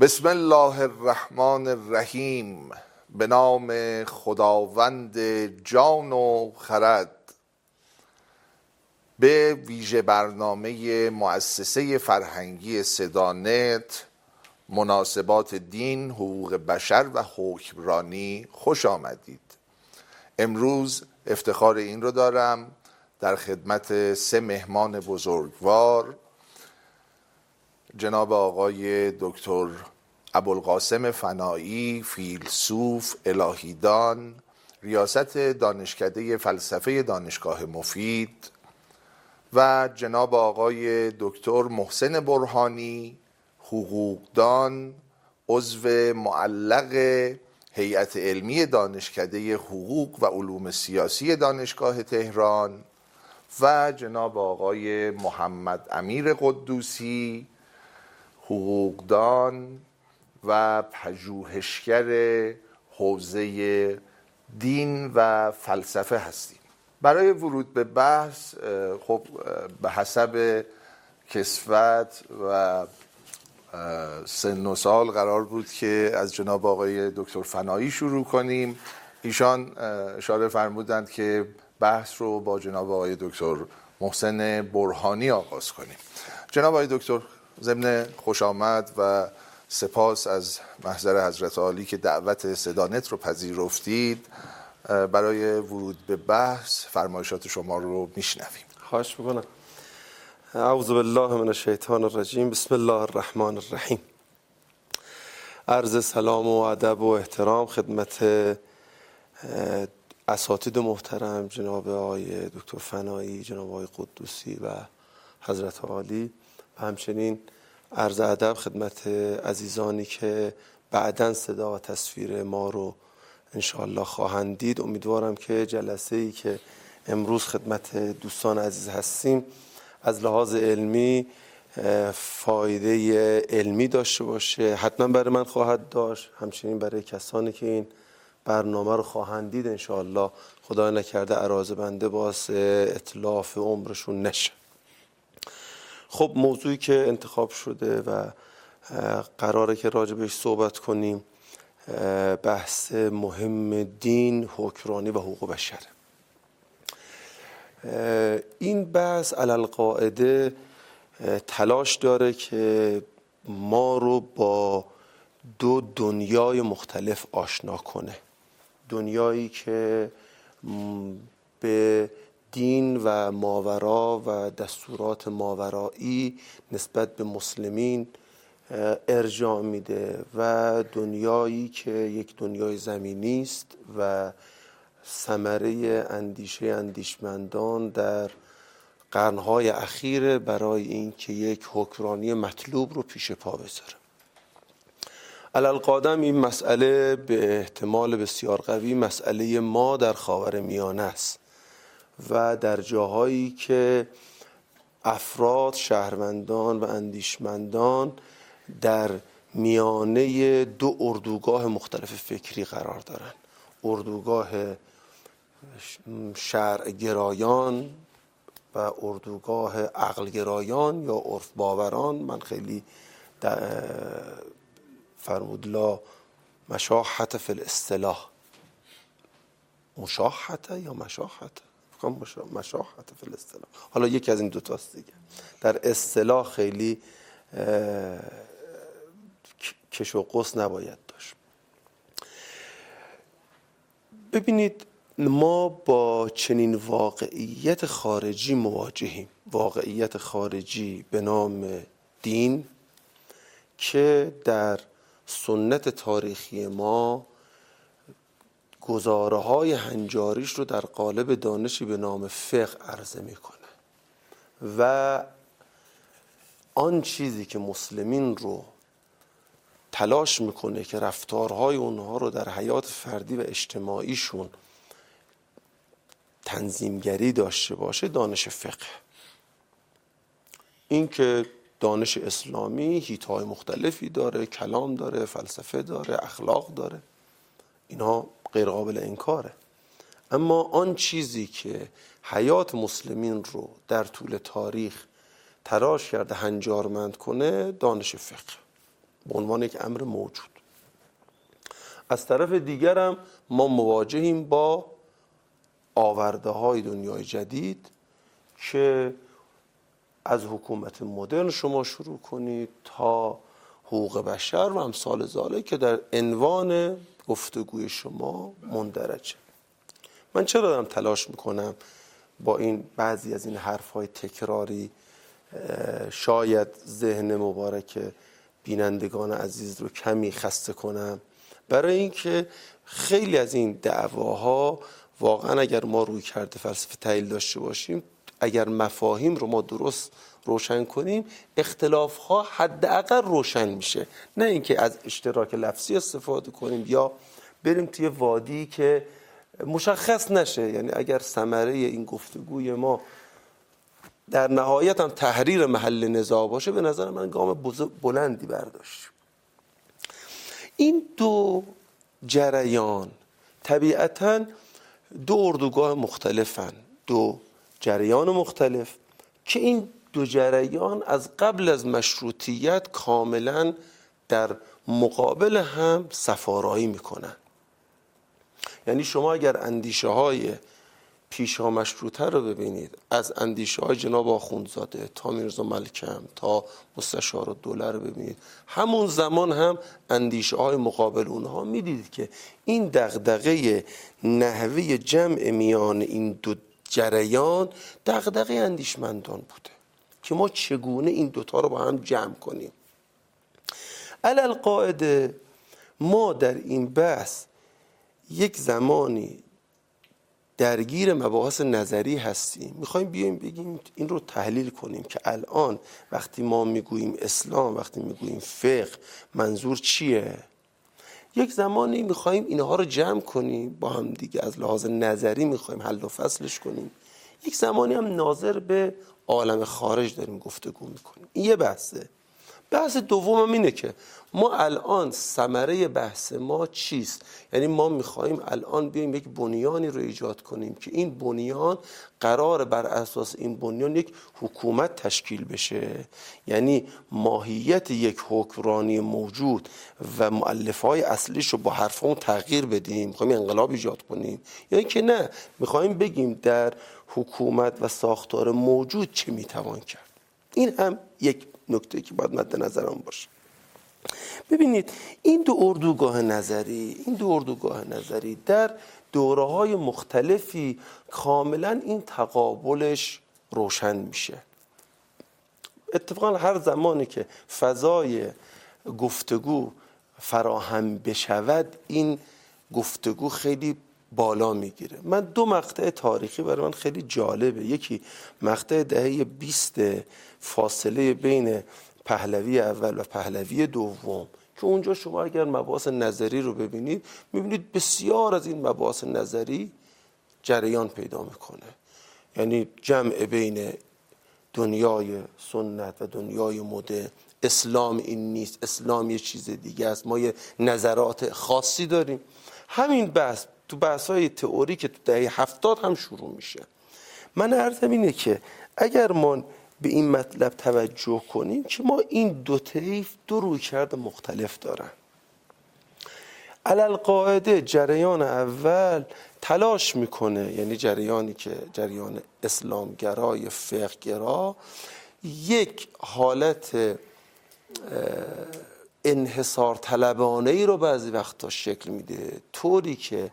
بسم الله الرحمن الرحیم. به نام خداوند جان و خرد. به ویژه برنامه مؤسسه فرهنگی صدانت مناسبات دین، حقوق بشر و حکمرانی خوش آمدید. امروز افتخار این رو دارم در خدمت سه مهمان بزرگوار جناب آقای دکتر ابوالقاسم فنایی فیلسوف الهیدان ریاست دانشکده فلسفه دانشگاه مفید و جناب آقای دکتر محسن برهانی حقوقدان عضو معلق هیئت علمی دانشکده حقوق و علوم سیاسی دانشگاه تهران و جناب آقای محمد امیر قدوسی حقوقدان و پژوهشگر حوزه دین و فلسفه هستیم. برای ورود به بحث خب به حسب کسفت و سن و سال قرار بود که از جناب آقای دکتر فنایی شروع کنیم. ایشان اشاره فرمودند که بحث رو با جناب آقای دکتر محسن برهانی آغاز کنیم. جناب آقای دکتر ضمن خوش آمد و سپاس از محضر حضرت عالی که دعوت صدانت رو پذیرفتید برای ورود به بحث فرمایشات شما رو میشنویم. خواهش می‌کنم. اعوذ بالله من الشیطان الرجیم. بسم الله الرحمن الرحیم. عرض سلام و ادب و احترام خدمت اساتید محترم جناب آقای دکتر فنایی جناب آقای قدوسی و حضرت عالی. و همچنین عرض ادب خدمت عزیزانی که بعدا صدا و تصویر ما رو انشاءالله خواهند دید. امیدوارم که جلسه ای که امروز خدمت دوستان عزیز هستیم از لحاظ علمی فایده علمی داشته باشه. حتما برای من خواهد داشت. همچنین برای کسانی که این برنامه رو خواهند دید انشاءالله خدا نکرده عراض بنده باعث اطلاف عمرشون نشه. خب موضوعی که انتخاب شده و قراره که راجع بهش صحبت کنیم بحث مهم دین حکرانی و حقوق بشر. این بحث علل قاعده تلاش داره که ما رو با دو دنیای مختلف آشنا کنه. دنیایی که به دین و ماورا و دستورات ماورایی نسبت به مسلمین ارجاع میده و دنیایی که یک دنیای زمینی است و ثمره اندیشه اندیشمندان در قرنهای اخیر برای اینکه یک حکمرانی مطلوب رو پیش پا بذاره. علالقادم این مسئله به احتمال بسیار قوی مسئله ما در خاور میانه است. و در جاهایی که افراد شهروندان و اندیشمندان در میانه دو اردوگاه مختلف فکری قرار دارند اردوگاه شرع گرایان و اردوگاه عقل گرایان یا عرف باوران. من خیلی فرمودلا مشاحت فی الاصطلاح. مشاحت یا مشاحت مشاحت فی الاصطلاح. حالا یکی از این دو تاست دیگه. در اصطلاح خیلی کش و قص نباید داشت. ببینید ما با چنین واقعیت خارجی مواجهیم. واقعیت خارجی به نام دین که در سنت تاریخی ما گزاره های هنجاریش رو در قالب دانشی به نام فقه عرضه می‌کنه. و آن چیزی که مسلمین رو تلاش می‌کنه که رفتارهای اونها رو در حیات فردی و اجتماعیشون تنظیمگری داشته باشه دانش فقه. این که دانش اسلامی هیتهای مختلفی داره کلام داره فلسفه داره اخلاق داره. اینها غیر قابل انکاره. اما آن چیزی که حیات مسلمین رو در طول تاریخ تراش کرده هنجارمند کنه دانش فقه. به عنوان یک امر موجود. از طرف دیگرم ما مواجهیم با آورده های دنیای جدید که از حکومت مدرن شما شروع کنید تا حقوق بشر و امثال زاله که در عنوان گفتگوی شما مندرجه. من چرا دارم تلاش می‌کنم با این بعضی از این حرف های تکراری شاید ذهن مبارک بینندگان عزیز رو کمی خسته کنم؟ برای اینکه خیلی از این دعواها واقعا اگر ما روی کرده فلسفه تحلیل داشته باشیم اگر مفاهیم رو ما درست روشن کنیم اختلاف ها حداقل روشن میشه. نه اینکه از اشتراک لفظی استفاده کنیم یا بریم توی وادی که مشخص نشه. یعنی اگر ثمره این گفتگوی ما در نهایت هم تحریر محل نزاع باشه به نظر من گام بلندی برداشت. این دو جریان طبیعتا دو اردوگاه مختلفن. دو جریان مختلف که این دو جریان از قبل از مشروطیت کاملا در مقابل هم سفارایی می‌کنن. یعنی شما اگر اندیشه های پیشا مشروطه رو ببینید از اندیشه های جناب آخوندزاده تا میرزا ملکم تا مستشار دوله رو ببینید همون زمان هم اندیشه های مقابل اونها می‌دید که این دغدغه نحوه جمع میان این دو جریان دغدغه اندیشمندان بوده. که ما چگونه این دوتا رو با هم جمع کنیم. علل قاعده ما در این بحث یک زمانی درگیر مباحث نظری هستیم. می‌خوایم بیایم بگیم این رو تحلیل کنیم که الان وقتی ما می‌گوییم اسلام وقتی می‌گوییم فقه منظور چیه؟ یک زمانی می‌خوایم اینها رو جمع کنیم با هم دیگه از لحاظ نظری می‌خوایم حل و فصلش کنیم. یک زمانی هم ناظر به عالم خارج داریم گفتگو می‌کنیم. این یه بحثه. بحث دوم اینه که ما الان ثمره بحث ما چیست؟ یعنی ما می‌خواهیم الان بیایم یک بنیانی رو ایجاد کنیم که این بنیان قرار بر اساس این بنیان یک حکومت تشکیل بشه. یعنی ماهیت یک حکمرانی موجود و معلف های اصلیش رو با حرف اون تغییر بدیم. می‌خوایم انقلاب ایجاد کنیم. یعنی که نه می‌خوایم بگیم در حکومت و ساختار موجود چه می‌توان کرد. این هم یک نکته که باید مد نظرم باشه. ببینید این دو اردوگاه نظری این دو اردوگاه نظری در دوره های مختلفی کاملا این تقابلش روشن میشه. اتفاقا هر زمانی که فضای گفتگو فراهم بشود این گفتگو خیلی بالا می‌گیره. من دو مقطع تاریخی برای من خیلی جالبه. یکی مقطع دهه 20 فاصله بین پهلوی اول و پهلوی دوم. که اونجا شما اگر مباحث نظری رو ببینید می‌بینید بسیار از این مباحث نظری جریان پیدا می‌کنه. یعنی جمع بین دنیای سنت و دنیای مده اسلام این نیست اسلام یه چیز دیگه است. ما یه نظرات خاصی داریم. همین بحث تو بحث های تئوری که تو دهه هفتاد هم شروع میشه. من عرضم اینه که اگر ما به این مطلب توجه کنیم که ما این دو طیف دو رویکرد مختلف دارن. علل قاعده جریان اول تلاش می‌کنه یعنی جریانی که جریان اسلامگرای فقهگرا یک حالت انحصار طلبانه ای رو بعضی وقتا شکل میده طوری که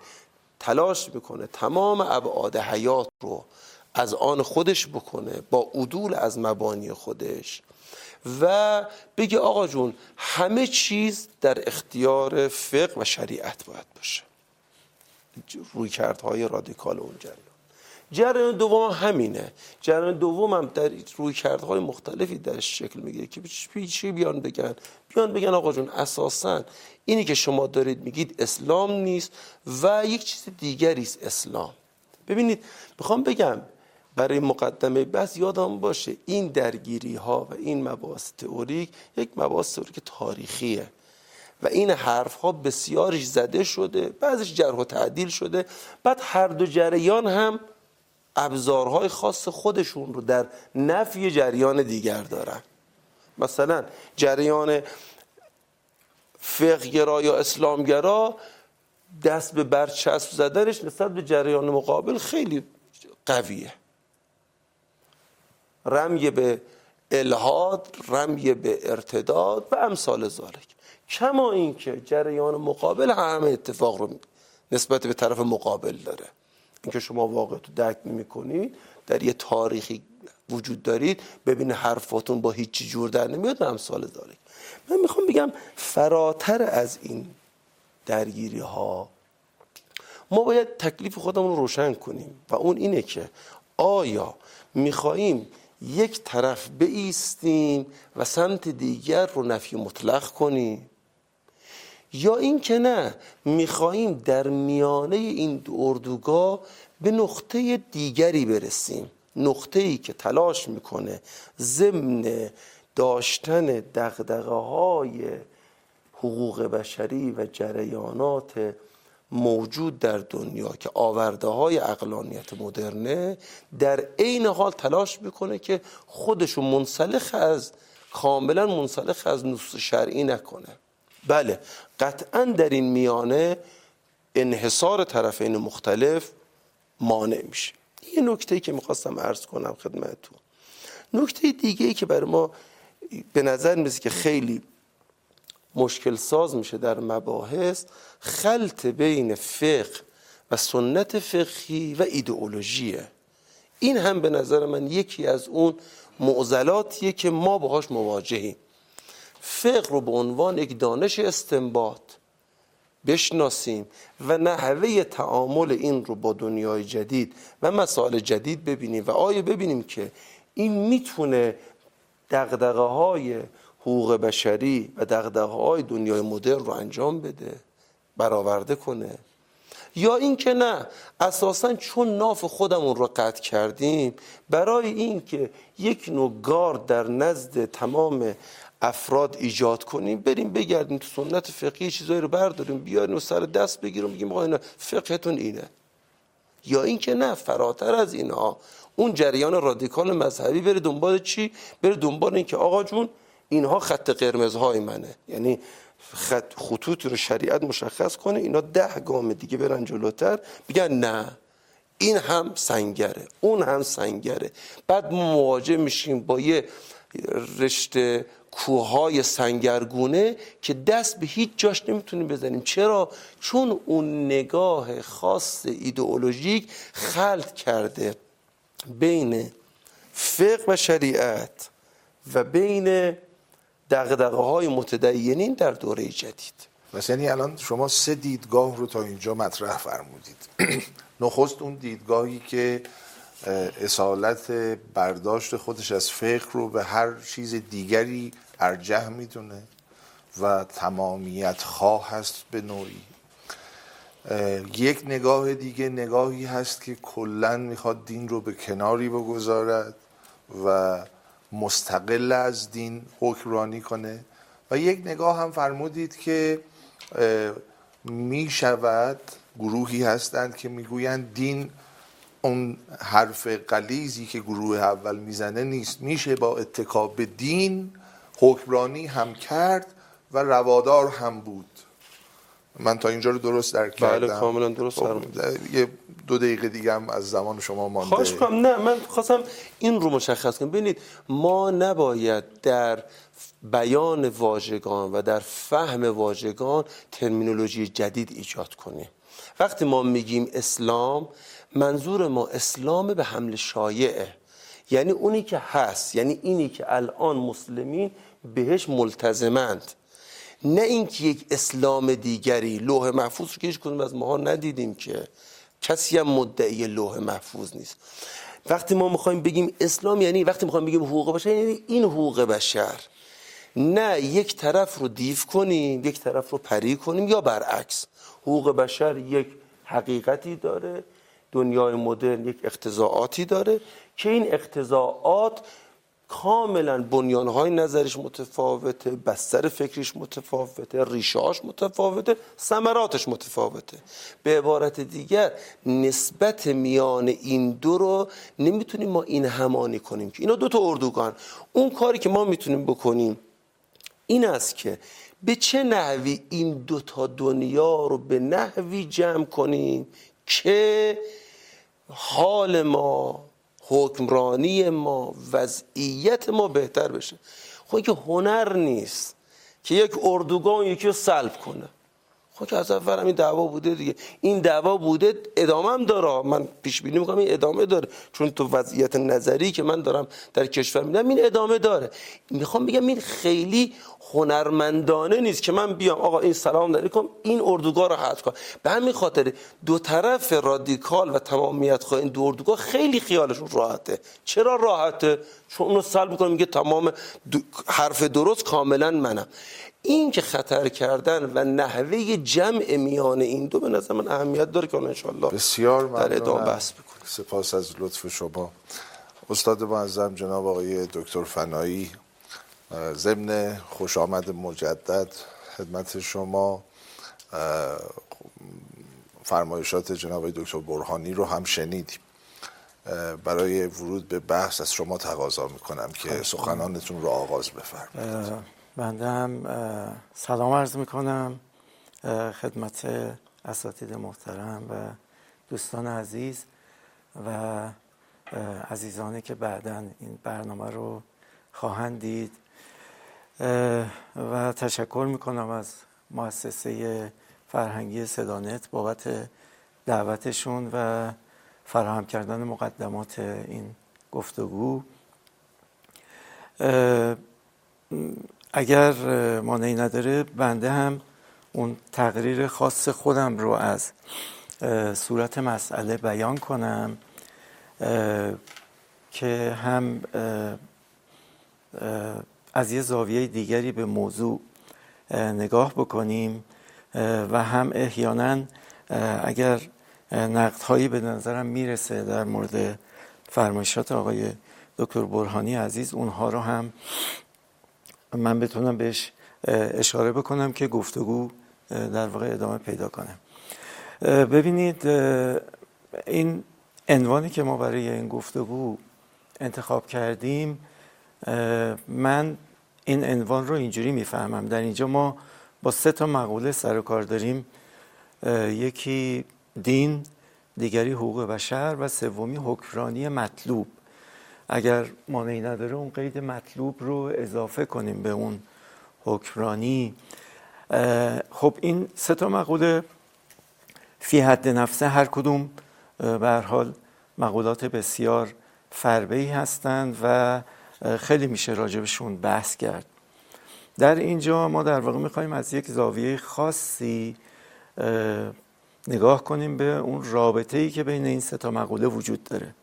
تلاش می‌کنه تمام ابعاد حیات رو از آن خودش بکنه با عدول از مبانی خودش. و بگه آقا جون همه چیز در اختیار فقه و شریعت باید باشه. روی کردهای رادیکال اون جریان. جریان دوم همینه. جریان دوم هم در روی کردهای مختلفی در شکل می‌گیره که چی بیان بگن. بیان بگن آقا جون اساسا اینی که شما دارید میگید اسلام نیست و یک چیز دیگری است اسلام. ببینید می‌خوام بگم برای مقدمه بس یادم باشه این درگیری ها و این مباحث تئوریک یک مباحث تئوریک تاریخیه و این حرف ها بسیارش زده شده بعضش جرح و تعدیل شده. بعد هر دو جریان هم ابزارهای خاص خودشون رو در نفی جریان دیگر دارن. مثلا جریان فقهگرا یا اسلامگرا دست به برچسب زدنش نسبت به جریان مقابل خیلی قویه. رمی به الهاد رمی به ارتداد و امثال ذالک کما اینکه جریان مقابل همه اتفاق رو نسبت به طرف مقابل داره. اینکه شما واقع تو درک می‌کنید در یه تاریخی وجود دارید ببین حرفاتون با هیچی جور در نمیاد و امثال ذالک من می‌خوام بگم فراتر از این درگیری ها ما باید تکلیف خودمون رو روشن کنیم. و اون اینه که آیا میخواییم یک طرف بیستیم و سمت دیگر رو نفی مطلق کنیم یا این که نه میخواییم در میانه این دو اردوگاه به نقطه دیگری برسیم. نقطه ای که تلاش می‌کنه ضمن داشتن دغدغه های حقوق بشری و جریانات موجود در دنیا که آورده های اقلانیت مدرنه در عین حال تلاش می‌کنه که خودشو منسلخ از کاملا منسلخ از نصوص شرعی نکنه. بله قطعا در این میانه انحصار طرفین مختلف مانع میشه. یه نکته که می‌خواستم عرض کنم خدمتتون. نکته دیگه ای که برای ما به نظر میسه که خیلی مشکل ساز میشه در مباحث خلط بین فقه و سنت فقهی و ایدئولوژیه. این هم به نظر من یکی از اون معضلاتیه که ما باهاش مواجهیم. فقه رو به عنوان یک دانش استنباط بشناسیم و نحوه تعامل این رو با دنیای جدید و مسائل جدید ببینیم و آیا ببینیم که این می‌تونه دقدقه های حقوق بشری و دقدقه های دنیای مدرن رو انجام بده برآورده کنه. یا اینکه نه اساسا چون ناف خودمون رو قطع کردیم برای اینکه یک نوع گارد در نزد تمام افراد ایجاد کنیم بریم بگردیم تو سنت فقهی چیزایی رو برداریم بیاریم و سر دست بگیریم بگیم آقا اینا فقهتون اینه. یا اینکه نه فراتر از اینها اون جریان رادیکال مذهبی بره دنبال چی؟ بره دنبال اینکه آقا جون اینها خط قرمزهای منه. یعنی خط خطوط رو شریعت مشخص کنه اینا ده گام دیگه برن جلوتر. بگن نه این هم سنگره اون هم سنگره. بعد مواجه میشیم با یه رشته کوههای سنگرگونه که دست به هیچ جاش نمی‌تونیم بزنیم. چرا؟ چون اون نگاه خاص ایدئولوژیک خلط کرده بین فقه و شریعت و بین دقدقه های متدینین در دوره جدید. مثلا یعنی الان شما سه دیدگاه رو تا اینجا مطرح فرمودید. نخست اون دیدگاهی که اصالت برداشت خودش از فقه رو به هر چیز دیگری ارجح می‌دونه و تمامیت خواه هست به نوعی. یک نگاه دیگه نگاهی هست که کلا می‌خواد دین رو به کناری بگذارد و مستقل از دین حکمرانی کنه. و یک نگاه هم فرمودید که می شود گروهی هستند که می‌گویند دین اون حرف قلیزی که گروه اول می‌زنه نیست. میشه با اتکاب به دین حکمرانی هم کرد و روادار هم بود. من تا اینجا رو درست درک بله، کردم. بله کاملا درست خب یه دو دقیقه دیگه هم از زمان شما مانده. خواهش کنم نه من خواستم این رو مشخص کنم. ببینید ما نباید در بیان واژگان و در فهم واژگان ترمینولوژی جدید ایجاد کنیم. وقتی ما میگیم اسلام منظور ما اسلام به حمل شایعه. یعنی اونی که هست یعنی اینی که الان مسلمین بهش ملتزمند. نه اینکه یک اسلام دیگری لوح محفوظ رو که هیچ از ماها ندیدیم که. کسی هم مدعی لوح محفوظ نیست. وقتی ما می‌خوایم بگیم اسلام یعنی وقتی می‌خوایم بگیم حقوق بشر یعنی این حقوق بشر. نه یک طرف رو دیو کنیم یک طرف رو پری کنیم یا برعکس. حقوق بشر یک حقیقتی داره دنیای مدرن یک اقتضاعاتی داره که این اقتضاعات کاملا بنیانهای نظرش متفاوته بستر فکریش متفاوته ریشهاش متفاوته سمراتش متفاوته. به عبارت دیگر نسبت میان این دو رو نمی‌تونیم ما این همانی کنیم که اینا دو تا اردوگان. اون کاری که ما می‌تونیم بکنیم این است که به چه نحوی این دوتا دنیا رو به نحوی جمع کنیم که حال ما حکمرانی ما وضعیت ما بهتر بشه. خب که هنر نیست که یک اردوگاه یکی رو سلب کنه. خب که از اول این دعوا بوده دیگه. این دعوا بوده ادامه هم داره. من پیش بینی می‌کنم این ادامه داره. چون تو وضعیت نظری که من دارم در کشور میدم این ادامه داره. می‌خوام بگم این خیلی هنرمندانه نیست که من بیام آقا این سلام علیکم این اردوگاه رو حذف کن. به همین خاطر دو طرف رادیکال و تمامیت خواه این دو اردوگاه خیلی خیالشون راحته. چرا راحته؟ چون اونو سلب می‌کنه میگه تمام حرف درست کاملا منم. این که خطر کردن و نحوه جمع میان این دو به نظر من اهمیت داره که انشالله بسیار در ادامه بحث بکنیم. سپاس از لطف شما. استاد معظم جناب آقای دکتر فنایی ضمن خوش آمد مجدد خدمت شما فرمایشات جناب دکتر برهانی رو هم شنیدیم. برای ورود به بحث از شما تقاضا می‌کنم که سخنانتون رو آغاز بفرمایید. بنده هم سلام عرض می‌کنم خدمت اساتید محترم و دوستان عزیز و عزیزانی که بعدا این برنامه رو خواهند دید. و تشکر می‌کنم از مؤسسه فرهنگی صدانت بابت دعوتشون و فراهم کردن مقدمات این گفتگو. اگر مانعی نداره بنده هم اون تقریر خاص خودم رو از صورت مسئله بیان کنم که هم از یه زاویه دیگری به موضوع نگاه بکنیم و هم احیانا اگر نقدهایی به نظرم می‌رسه در مورد فرمایشات آقای دکتر برهانی عزیز اونها رو هم من بتونم بهش اشاره بکنم که گفتگو در واقع ادامه پیدا کنه. ببینید این عنوانی که ما برای این گفتگو انتخاب کردیم من این عنوان رو اینجوری می‌فهمم. در اینجا ما با سه تا مقوله سر و کار داریم. یکی دین دیگری حقوق بشر و سومی حکرانی مطلوب. اگر مانعی نداره اون قید مطلوب رو اضافه کنیم به اون حکرانی خب این سه تا مقوله فی حد نفسه هر کدوم به حال مقولات بسیار فربهی هستند و خیلی میشه راجبشون بحث کرد. در اینجا ما در واقع می‌خوایم از یک زاویه خاصی نگاه کنیم به اون رابطه ای که بین این سه تا مقوله وجود داره.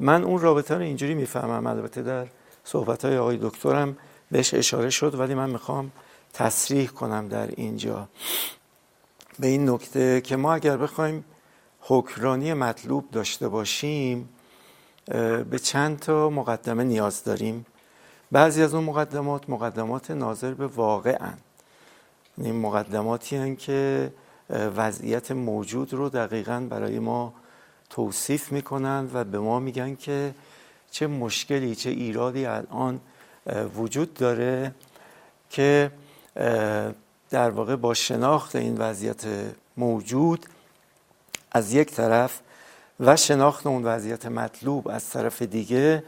من اون رابطه رو اینجوری می‌فهمم البته در صحبت های آقای دکترم بهش اشاره شد ولی من می‌خوام تصریح کنم در اینجا به این نکته که ما اگر بخوایم حکرانی مطلوب داشته باشیم به چند تا مقدمه نیاز داریم بعضی از اون مقدمات مقدمات ناظر به واقع هن. این یعنی مقدماتی هن که وضعیت موجود رو دقیقا برای ما توصیف می‌کنند و به ما میگن که چه مشکلی چه ایرادی الان وجود داره که در واقع با شناخت این وضعیت موجود از یک طرف و شناخت اون وضعیت مطلوب از طرف دیگه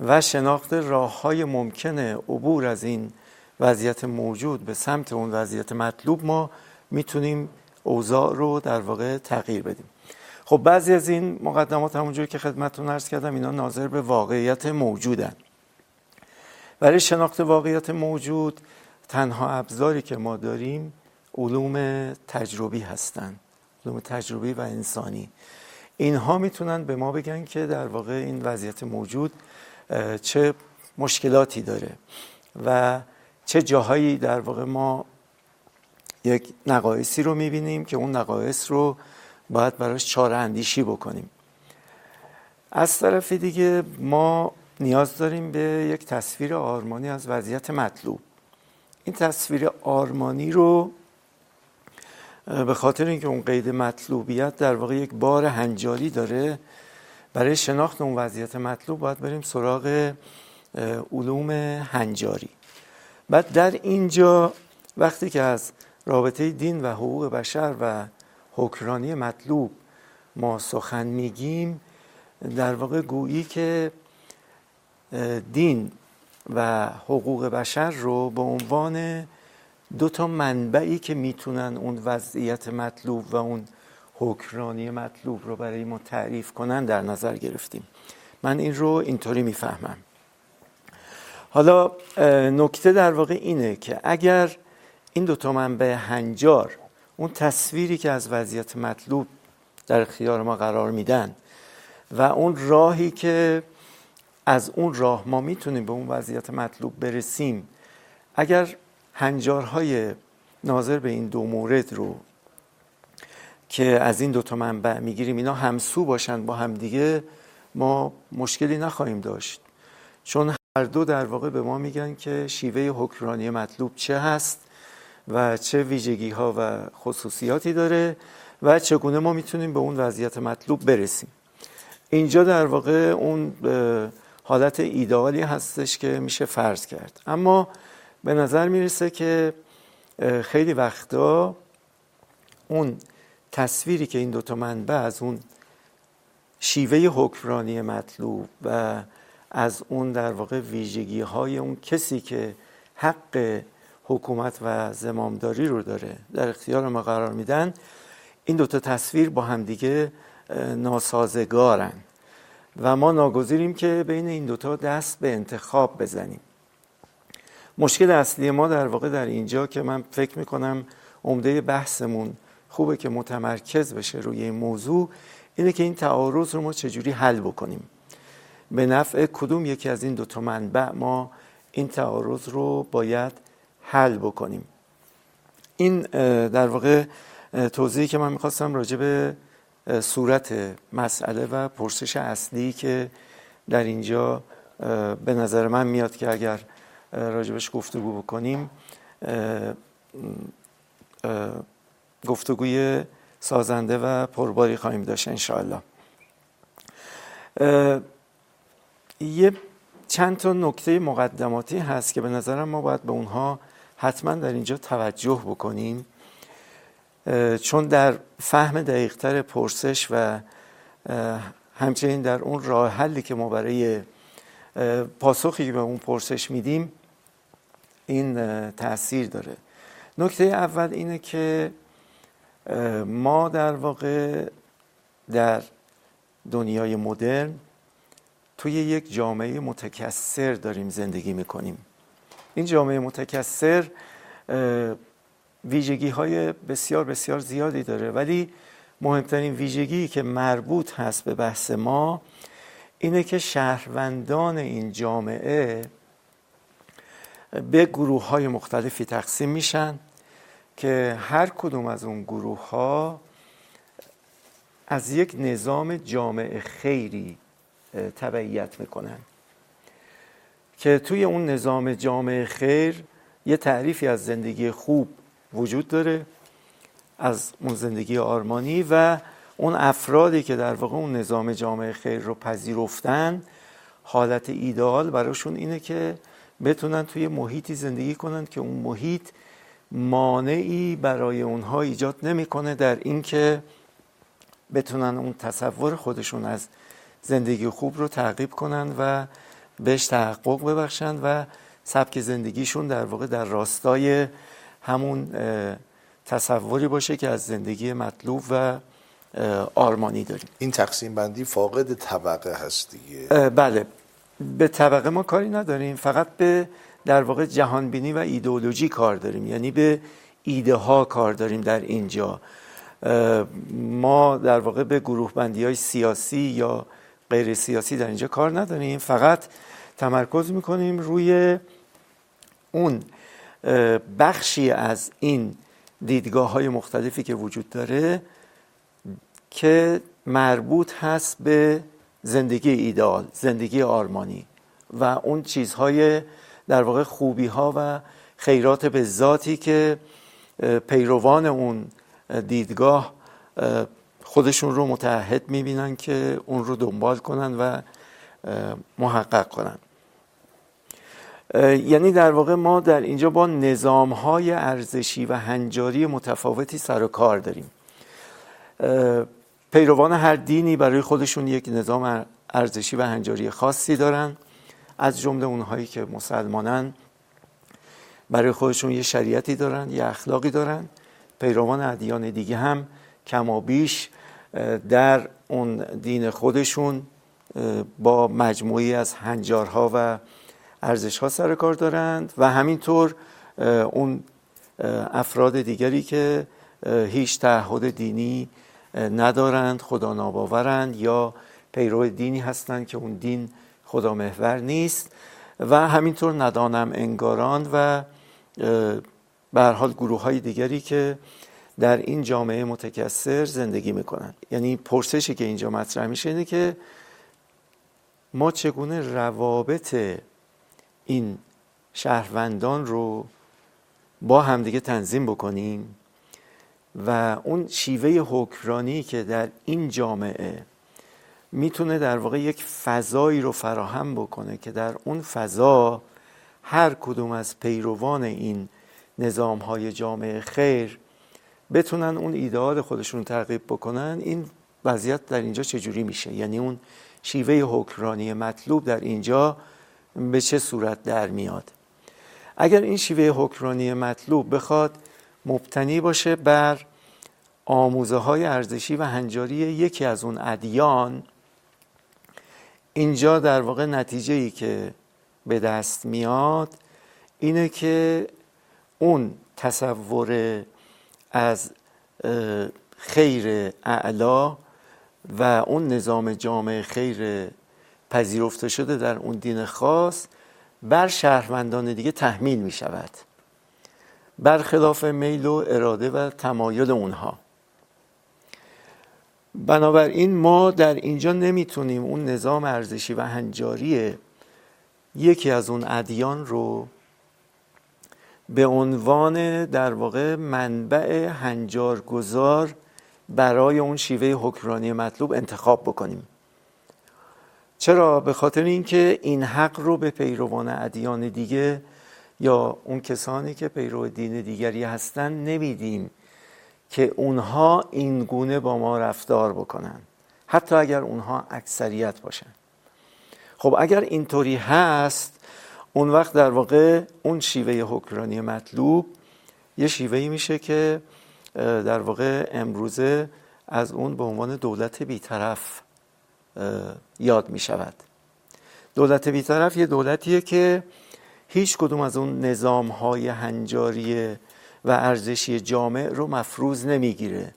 و شناخت راه های ممکنه عبور از این وضعیت موجود به سمت اون وضعیت مطلوب ما می‌تونیم اوضاع رو در واقع تغییر بدیم. خب بعضی از این مقدمات همونجوری که خدمتتون عرض کردم اینا ناظر به واقعیت موجودن. برای شناخت واقعیت موجود تنها ابزاری که ما داریم علوم تجربی هستند علوم تجربی و انسانی. اینها می‌تونن به ما بگن که در واقع این وضعیت موجود چه مشکلاتی داره و چه جاهایی در واقع ما یک نقایصی رو می‌بینیم که اون نقایص رو باید براش چاره اندیشی بکنیم. از طرف دیگه ما نیاز داریم به یک تصویر آرمانی از وضعیت مطلوب. این تصویر آرمانی رو به خاطر اینکه اون قید مطلوبیت در واقع یک بار هنجاری داره برای شناخت اون وضعیت مطلوب باید بریم سراغ علوم هنجاری. بعد در اینجا وقتی که از رابطه دین و حقوق بشر و حکرانی مطلوب ما سخن میگیم در واقع گویی که دین و حقوق بشر رو به عنوان دو تا منبعی که می‌تونن اون وضعیت مطلوب و اون حکرانی مطلوب رو برای ما تعریف کنن در نظر گرفتیم. من این رو اینطوری می‌فهمم. حالا نکته در واقع اینه که اگر این دو تا منبع هنجار اون تصویری که از وضعیت مطلوب در اختیار ما قرار میدن و اون راهی که از اون راه ما می‌تونیم به اون وضعیت مطلوب برسیم اگر هنجارهای ناظر به این دو مورد رو که از این دوتا منبع می‌گیریم اینا همسو باشن با همدیگه ما مشکلی نخواهیم داشت. چون هر دو در واقع به ما میگن که شیوه حکرانی مطلوب چه هست و چه ویژگی ها و خصوصیاتی داره و چگونه ما می‌تونیم به اون وضعیت مطلوب برسیم. اینجا در واقع اون حالت ایدئالی هستش که میشه فرض کرد. اما به نظر می‌رسه که خیلی وقتا اون تصویری که این دوتا منبع از اون شیوه حکمرانی مطلوب و از اون در واقع ویژگی های اون کسی که حق حکومت و زمامداری رو داره. در اختیار ما قرار میدن این دوتا تصویر با همدیگه ناسازگارن. و ما ناگزیریم که بین این دوتا دست به انتخاب بزنیم. مشکل اصلی ما در واقع در اینجا که من فکر می‌کنم عمده بحثمون خوبه که متمرکز بشه روی این موضوع اینه که این تعارض رو ما چجوری حل بکنیم. به نفع کدوم یکی از این دوتا منبع ما این تعارض رو باید حل بکنیم. این در واقع توضیحی که من می‌خواستم راجع به صورت مسئله و پرسش اصلی که در اینجا به نظر من میاد که اگر راجبش گفتگو بکنیم گفتگوی سازنده و پرباری خواهیم داشت انشاءالله. یه چند تا نکته مقدماتی هست که به نظرم ما باید به اونها حتما در اینجا توجه بکنیم چون در فهم دقیقتر پرسش و همچنین در اون راه حلی که ما برای پاسخی به اون پرسش میدیم این تاثیر داره. نکته اول اینه که ما در واقع در دنیای مدرن توی یک جامعه متکثر داریم زندگی می‌کنیم. این جامعه متکثر ویژگی های بسیار بسیار زیادی داره. ولی مهمترین ویژگی که مربوط هست به بحث ما اینه که شهروندان این جامعه به گروه های مختلفی تقسیم میشن که هر کدوم از اون گروه ها از یک نظام جامعه خیری تبعیت می‌کنن. که توی اون نظام جامعه خیر یه تعریفی از زندگی خوب وجود داره از اون زندگی آرمانی و اون افرادی که در واقع اون نظام جامعه خیر رو پذیرفتن حالت ایدئال براشون اینه که بتونن توی محیطی زندگی کنند که اون محیط مانعی برای اونها ایجاد نمی‌کنه در اینکه بتونن اون تصور خودشون از زندگی خوب رو تعقیب کنن و بهش تحقق ببخشن و سبک زندگیشون در واقع در راستای همون تصوری باشه که از زندگی مطلوب و آرمانی داریم. این تقسیم بندی فاقد طبقه هست دیگه. بله. به طبقه ما کاری نداریم. فقط به در واقع جهانبینی و ایدئولوژی کار داریم. یعنی به ایده ها کار داریم در اینجا. ما در واقع به گروه بندی های سیاسی یا غیر سیاسی در اینجا کار نداریم. فقط تمرکز می‌کنیم روی اون بخشی از این دیدگاه های مختلفی که وجود داره که مربوط هست به زندگی ایدال زندگی آرمانی و اون چیزهای در واقع خوبی ها و خیرات به ذاتی که پیروان اون دیدگاه خودشون رو متحد می‌بینن که اون رو دنبال کنن و محقق کنن. یعنی در واقع ما در اینجا با نظام های ارزشی و هنجاری متفاوتی سر و کار داریم. پیروان هر دینی برای خودشون یک نظام ارزشی و هنجاری خاصی دارن. از جمله اونهایی که مسلمانن برای خودشون یه شریعتی دارن یه اخلاقی دارن. پیروان ادیان دیگه هم کما بیش در اون دین خودشون با مجموعی از هنجارها و ارزشها سر کار دارند و همینطور اون افراد دیگری که هیچ تعهد دینی ندارند خدا ناباورند یا پیرو دینی هستند که اون دین خدا محور نیست و همینطور ندانم انگاران و به حال گروه های دیگری که در این جامعه متکثر زندگی می‌کنن. یعنی پرسشی که اینجا مطرح میشه اینه که ما چگونه روابط این شهروندان رو با همدیگه تنظیم بکنیم و اون شیوه حکرانی که در این جامعه می‌تونه در واقع یک فضایی رو فراهم بکنه که در اون فضا هر کدوم از پیروان این نظام های جامعه خیر بتونن اون ایدئال خودشون ترغیب بکنن این وضعیت در اینجا چجوری میشه؟ یعنی اون شیوه حکرانی مطلوب در اینجا به چه صورت در میاد. اگر این شیوه حکرانی مطلوب بخواد مبتنی باشه بر آموزه های ارزشی و هنجاری یکی از اون ادیان. اینجا در واقع نتیجه ای که به دست میاد اینه که اون تصور از خیر اعلا و اون نظام جامعه خیر پذیرفته شده در اون دین خاص بر شهروندان دیگه تحمیل می شود. برخلاف میل و اراده و تمایل اونها. بنابراین ما در اینجا نمی‌تونیم اون نظام ارزشی و هنجاری یکی از اون ادیان رو به عنوان در واقع منبع هنجارگذار برای اون شیوه حکرانی مطلوب انتخاب بکنیم. چرا؟ به خاطر اینکه این حق رو به پیروان ادیان دیگه یا اون کسانی که پیرو دین دیگری هستن نمیدیم که اونها این گونه با ما رفتار بکنن حتی اگر اونها اکثریت باشن. خب اگر اینطوری هست اون وقت در واقع اون شیوه حکرانی مطلوب یه شیوهی میشه که در واقع امروزه از اون به عنوان دولت بیطرف یاد می شود دولت بیطرف یه دولتیه که هیچ کدوم از اون نظام های هنجاری و ارزشی جامع رو مفروض نمی‌گیره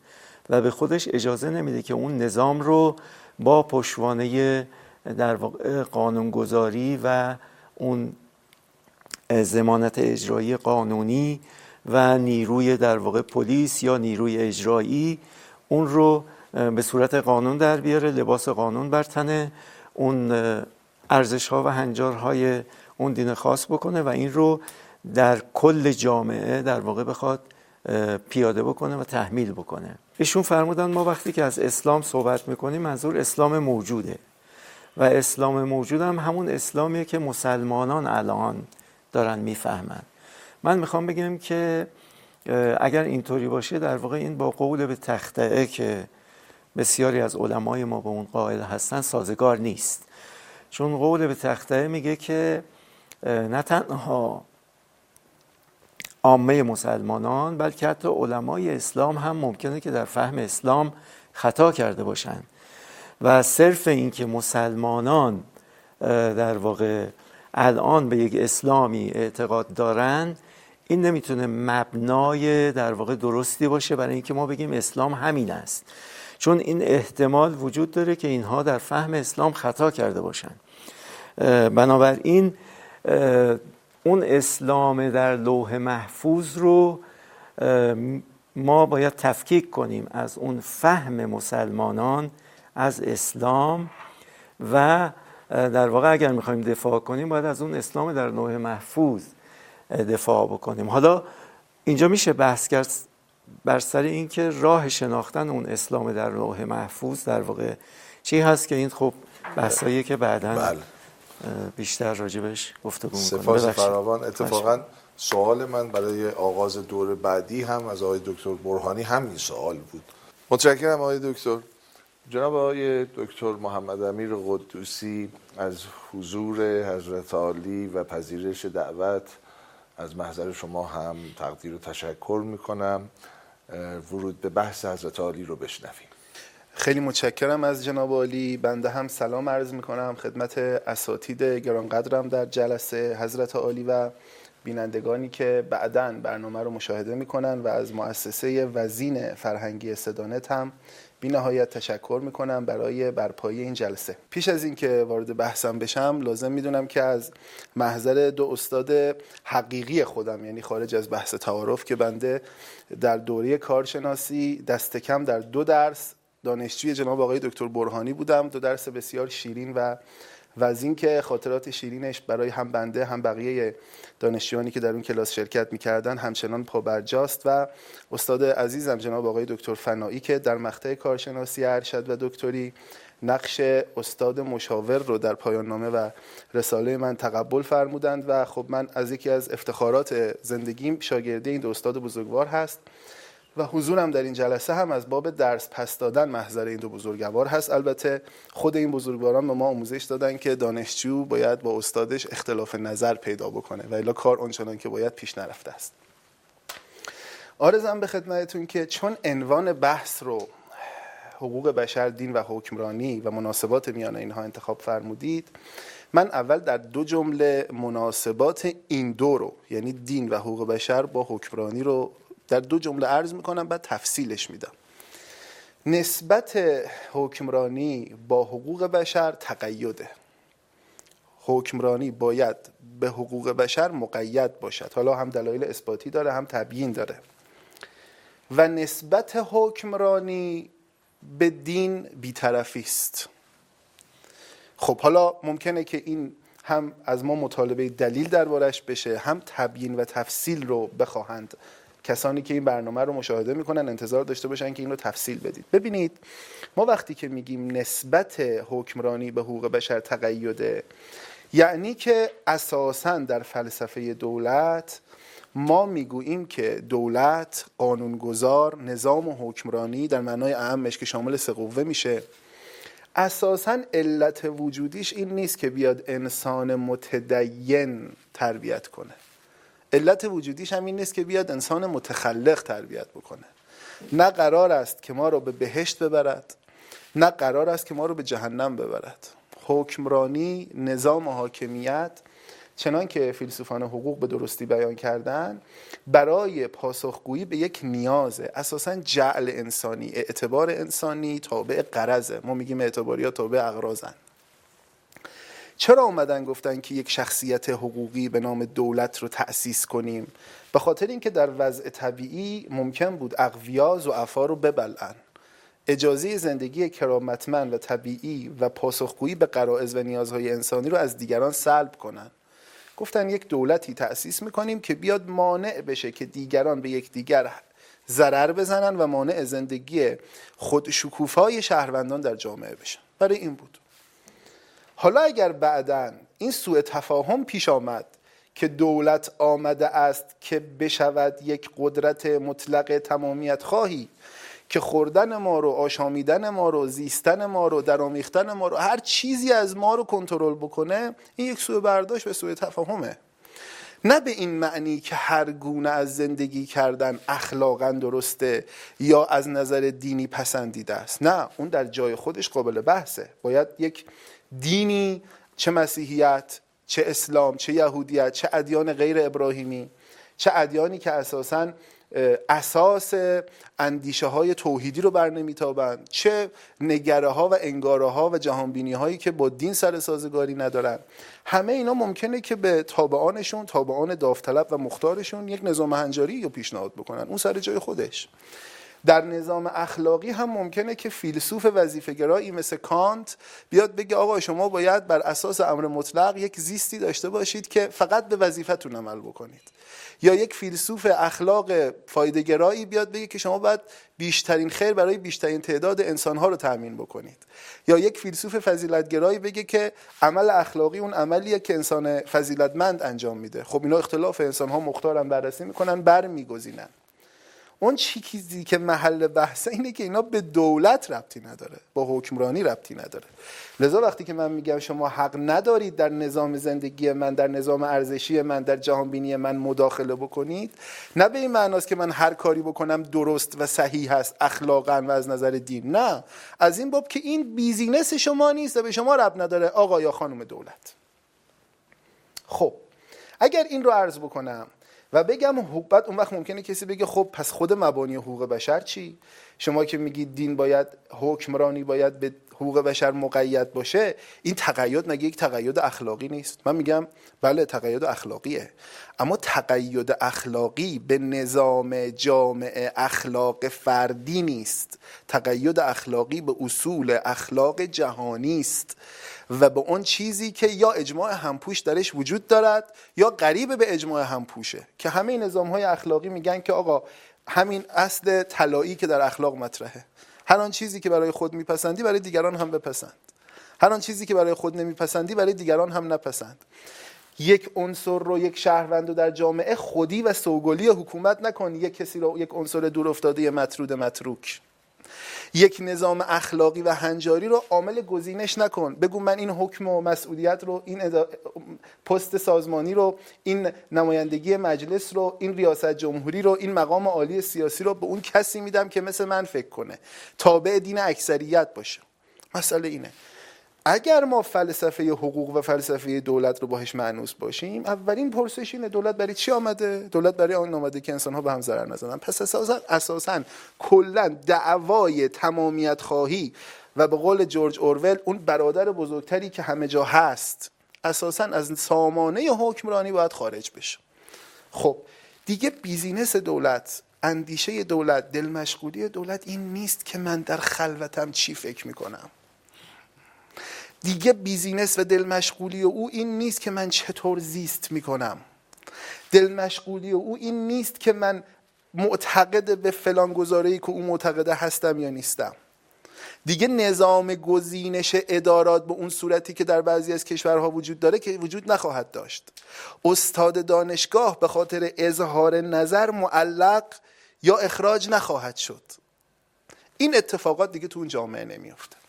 و به خودش اجازه نمیده که اون نظام رو با پشوانه در واقع قانونگذاری و اون زمانت اجرایی قانونی و نیروی در واقع پلیس یا نیروی اجرایی اون رو به صورت قانون در بیاره لباس قانون بر تنه اون ارزش ها و هنجارهای اون دین خاص بکنه و این رو در کل جامعه در واقع بخواد پیاده بکنه و تحمیل بکنه. ایشون فرمودن ما وقتی که از اسلام صحبت می‌کنیم منظور اسلام موجوده و اسلام موجود هم همون اسلامیه که مسلمانان الان دارن می‌فهمن. من می‌خوام بگم که اگر اینطوری باشه در واقع این با قول به تختعه که بسیاری از علمای ما به اون قائل هستن سازگار نیست. چون قول به تختعه میگه که نه تنها عامه مسلمانان بلکه حتی علمای اسلام هم ممکنه که در فهم اسلام خطا کرده باشند و صرف اینکه مسلمانان در واقع الان به یک اسلامی اعتقاد دارن این نمی‌تونه مبنای در واقع درستی باشه. برای اینکه ما بگیم اسلام همین است. چون این احتمال وجود داره که اینها در فهم اسلام خطا کرده باشن. بنابراین اون اسلام در لوح محفوظ رو ما باید تفکیک کنیم از اون فهم مسلمانان از اسلام و در واقع اگر می‌خوایم دفاع کنیم باید از اون اسلام در لوح محفوظ دفاع بکنیم. حالا اینجا میشه بحث کرد بر سر اینکه راه شناختن اون اسلام در لوح محفوظ در واقع چی هست که این خب بحثایی که بعدا بله. بیشتر راجبش گفتگو می‌کنیم. سپاس فراوان. اتفاقا سوال من برای آغاز دور بعدی هم از آقای دکتر برهانی همین سوال بود. متشکرم آقای دکتر. جناب آقای دکتر محمد امیر قدوسی از حضور حضرت عالی و پذیرش دعوت از محضر شما هم تقدیر و تشکر می‌کنم. ورود به بحث حضرت عالی رو بشنویم. خیلی متشکرم از جناب عالی. بنده هم سلام عرض می‌کنم. خدمت اساتید گرانقدرم در جلسه حضرت عالی و بینندگانی که بعدا برنامه رو مشاهده می‌کنن و از مؤسسه وزین فرهنگی صدانت هم بی نهایت تشکر می‌کنم برای برپایی این جلسه. پیش از اینکه وارد بحثم بشم لازم می‌دونم که از محضر دو استاد حقیقی خودم یعنی خارج از بحث تعارف که بنده در دوره کارشناسی دست کم در دو درس دانشجوی جناب آقای دکتر برهانی بودم. دو درس بسیار شیرین و و از اینکه خاطرات شیرینش برای هم بنده هم بقیه دانشجویانی که در اون کلاس شرکت می‌کردن همچنان پابرجاست و استاد عزیزم جناب آقای دکتر فنایی که در مقطع کارشناسی ارشد و دکتری نقش استاد مشاور رو در پایان نامه و رساله من تقبل فرمودند و خب من از یکی از افتخارات زندگیم شاگرده این دو استاد بزرگوار هست. و حضورم در این جلسه هم از باب درس پس دادن محضر این دو بزرگوار هست. البته خود این بزرگواران به ما آموزش دادن که دانشجو باید با استادش اختلاف نظر پیدا بکنه و الا کار آنچنان که باید پیش نرفته است. آرزم به خدمتتون که چون عنوان بحث رو حقوق بشر دین و حکمرانی و مناسبات میان اینها انتخاب فرمودید من اول در دو جمله مناسبات این دو رو یعنی دین و حقوق بشر با حکمرانی رو در دو جمله عرض می‌کنم بعد تفصیلش میدم. نسبت حکمرانی با حقوق بشر تقیده. حکمرانی باید به حقوق بشر مقید باشد. حالا هم دلایل اثباتی داره هم تبیین داره. و نسبت حکمرانی به دین بیطرفی است. خب حالا ممکنه که این هم از ما مطالبه دلیل دربارش بشه هم تبیین و تفصیل رو بخواهند کسانی که این برنامه رو مشاهده می‌کنن انتظار داشته باشن که این رو تفصیل بدید. ببینید ما وقتی که میگیم نسبت حکمرانی به حقوق بشر تقیده یعنی که اساسا در فلسفه دولت ما می‌گوییم که دولت قانونگذار نظام و حکمرانی در معنای اهمش که شامل سه قوه میشه. اساسا علت وجودیش این نیست که بیاد انسان متدین تربیت کنه. علت وجودیش هم این نیست که بیاد انسان متخلق تربیت بکنه. نه قرار است که ما رو به بهشت ببرد نه قرار است که ما رو به جهنم ببرد. حکمرانی نظام حاکمیت چنان که فیلسوفان حقوق به درستی بیان کردن برای پاسخگویی به یک نیازه اساسا جعل انسانی اعتبار انسانی تابع قرضه ما میگیم اعتباری ها تابع اغرازن چرا اومدن گفتن که یک شخصیت حقوقی به نام دولت رو تأسیس کنیم؟ به خاطر اینکه در وضع طبیعی ممکن بود اقویا افا رو ببلن اجازه زندگی کرامتمند و طبیعی و پاسخگویی به قرائز و نیازهای انسانی رو از دیگران سلب کنن. گفتن یک دولتی تأسیس می‌کنیم که بیاد مانع بشه که دیگران به یک دیگر ضرر بزنن و مانع زندگی خود شکوفای شهروندان در جامعه بشن. برای این بود. حالا اگر بعدا این سوء تفاهم پیش آمد که دولت آمده است که بشود یک قدرت مطلق تمامیت خواهی که خوردن ما رو آشامیدن ما رو زیستن ما رو درامیختن ما رو هر چیزی از ما رو کنترل بکنه این یک سوء برداشت به سوء تفاهمه. نه به این معنی که هر گونه از زندگی کردن اخلاقا درسته یا از نظر دینی پسندیده است. نه اون در جای خودش قابل بحثه. باید یک دینی چه مسیحیت چه اسلام چه یهودیت چه ادیان غیر ابراهیمی چه ادیانی که اساسا اساس اندیشه های توحیدی رو بر نمیتابند چه نگره ها و انگاره ها و جهانبینی هایی که با دین سر سازگاری ندارن. همه اینا ممکنه که به تابعانشون تابعان داوطلب و مختارشون یک نظام هنجاری رو پیشنهاد بکنن. اون سر جای خودش. در نظام اخلاقی هم ممکنه که فیلسوف وظیفه‌گرایی مثل کانت بیاد بگه آقا شما باید بر اساس امر مطلق یک زیستی داشته باشید که فقط به وظیفتون عمل بکنید. یا یک فیلسوف اخلاق فایدهگرایی بیاد بگه که شما باید بیشترین خیر برای بیشترین تعداد انسانها رو تأمین بکنید. یا یک فیلسوف فضیلتگرایی بگه که عمل اخلاقی اون عملیه که انسان فضیلتمند انجام میده. خب اینا اختلاف انسانها مختارن بررسی می‌کنن برمیگزینن. اون چیزی که محل بحثه اینه که اینا به دولت ربطی نداره با حکمرانی ربطی نداره. لذا وقتی که من میگم شما حق ندارید در نظام زندگی من در نظام ارزشی من در جهانبینی من مداخله بکنید نه به این معناست که من هر کاری بکنم درست و صحیح هست اخلاقا و از نظر دین. نه. از این باب که این بیزینس شما نیست و به شما رب نداره آقا یا خانم دولت. خب اگر این رو عرض بکنم و بگم بعد اون وقت ممکنه کسی بگه خب پس خود مبانی حقوق بشر چی؟ شما که میگید دین باید حکمرانی باید به حقوق بشر مقید باشه این تقید مگه یک تقید اخلاقی نیست؟ من میگم بله تقید اخلاقیه. اما تقید اخلاقی به نظام جامعه اخلاق فردی نیست. تقید اخلاقی به اصول اخلاق جهانی است. و به اون چیزی که یا اجماع همپوش درش وجود دارد یا قریب به اجماع همپوشه. که همه نظام های اخلاقی میگن که آقا همین اصل طلایی که در اخلاق مطرحه. هر آن چیزی که برای خود میپسندی برای دیگران هم بپسند. هر آن چیزی که برای خود نمیپسندی برای دیگران هم نپسند. یک عنصر رو یک شهروند رو در جامعه خودی و سوگلی حکومت نکن. یک کسی رو یک عنصر دور افتاده مطرود متروک. یک نظام اخلاقی و هنجاری رو عامل گزینش نکن. بگو من این حکم و مسئولیت رو این پست سازمانی رو این نمایندگی مجلس رو این ریاست جمهوری رو این مقام عالی سیاسی رو به اون کسی میدم که مثل من فکر کنه. تابع دین اکثریت باشه. مسئله اینه. اگر ما فلسفه حقوق و فلسفه دولت رو باهش معنوس باشیم اولین پرسش اینه دولت برای چی آمده؟ دولت برای آن آمده که انسان ها به هم ضرر نزنن. پس اساسا اساسا کلا دعوای تمامیت خواهی و به قول جورج اورول اون برادر بزرگتری که همه جا هست اساسا از سامانه حکمرانی باید خارج بشه. خب دیگه business دولت اندیشه دولت دل مشغولی دولت این نیست که من در خلوتم چی فکر می‌کنم. دیگه business و دل مشغولی او این نیست که من چطور زیست می‌کنم. دل مشغولی او این نیست که من معتقد به فلان گزاره ای که او معتقده هستم یا نیستم. دیگه نظام گزینش ادارات به اون صورتی که در بعضی از کشورها وجود داره که وجود نخواهد داشت. استاد دانشگاه به خاطر اظهار نظر معلق یا اخراج نخواهد شد. این اتفاقات دیگه تو اون جامعه نمیافته.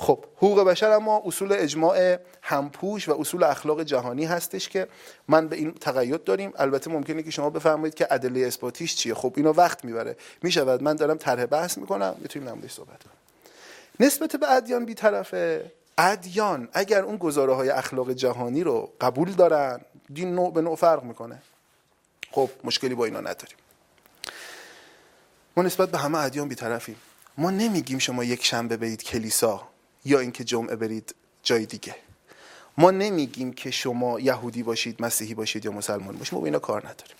خب حقوق بشر اما اصول اجماع همپوش و اصول اخلاق جهانی هستش که من به این تقید داریم. البته ممکنه که شما بفرمایید که ادله اثباتیش چیه. خب اینو وقت می‌بره. می‌شود. من دارم طرح بحث می‌کنم. می‌تونیم نمودش صحبت کنیم. نسبت به ادیان بیطرفه. ادیان اگر اون گزاره های اخلاق جهانی رو قبول دارن دین نوع به نوع فرق می‌کنه. خب مشکلی با اینا نداریم. ما نسبت به همه ادیان بیطرفیم. ما نمیگیم شما یک شنبه برید کلیسا. یا اینکه جمعه برید جای دیگه. ما نمیگیم که شما یهودی باشید مسیحی باشید یا مسلمان باشید. ما با اینا کار نداریم.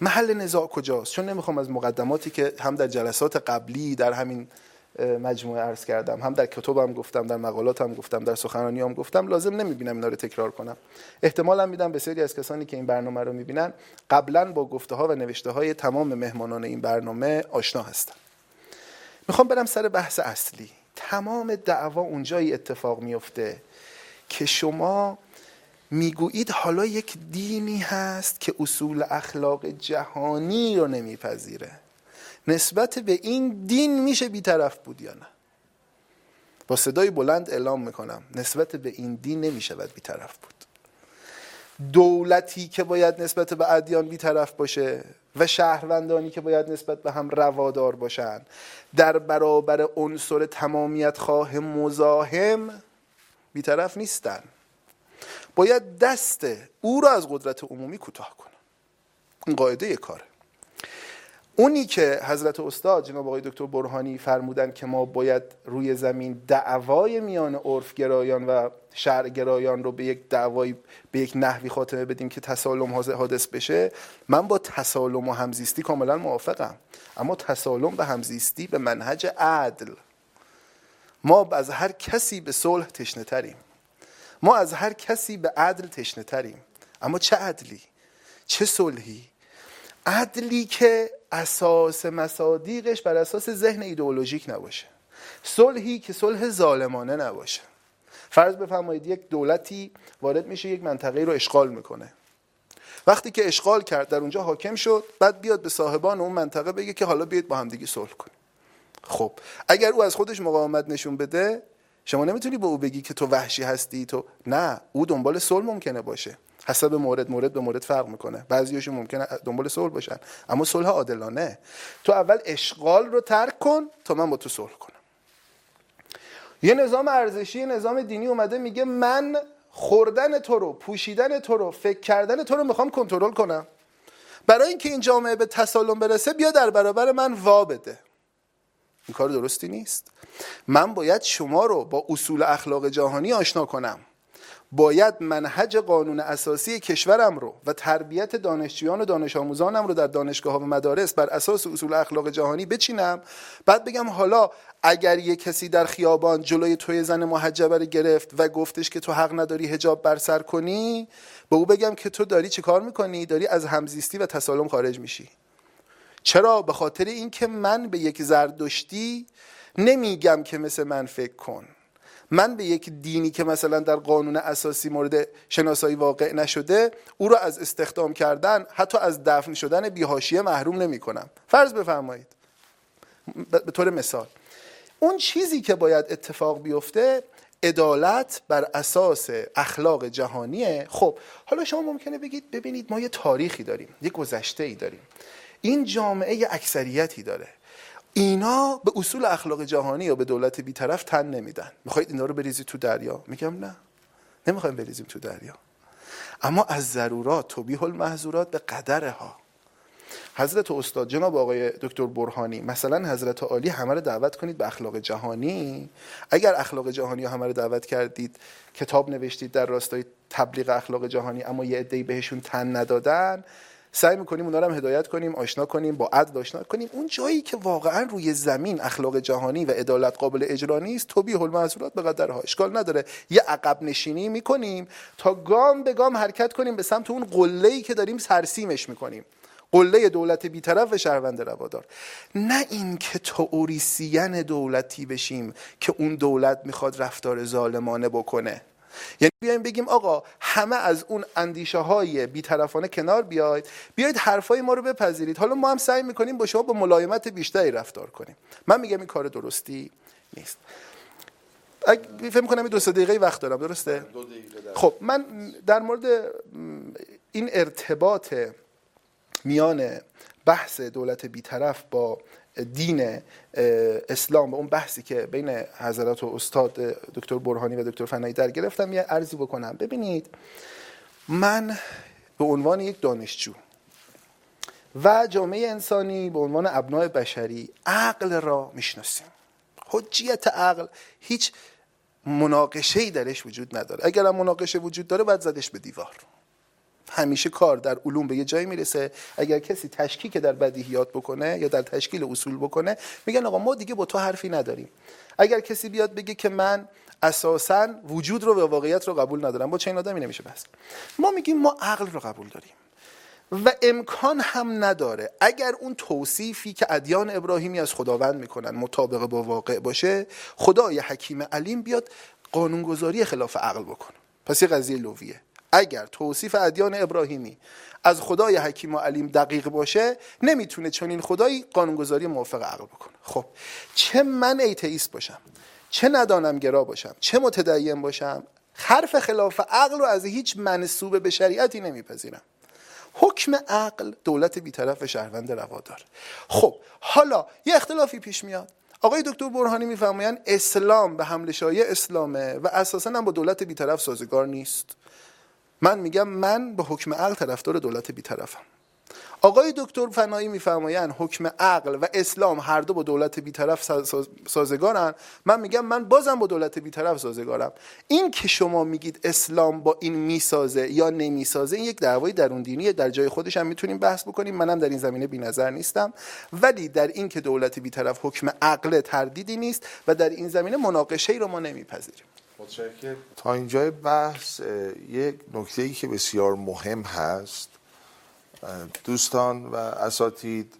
محل نزاع کجاست؟ چون نمی‌خوام از مقدماتی که هم در جلسات قبلی در همین مجموعه عرض کردم هم در کتبم گفتم در مقالاتم گفتم در سخنرانیام گفتم لازم نمی‌بینم اینا رو تکرار کنم. احتمالا میدم بسیاری از کسانی که این برنامه رو می‌بینن قبلا با گفته ها و نوشته های تمام مهمانان این برنامه آشنا هستن. می‌خوام برم سر بحث اصلی. تمام دعوا اونجایی اتفاق میفته که شما می‌گویید حالا یک دینی هست که اصول اخلاق جهانی رو نمیپذیره. نسبت به این دین میشه بیطرف بود یا نه؟ با صدای بلند اعلام می‌کنم نسبت به این دین نمیشه باید بیطرف بود. دولتی که باید نسبت به ادیان بیطرف باشه و شهروندانی که باید نسبت به هم روادار باشند در برابر عنصر تمامیت خواه مزاحم بیطرف نیستن. باید دست او را از قدرت عمومی کوتاه کنن. این قاعده کاره. اونی که حضرت استاد جناب آقای دکتر برهانی فرمودن که ما باید روی زمین دعوای میان عرف گرایان و شرع گرایان رو به یک دعوای به یک نحوی خاتمه بدیم که تسالم حادث بشه من با تسالم و همزیستی کاملا موافقم. اما تسالم و همزیستی به منهج عدل. ما از هر کسی به صلح تشنه تریم. ما از هر کسی به عدل تشنه تریم. اما چه عدلی؟ چه صلحی؟ عدلی که اساس مصادیقش بر اساس ذهن ایدئولوژیک نباشه. صلحی که صلح ظالمانه نباشه. فرض بفرمایید یک دولتی وارد میشه یک منطقه رو اشغال می‌کنه. وقتی که اشغال کرد در اونجا حاکم شد بعد بیاد به صاحبان اون منطقه بگه که حالا بیاید با هم دیگه صلح کنیم. خب اگر او از خودش مقاومت نشون بده شما نمی‌تونی به او بگی که تو وحشی هستی تو نه او دنبال صلح ممکنه باشه. حسب مورد مورد به مورد فرق می‌کنه. بعضیاشون ممکنه دنبال صلح باشن. اما صلح عادلانه. تو اول اشغال رو ترک کن تا من با تو صلح کنم. یه نظام ارزشی یه نظام دینی اومده میگه من خوردن تو رو پوشیدن تو رو فکر کردن تو رو می‌خوام کنترل کنم. برای اینکه این جامعه به تسالم برسه بیا در برابر من وا بده. این کار درستی نیست. من باید شما رو با اصول اخلاق جهانی آشنا کنم. باید منهج قانون اساسی کشورم رو و تربیت دانشجویان و دانش آموزانم رو در دانشگاه ها و مدارس بر اساس اصول اخلاق جهانی بچینم. بعد بگم حالا اگر یه کسی در خیابان جلوی توی زن محجبه رو گرفت و گفتش که تو حق نداری هجاب بر سر کنی به او بگم که تو داری چه کار می‌کنی؟ داری از همزیستی و تسالم خارج میشی. چرا؟ به خاطر اینکه من به یک زردشتی نمیگم که مثل من فکر کن. من به یک دینی که مثلا در قانون اساسی مورد شناسایی واقع نشده او را از استخدام کردن حتی از دفن شدن بیهاشیه محروم نمی کنم فرض بفرمایید. به طور مثال اون چیزی که باید اتفاق بیفته عدالت بر اساس اخلاق جهانیه. خب حالا شما ممکنه بگید ببینید ما یه تاریخی داریم یه گذشته ای داریم. این جامعه اکثریتی داره. اینا به اصول اخلاق جهانی یا به دولت بیطرف تن نمیدن. می‌خواید اینا رو بریزید تو دریا؟ میگم نه. نمی‌خوایم بریزیم تو دریا. اما از ضرورات توبیح المحظورات به قدرها. حضرت استاد جناب آقای دکتر برهانی مثلا حضرت عالی همه رو دعوت کنید به اخلاق جهانی. اگر اخلاق جهانی همه رو دعوت کردید کتاب نوشتید در راستای تبلیغ اخلاق جهانی اما یه عده‌ای بهشون تن ندادن سعی می‌کنیم اونا رو هم هدایت کنیم آشنا کنیم با عدل آشنا کنیم. اون جایی که واقعا روی زمین اخلاق جهانی و عدالت قابل اجرا نیست توبیه المعذورات به قدرها اشکال نداره. یه عقب نشینی می‌کنیم تا گام به گام حرکت کنیم به سمت اون قله که داریم سرسیمش می‌کنیم. قله دولت بیطرف و شهروند روادار. نه اینکه تئوریسین دولتی بشیم که اون دولت می‌خواد رفتار ظالمانه بکنه. یعنی بیایم بگیم آقا همه از اون اندیشه های بیطرفانه کنار بیاید بیاید حرفای ما رو بپذیرید. حالا ما هم سعی می‌کنیم با شما با ملایمت بیشتری رفتار کنیم. من میگم این کار درستی نیست. فکر کنم این دو سه دقیقه وقت دارم درسته؟ خب من در مورد این ارتباط میان بحث دولت بیطرف با دین اسلام و اون بحثی که بین حضرات و استاد دکتر برهانی و دکتر فنایی در گرفتم یه عرضی بکنم. ببینید من به عنوان یک دانشجو و جامعه انسانی به عنوان ابنای بشری عقل را می‌شناسیم. حجیت عقل هیچ مناقشه ای درش وجود نداره. اگر مناقشه وجود داره باید زدش به دیوار. همیشه کار در علوم به یه جایی می‌رسه. اگر کسی تشکیک در بدیهیات بکنه یا در تشکیل اصول بکنه میگن آقا ما دیگه با تو حرفی نداریم. اگر کسی بیاد بگه که من اساسا وجود رو و واقعیت رو قبول ندارم با چه آدمی نمیشه بس؟ ما میگیم ما عقل رو قبول داریم و امکان هم نداره. اگر اون توصیفی که ادیان ابراهیمی از خداوند می‌کنن مطابق با واقع باشه خدای حکیم علیم بیاد قانونگذاری خلاف عقل بکنه. پس یه قضیه لویه. اگر توصیف ادیان ابراهیمی از خدای حکیم و علیم دقیق باشه نمی‌تونه چنین خدایی قانونگذاری موافق عقل بکنه. خب چه من ایتئیست باشم؟ چه ندانم گرا باشم؟ چه متدین باشم؟ حرف خلاف عقل رو از هیچ منصوب به شریعتی نمیپذیرم. حکم عقل دولت بیطرف شهروند روادار خب حالا یه اختلافی پیش میاد. آقای دکتر برهانی میفرمایند اسلام به حمله شایع اسلامه و اساسا هم با دولت بیطرف سازگار نیست. من میگم من به حکم عقل طرفدار دولت بیطرفم. آقای دکتر فنایی میفرمایند حکم عقل و اسلام هر دو با دولت بیطرف سازگارن. من میگم من بازم با دولت بیطرف سازگارم. این که شما میگید اسلام با این می‌سازه یا نمی‌سازه این یک دعوای درون دینیه در جای خودش هم می‌تونیم بحث بکنیم. منم در این زمینه بی‌نظر نیستم. ولی در این که دولت بیطرف حکم عقل تردیدی نیست و در این زمینه مناقشه ای رو ما نمیپذیریم. تا اینجای بحث یک نکته ای که بسیار مهم هست. دوستان و اساتید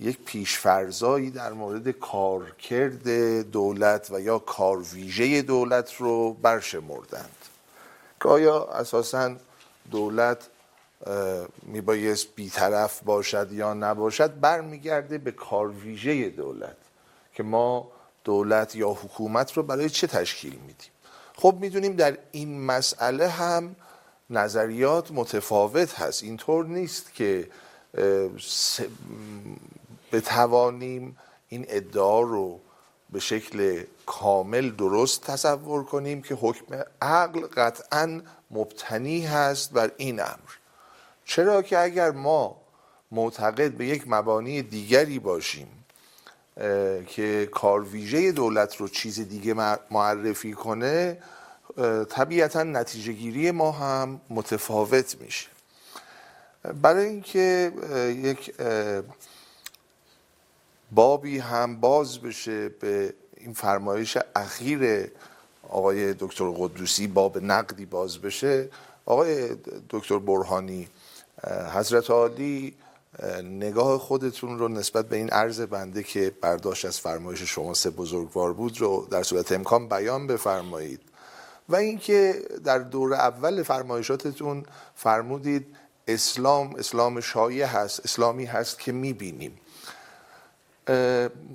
یک پیشفرزایی در مورد کارکرد دولت و یا کارویژه دولت رو برشمردند. که آیا اساسا دولت میبایست بیطرف باشد یا نباشد برمیگرده به کارویژه دولت که ما دولت یا حکومت رو برای چه تشکیل میدیم؟ خب می‌دونیم در این مسئله هم نظریات متفاوت هست. اینطور نیست که بتوانیم این ادعا رو به شکل کامل درست تصور کنیم که حکم عقل قطعا مبتنی هست بر این امر. چرا که اگر ما معتقد به یک مبانی دیگری باشیم که کارویژه دولت رو چیز دیگه معرفی کنه طبیعتا نتیجه گیری ما هم متفاوت میشه. برای اینکه یک بابی هم باز بشه به این فرمایش اخیر آقای دکتر قدوسی باب نقدی باز بشه آقای دکتر برهانی حضرت عالی نگاه خودتون رو نسبت به این عرض بنده که برداشت از فرمایش شما سه بزرگوار بود رو در صورت امکان بیان بفرمایید. و اینکه در دور اول فرمایشاتتون فرمودید اسلام اسلام شایع هست اسلامی هست که می‌بینیم.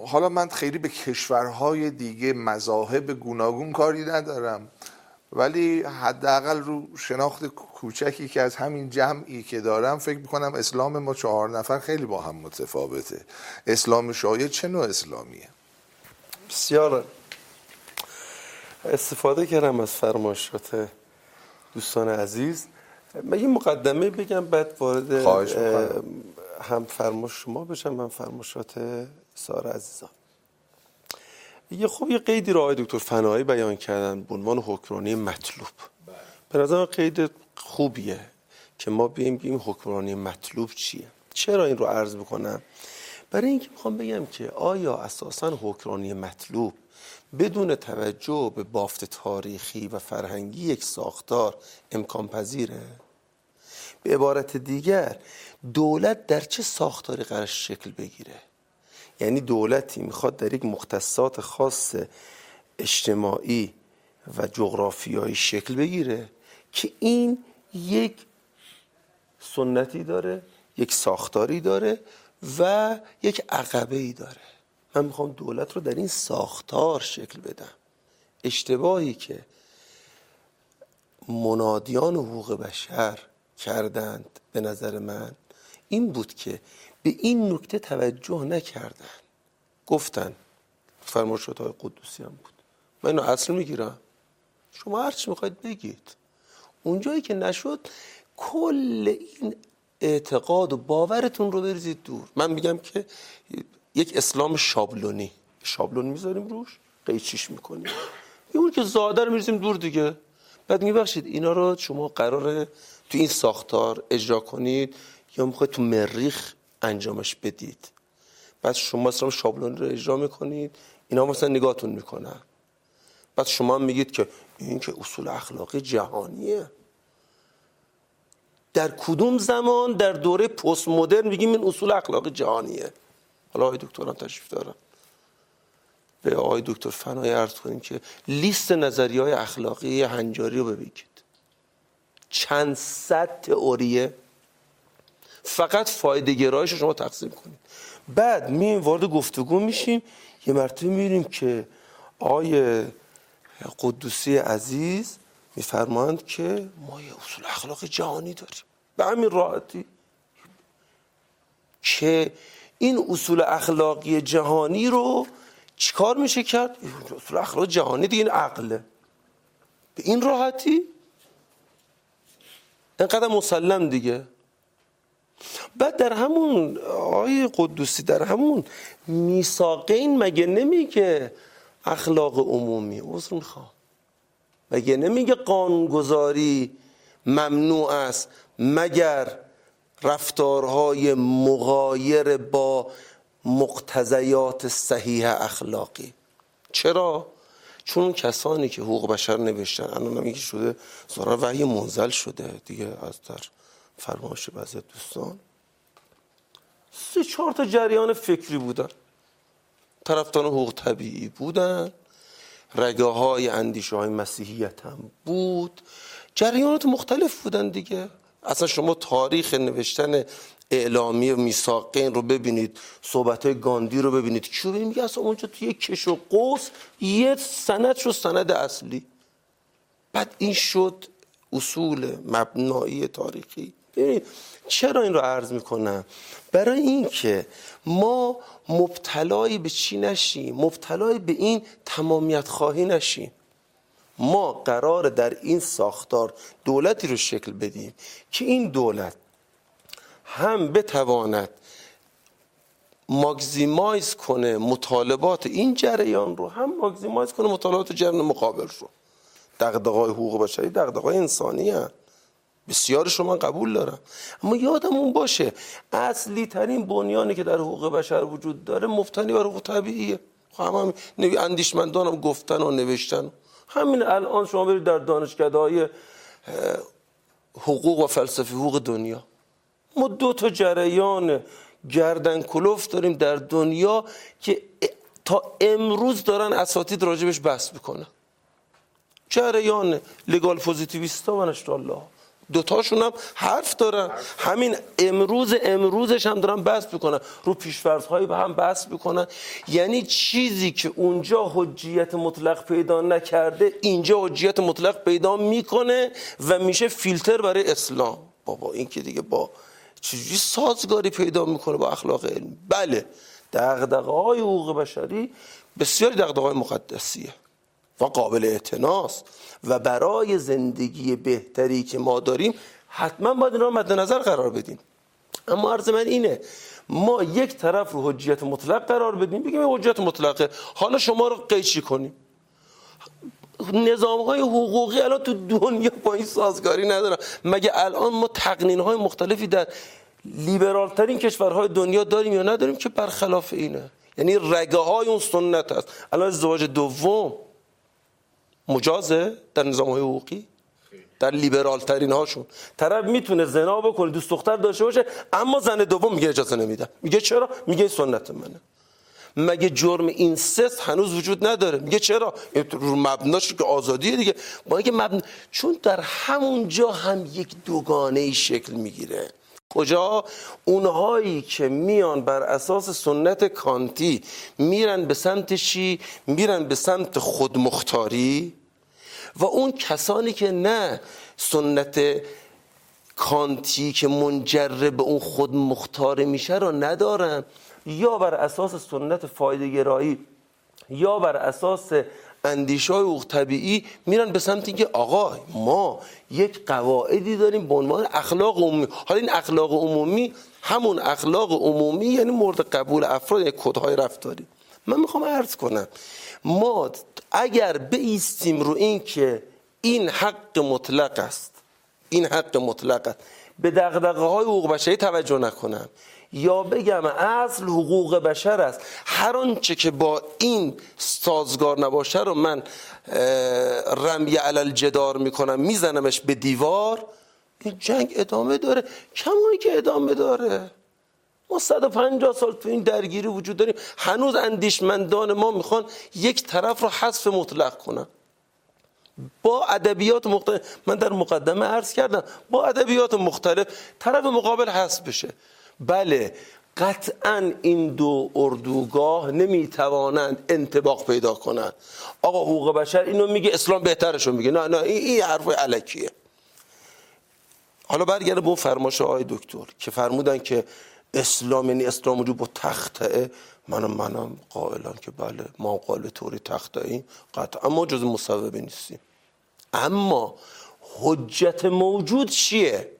حالا من خیلی به کشورهای دیگه مذاهب گوناگون کاری ندارم. ولی حداقل رو شناخت کوچکی که از همین جمعی که دارم فکر می‌کنم اسلام ما چهار نفر خیلی با هم متفاوته. اسلام شایع چه نوع اسلامیه؟ بسیار استفاده کردم از فرمایشات دوستان عزیز. من یه مقدمه بگم بعد وارد هم فرماش شما بشم هم فرماشات سار عزیزان. یه خوب یه قیدی رو آقای دکتر فنایی بیان کردن به عنوان حکمرانی مطلوب. به نظر قید خوبیه که ما بیم بیم حکمرانی مطلوب چیه؟ چرا این رو عرض بکنم؟ برای اینکه می‌خوام بگم که آیا اساسا حکمرانی مطلوب بدون توجه به بافت تاریخی و فرهنگی یک ساختار امکان پذیره؟ به عبارت دیگر دولت در چه ساختاری قرار شکل بگیره؟ یعنی دولتی می‌خواد در یک مختصات خاص اجتماعی و جغرافیایی شکل بگیره که این یک سنتی داره یک ساختاری داره و یک عقبه ای داره. من می‌خوام دولت رو در این ساختار شکل بدم. اشتباهی که منادیان حقوق بشر کردند به نظر من این بود که به این نکته توجه نکردن. گفتن فرمایشات های قدوسی هم بود. من اینو اصل می‌گیرم. شما هرچی می‌خواید بگید. اونجایی که نشد کل این اعتقاد و باورتون رو بریزید دور. من میگم که یک اسلام شابلونی. شابلون می‌ذاریم روش قیچیش می‌کنیم. اون که زاده رو میریزیم دور دیگه. بعد میبخشید اینا رو شما قراره تو این ساختار اجرا کنید یا می‌خواید تو مریخ انجامش بدید. بعد شما اسلام شابلونی رو اجرا می‌کنید اینا مثلا نگاهتون می‌کنن. بعد شما میگید که این که اصول اخلاقی جهانیه. در کدوم زمان در دوره پست مدرن میگیم این اصول اخلاقی جهانیه؟ حالا آقای دکتران تشریف دارن به آقای دکتر فنای عرض کنیم که لیست نظری های اخلاقی هنجاری رو ببینید. چند صد تئوریه فقط فایده گرایش رو شما تقسیم کنید. بعد مییم وارد گفتگو میشیم یه مرتبه می‌بینیم که آقای قدوسی عزیز میفرمایند که ما یه اصول اخلاق جهانی داریم. به همین راحتی که این اصول اخلاقی جهانی رو چیکار میشه کرد؟ اصول اخلاق جهانی دیگه این عقله. به این راحتی؟ اینقدر مسلم دیگه. بعد در همون آقای قدوسی در همون میساقین مگه نمیگه اخلاق عمومی؟ عذر می‌خوام. مگه نمیگه قانونگذاری ممنوع است مگر رفتارهای مغایر با مقتضیات صحیح اخلاقی؟ چرا؟ چون کسانی که حقوق بشر نوشتن الان هم شده زارا وحی منزل شده دیگه از در. فرمایش بعضی دوستان. سه چهار تا جریان فکری بودن. طرفدار حقوق طبیعی بودن. رگه های اندیشه های مسیحیت هم بود. جریانات مختلف بودن دیگه. اصلا شما تاریخ نوشتن اعلامی و میساقین رو ببینید صحبت های گاندی رو ببینید کیو ببینید؟ میگه اصلا اونجا توی کش و قوس یه سند شد سند اصلی. بعد این شد اصول مبنایی تاریخی. ببینید چرا این رو عرض می‌کنم؟ برای اینکه ما مبتلای به چی نشیم؟ مبتلای به این تمامیت خواهی نشیم. ما قرار در این ساختار دولتی رو شکل بدیم که این دولت هم بتواند ماگزیمایز کنه مطالبات این جریان رو هم ماگزیمایز کنه مطالبات جریان مقابل رو. دغدغه‌های حقوق بشری دغدغه‌های انسانی هست بسیارش من قبول دارم. اما یادمون باشه اصلی ترین بنیانی که در حقوق بشر وجود داره مفتنی بر حقوق طبیعیه. خب هم اندیشمندان هم گفتن و نوشتن. همین الان شما برید در دانشکده های حقوق و فلسفه حقوق دنیا. ما دو تا جریان گردن کلوف داریم در دنیا که تا امروز دارن اساتید راجبش بحث می‌کنن. جریان لگال پوزیتیویستا و الله. دوتاشون هم حرف دارن. همین امروز امروزش هم دارن بحث می‌کنن. رو پیشفرض به هم بحث می‌کنن. یعنی چیزی که اونجا حجیت مطلق پیدا نکرده اینجا حجیت مطلق پیدا می‌کنه و میشه فیلتر برای اسلام. بابا این که دیگه با چجوری سازگاری پیدا می‌کنه با اخلاق علمی بله دغدغه های حقوق بشری بسیاری دغدغه های مقدسیه. و قابل اعتناست. و برای زندگی بهتری که ما داریم حتما باید این را مد نظر قرار بدیم. اما عرض من اینه ما یک طرف رو حجیت مطلق قرار بدیم بگیم حجیت مطلقه. حالا شما رو قیچی کنیم؟ نظام های حقوقی الان تو دنیا با این سازگاری ندارن. مگه الان ما تقنین های مختلفی در لیبرال ترین کشورهای دنیا داریم یا نداریم که برخلاف اینه؟ یعنی رگه های اون سنت هست. الان ازدواج دوم. مجازه در نظام های حقوقی؟ در لیبرال ترین هاشون طرف می‌تونه زنا بکنه دوست دختر داشته باشه اما زن دوم میگه اجازه نمیدم. میگه چرا؟ میگه سنت منه. مگه جرم این سست هنوز وجود نداره؟ میگه چرا؟ رو مبناش که آزادیه دیگه. با اینکه مبنا چون در همون جا هم یک دوگانه شکل می‌گیره. کجا اونهایی که میان بر اساس سنت کانتی میرن به سمت چی؟ میرن به سمت خودمختاری و اون کسانی که نه سنت کانتی که منجر به اون خودمختاری میشه رو ندارن. یا بر اساس سنت فایده گرایی یا بر اساس اندیشه های طبیعی میرن به سمت اینکه آقا ما یک قواعدی داریم به عنوان اخلاق عمومی. حالا این اخلاق عمومی همون اخلاق عمومی یعنی مورد قبول افراد یک کدهای رفتاری. من می‌خوام عرض کنم ما اگر بیستیم رو این که این حق مطلق است این حق مطلق است. به دغدغه های حقوق بشری توجه نکنم. یا بگم اصل حقوق بشر است. هر آنچه که با این سازگار نباشه رو من رمی علل جدار می‌کنم میزنمش به دیوار این جنگ ادامه داره. کمایی که ادامه داره. ما 150 سال تو این درگیری وجود داریم. هنوز اندیشمندان ما می‌خوان یک طرف رو حذف مطلق کنن. با ادبیات مختلف. من در مقدمه عرض کردم با ادبیات مختلف طرف مقابل حذف بشه. بله قطعا این دو اردوگاه نمی‌توانند انتباق پیدا کنند. آقا حقوق بشر اینو میگه اسلام بهترشو میگه. نه نه این, این حرف علکیه. حالا برگرده به اون آقای دکتر که فرمودن که اسلام یعنی اسلام وجود با تخته. منم منم قائلان که بله ما قائل طوری تخته این قطعا ما جز مصوبه نیستیم. اما حجت موجود چیه؟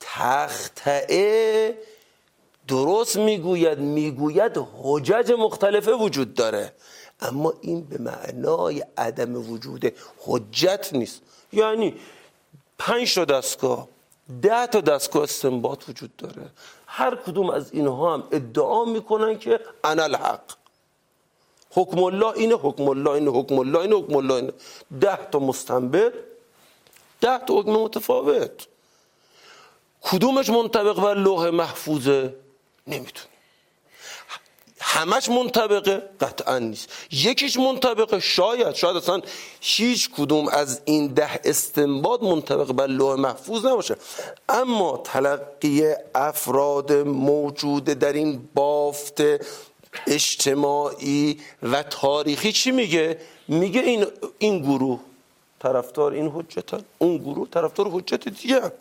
تختعه درست می‌گوید می‌گوید حجج مختلفه وجود داره. اما این به معنای عدم وجود حجت نیست. یعنی پنج تا دستگاه ده تا دستگاه استنباط وجود داره. هر کدوم از اینها هم ادعا می‌کنن که انا الحق. حکم الله اینه حکم الله اینه حکم الله اینه حکم الله اینه. ده تا مستنبط ده تا حکم متفاوت. کدومش منطبق بر لوح محفوظه؟ نمی‌تونی همش منطبقه؟ قطعا نیست. یکیش منطبقه. شاید شاید اصلا هیچ کدوم از این ده استنباط منطبق بر لوح محفوظ نباشه. اما تلقی افراد موجود در این بافت اجتماعی و تاریخی چی میگه؟ میگه این این گروه طرفدار این حجتن اون گروه طرفدار حجت دیگه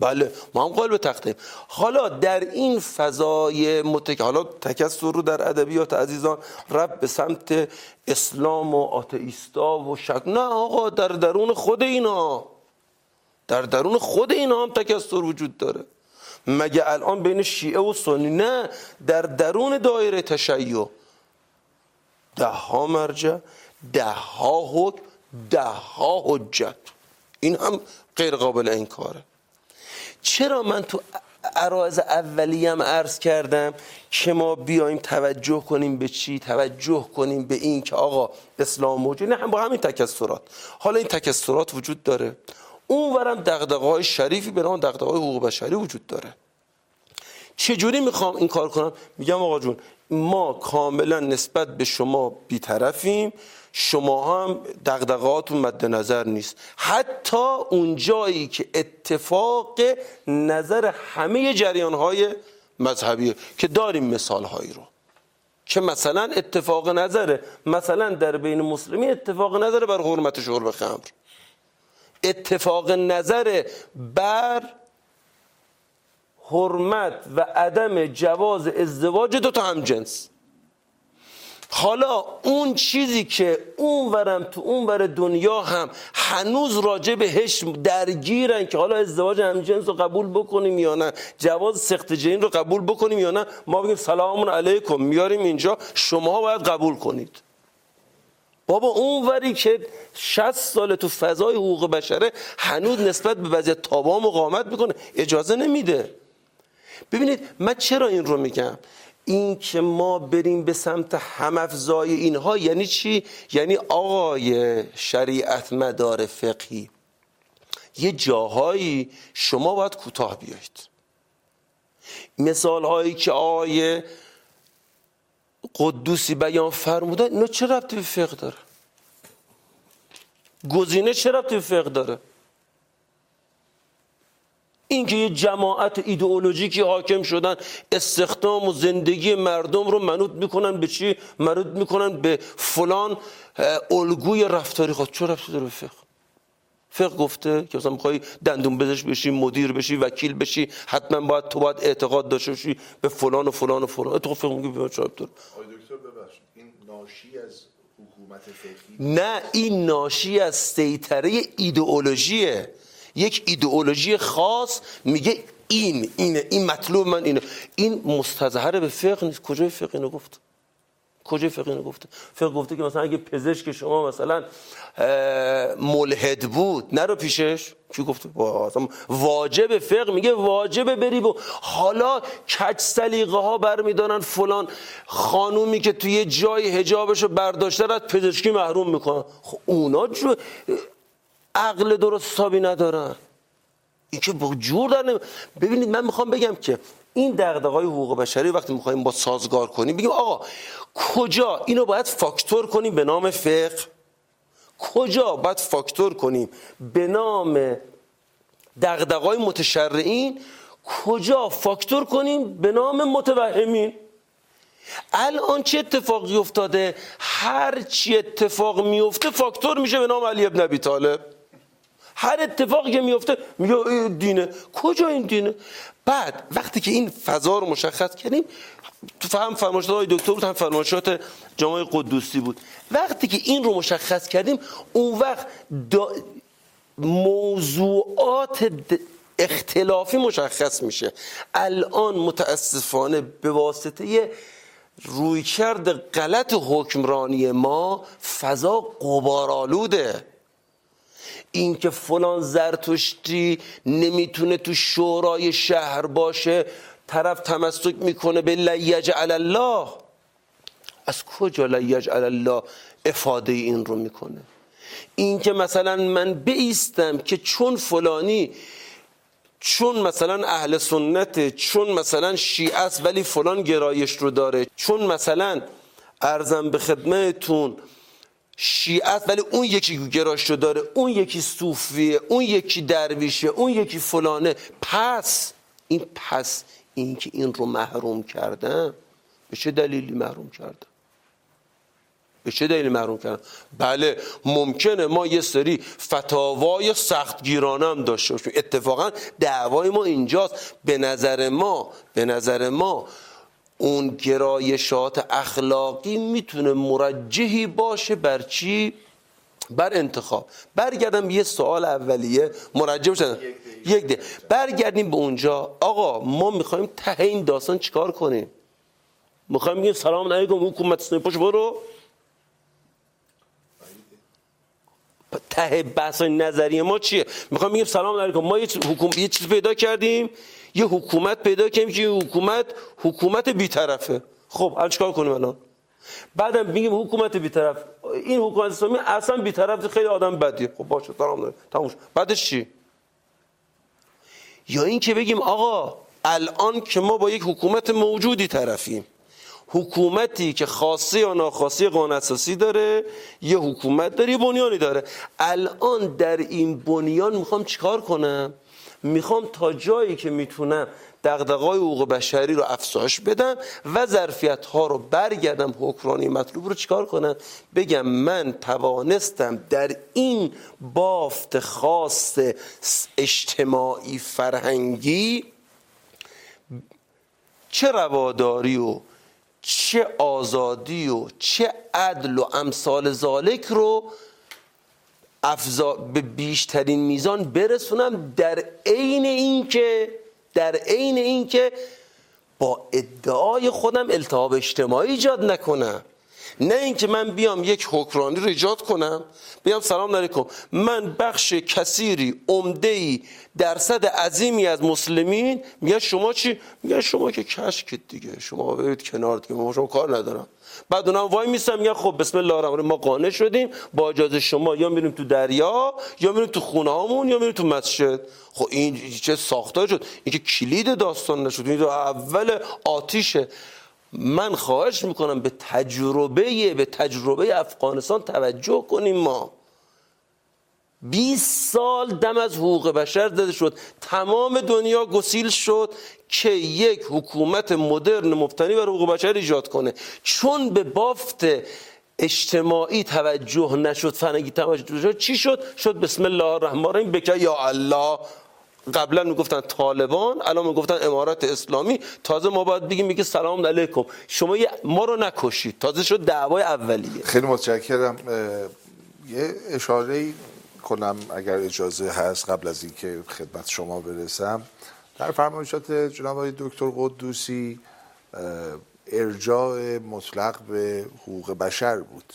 بله ما هم قائل به تختیم حالا در این فضای متک... حالا تکسر رو در ادبیات عزیزان رب به سمت اسلام و آتئیستا و شک نه آقا در درون خود اینا. در درون خود اینا هم تکسر وجود داره. مگه الان بین شیعه و سنی؟ نه در درون دایره تشیع. ده ها مرجع ده ها حکم ده ها حجت. این هم غیر قابل انکاره. چرا من تو عرایز اولیم عرض کردم که ما بیایم توجه کنیم به چی؟ توجه کنیم به این که آقا اسلام موجود نه هم با همین تکسرات. حالا این تکسرات وجود داره. اونورم دغدغه های شریفی به نام دغدغه های حقوق بشری وجود داره. چجوری می‌خوام این کار کنم؟ میگم آقا جون ما کاملا نسبت به شما بیطرفیم. شما هم دقدقاتون مد نظر نیست. حتی اون جایی که اتفاق نظر همه جریان های مذهبی که داریم مثال هایی رو. که مثلا اتفاق نظره مثلا در بین مسلمی اتفاق نظر بر حرمت شرب خمر. اتفاق نظر بر حرمت و عدم جواز ازدواج دو تا هم جنس. حالا اون چیزی که اون ورم تو اون ور دنیا هم هنوز راجع بهش درگیرن که حالا ازدواج همجنس رو قبول بکنیم یا نه جواز سخت جین رو قبول بکنیم یا نه ما بگیم سلام علیکم میاریم اینجا شما باید قبول کنید. بابا اون وری که 60 سال تو فضای حقوق بشره هنوز نسبت به وضعیت تابا مقاومت می‌کنه اجازه نمیده. ببینید من چرا این رو میگم؟ این که ما بریم به سمت همافزای اینها یعنی چی؟ یعنی آقای شریعت مدار فقهی. یه جاهایی شما باید کوتاه بیایید. مثال هایی که آقای قدوسی بیان فرمودن اینا چه ربطی به فقه داره؟ گزینه چه ربطی به فقه داره؟ اینکه یه جماعت ایدئولوژیکی حاکم شدن استخدام و زندگی مردم رو منوط می‌کنن به چی؟ منوط می‌کنن به فلان الگوی رفتاری خود. چه رفتی داره فقه؟ فقه گفته که مثلا می‌خوای دندون بزش بشی مدیر بشی وکیل بشی حتما باید تو باید اعتقاد داشته باشی به فلان و فلان و فلان. تو فقه میگه به چه دکتر این ناشی از حکومت فقهی نه این ناشی از سیطره ایدئولوژیه. یک ایدئولوژی خاص میگه این اینه این مطلوب من اینه این مستظهر به فقه نیست. کجای فقه اینو گفت؟ کجای فقه اینو گفته فقه گفته که مثلا اگه پزشک شما مثلا ملحد بود نرو پیشش. کی گفته؟ واجب فقه. میگه واجب بری و حالا کج سلیقه ها برمیدارن فلان خانومی که توی جای حجابشو برداشته از پزشکی محروم می‌کنن. خب اونا جو عقل درست حسابی ندارن. این که با جور در ببینید من می‌خوام بگم که این دغدغه‌های حقوق بشری وقتی می‌خوایم با سازگار کنیم بگیم آقا کجا اینو باید فاکتور کنیم به نام فقه؟ کجا باید فاکتور کنیم به نام دغدغه‌های متشرعین؟ کجا فاکتور کنیم به نام متوهمین؟ الان چه اتفاقی افتاده؟ هر چی اتفاق میفته فاکتور میشه به نام علی ابن ابی طالب. هر اتفاقی که میفته میگه دینه کجا این دینه؟ بعد وقتی که این فضا رو مشخص کردیم تو فهم فرمایشات های دکتر بود هم فرمایشات جامعه قدوسی بود. وقتی که این رو مشخص کردیم اون وقت موضوعات اختلافی مشخص میشه. الان متاسفانه به واسطه رویکرد غلط حکمرانی ما فضا قبارالوده این که فلان زرتشتی نمی‌تونه تو شورای شهر باشه طرف تمسک می‌کنه به لیجعل الله. از کجا لیجعل الله افاده این رو می‌کنه؟ این که مثلا من بیستم که چون فلانی چون مثلا اهل سنته چون مثلا شیعه است ولی فلان گرایش رو داره چون مثلا ارزم به خدمتتون شیعه است ولی اون یکی گرایش رو داره اون یکی صوفیه اون یکی درویشه اون یکی فلانه. پس این پس این که این رو محروم کردم به چه دلیلی محروم کردم به چه دلیل محروم کردن؟ بله ممکنه ما یه سری فتاوای سختگیرانه هم داشته باشیم. اتفاقا دعوای ما اینجاست. به نظر ما به نظر ما اون گرایشات اخلاقی می‌تونه مرجحی باشه بر چی؟ بر انتخاب. برگردم یه سوال اولیه مرجع بشن یک ده برگردیم به اونجا. آقا ما می‌خوایم ته این داستان چیکار کنیم؟ می‌خوایم بگیم سلام علیکم حکومت سنپاش برو. ته بحث نظری ما چیه؟ می‌خوام بگیم سلام علیکم. ما یه حکومت یه چیز پیدا کردیم. یه حکومت پیدا کردیم که حکومت حکومت بیطرفه. خب الان چیکار کنیم الان؟ بعدم میگیم حکومت بیطرف. این حکومت اسلامی اصلا بیطرف خیلی آدم بدیه. خب باشه سلام داره تموش بعدش چی؟ یا این که بگیم آقا الان که ما با یک حکومت موجودی طرفیم. حکومتی که خاصی یا ناخاصی قانون اساسی داره یه حکومت داره یه بنیانی داره. الان در این بنیان می‌خوام چیکار کنم؟ می‌خوام تا جایی که می‌تونم دغدغه‌های حقوق بشری رو افزایش بدم و ظرفیت ها رو برگردم حکمرانی مطلوب رو چیکار کنم؟ بگم من توانستم در این بافت خاص اجتماعی فرهنگی چه رواداری و چه آزادی و چه عدل و امثال ذالک رو افزا به بیشترین میزان برسونم در عین اینکه در عین اینکه با ادعای خودم التهاب اجتماعی ایجاد نکنم. نه اینکه من بیام یک حکمرانی رو کنم بیام سلام علیکم. من بخش کثیری عمده درصد عظیمی از مسلمین. میگن شما چی؟ میگن شما که کشکید دیگه. شما برید کنار دیگه ما شما کار ندارم. بعد اونم وای میسن میگن خب بسم الله الرحمن ما قانع شدیم. با اجازه شما یا میریم تو دریا یا میریم تو خونه هامون یا میریم تو مسجد. خب این چه ساختار شد؟ این که کلید داستان نشد. این اول آتیشه. من خواهش می‌کنم به تجربه به تجربه افغانستان توجه کنیم ما. 20 سال دم از حقوق بشر زده شد تمام دنیا گسیل شد که یک حکومت مدرن مبتنی بر حقوق بشر ایجاد کنه. چون به بافت اجتماعی توجه نشد فرنگی توجه نشد چی شد؟ شد بسم الله الرحمن الرحیم بکه یا الله. قبلا می‌گفتن طالبان الان می‌گفتن امارات اسلامی. تازه ما باید بگیم میگه سلام علیکم. شما ما رو نکشید. تازه شد دعوای اولیه. خیلی متشکرم. یه اشاره کنم اگر اجازه هست قبل از اینکه خدمت شما برسم. در فرمایشات جناب آقای دکتر قدوسی ارجاع مطلق به حقوق بشر بود.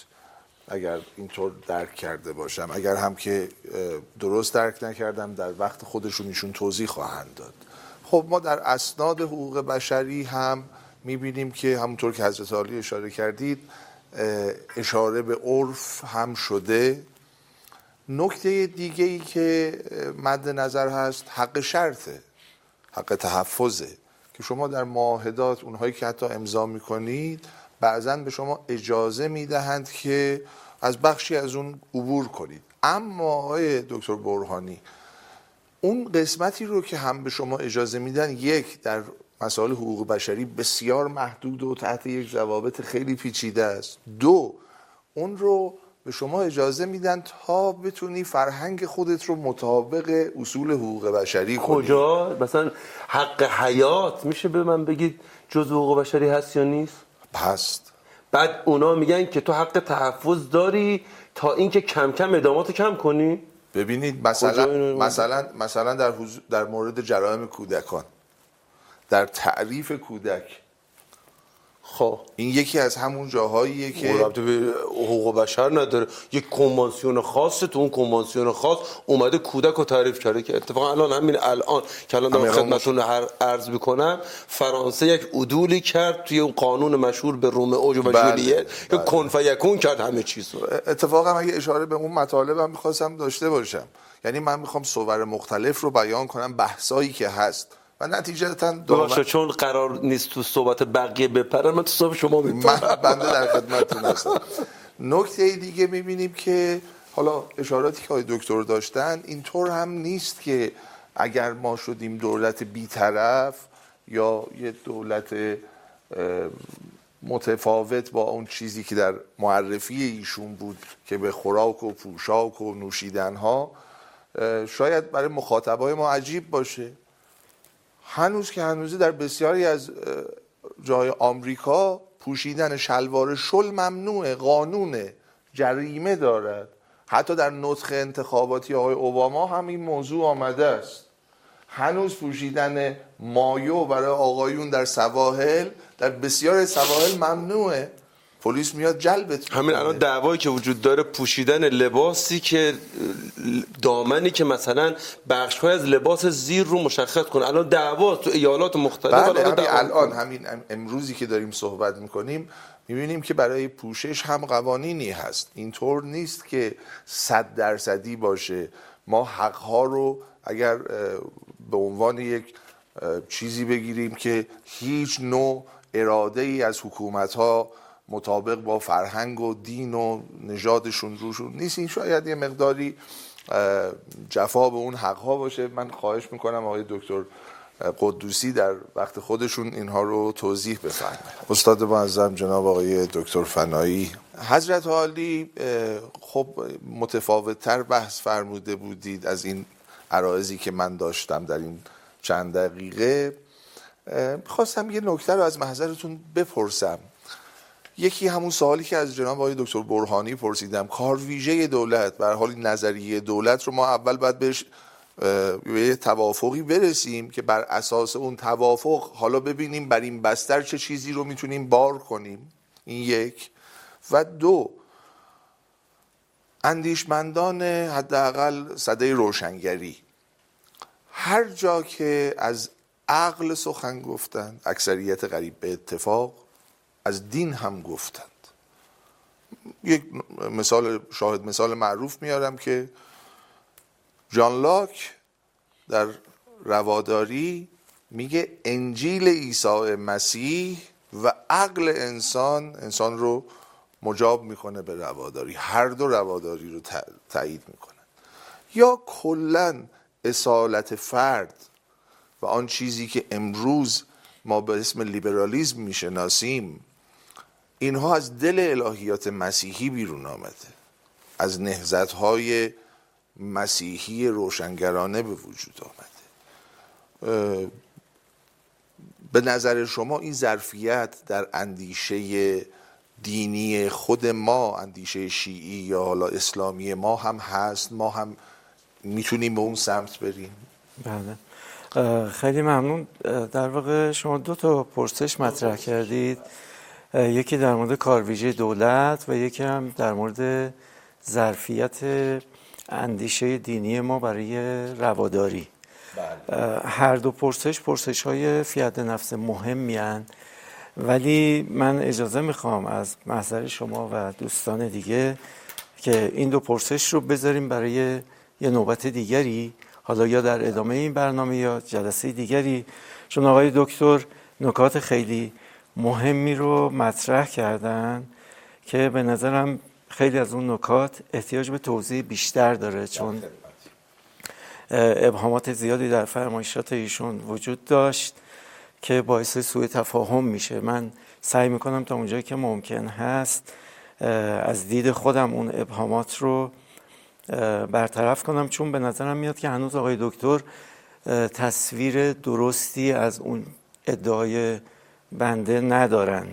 اگر اینطور درک کرده باشم اگر هم که درست درک نکردم در وقت خودشون ایشون توضیح خواهند داد. خب ما در اسناد حقوق بشری هم می‌بینیم که همونطور که حضرت عالی اشاره کردید اشاره به عرف هم شده. نکته دیگه ای که مد نظر هست حق شرطه حق تحفظه. که شما در معاهدات اونهایی که حتی امضا می‌کنید بعضا به شما اجازه می‌دهند که از بخشی از اون عبور کنید. اما آقای دکتر برهانی اون قسمتی رو که هم به شما اجازه میدن یک در مسائل حقوق بشری بسیار محدود و تحت یک ضوابط خیلی پیچیده است. دو اون رو به شما اجازه میدن تا بتونی فرهنگ خودت رو مطابق اصول حقوق بشری کنی. کجا؟ مثلا حق حیات میشه به من بگید جز حقوق بشری هست یا نیست؟ هست بعد اونا میگن که تو حق تحفظ داری تا اینکه کم کم ادامات کم کنی. ببینید مثلا مثلا مثلا در در مورد جرائم کودکان. در تعریف کودک خب. این یکی از همون جاهاییه که حقوق بشر نداره. یک کنوانسیون خاص تو اون کنوانسیون خاص اومده کودک رو تعریف کرده که اتفاقا الان همین الان که الان دارم خدمتتون عرض می‌کنم فرانسه یک عدولی کرد توی اون قانون مشهور به رومئو و بله، جولیت که بله. کن فیکون کرد همه چیز رو. اتفاقا اگه اشاره به اون مطالب هم می‌خواستم داشته باشم. یعنی من می‌خوام صور مختلف رو بیان کنم بحثایی که هست. و نتیجتا دامن... چون قرار نیست تو صحبت بقیه بپرن من تو صحبت شما میپرم من بنده در خدمتتون هستم. نکته دیگه می‌بینیم که حالا اشاراتی که آقای دکتر داشتن اینطور هم نیست که اگر ما شدیم دولت بیطرف یا یه دولت متفاوت با اون چیزی که در معرفی ایشون بود که به خوراک و پوشاک و نوشیدن ها شاید برای مخاطبای ما عجیب باشه. هنوز که هنوزه در بسیاری از جای آمریکا پوشیدن شلوار شل ممنوعه قانون جریمه دارد. حتی در نطخ انتخاباتی آقای اوباما هم این موضوع آمده است. هنوز پوشیدن مایو برای آقایون در سواحل در بسیار سواحل ممنوعه. پلیس میاد جلبت همین الان دعوایی که وجود داره پوشیدن لباسی که دامنی که مثلا بخش های از لباس زیر رو مشخص کنه. الان دعوا تو ایالات مختلف بله همین الان همین امروزی که داریم صحبت می‌کنیم می‌بینیم که برای پوشش هم قوانینی هست. اینطور نیست که صد درصدی باشه. ما حقها رو اگر به عنوان یک چیزی بگیریم که هیچ نوع اراده ای از حکومت ها مطابق با فرهنگ و دین و نژادشون روشون نیست. این شاید یه مقداری جفا به اون حقها باشه. من خواهش می‌کنم آقای دکتر قدوسی در وقت خودشون اینها رو توضیح بفرمایند استاد معظم جناب آقای دکتر فنایی. حضرت عالی خب متفاوتتر بحث فرموده بودید از این عرائزی که من داشتم در این چند دقیقه. خواستم یه نکته رو از محضرتون بپرسم. یکی همون سوالی که از جناب آقای دکتر برهانی پرسیدم. کار ویژه دولت بر حال نظریه دولت رو ما اول باید بهش به توافقی برسیم که بر اساس اون توافق حالا ببینیم بر این بستر چه چیزی رو می‌تونیم بار کنیم. این یک. و دو اندیشمندان حداقل صده روشنگری. هر جا که از عقل سخن گفتند اکثریت قریب به اتفاق از دین هم گفتند. یک مثال شاهد مثال معروف میارم که جان لاک در رواداری میگه انجیل عیسی مسیح و عقل انسان انسان رو مجاب می‌کنه به رواداری. هر دو رواداری رو تایید می‌کنن یا کلا اصالت فرد و آن چیزی که امروز ما به اسم لیبرالیزم می‌شناسیم اینها از دل الهیات مسیحی بیرون آمده. از نهزت های مسیحی روشنگرانه به وجود آمده. به نظر شما این ظرفیت در اندیشه دینی خود ما اندیشه شیعی یا حالا اسلامی ما هم هست؟ ما هم می‌تونیم به اون سمت بریم؟ بله. خیلی ممنون. در واقع شما دو تا پرسش مطرح کردید. یکی در مورد کارویژه دولت و یکی هم در مورد ظرفیت اندیشه دینی ما برای رواداری بله. هر دو پرسش پرسش های فیاد نفس مهمی هن. ولی من اجازه می‌خوام از محضر شما و دوستان دیگه که این دو پرسش رو بذاریم برای یه نوبت دیگری حالا یا در ادامه این برنامه یا جلسه دیگری چون آقای دکتر نکات خیلی مهمی رو مطرح کردن که به نظرم خیلی از اون نکات احتیاج به توضیح بیشتر داره چون ابهامات زیادی در فرمایشات ایشون وجود داشت که باعث سوء تفاهم میشه. من سعی می‌کنم تا اونجایی که ممکن هست از دید خودم اون ابهامات رو برطرف کنم چون به نظرم میاد که هنوز آقای دکتر تصویر درستی از اون ادعای بنده ندارن.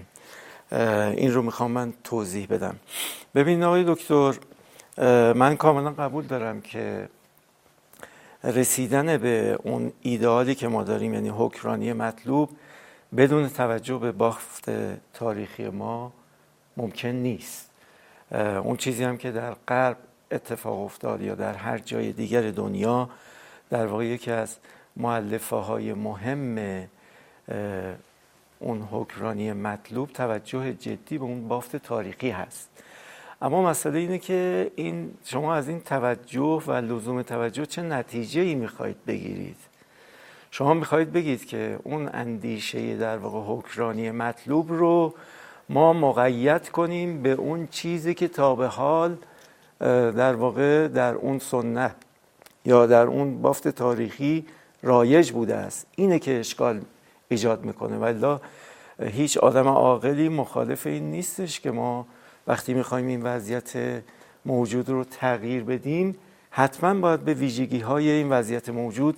این رو می‌خوام من توضیح بدم. ببین آقای دکتر من کاملا قبول دارم که رسیدن به اون ایدئالی که ما داریم یعنی حکرانی مطلوب بدون توجه به بافت تاریخی ما ممکن نیست. اون چیزی هم که در غرب اتفاق افتاد یا در هر جای دیگر دنیا در واقع یکی از معلفه های مهم اون حکرانی مطلوب توجه جدی به اون بافت تاریخی هست. اما مسئله اینه که این شما از این توجه و لزوم توجه چه نتیجه ای می‌خواهید بگیرید؟ شما می‌خواهید بگید که اون اندیشه در واقع حکرانی مطلوب رو ما مقید کنیم به اون چیزی که تا به حال در واقع در اون سنت یا در اون بافت تاریخی رایج بوده است. اینه که اشکال ایجاد می‌کنه. ولی هیچ آدم عاقلی مخالف این نیستش که ما وقتی می‌خوایم این وضعیت موجود رو تغییر بدیم حتما باید به ویژگی های این وضعیت موجود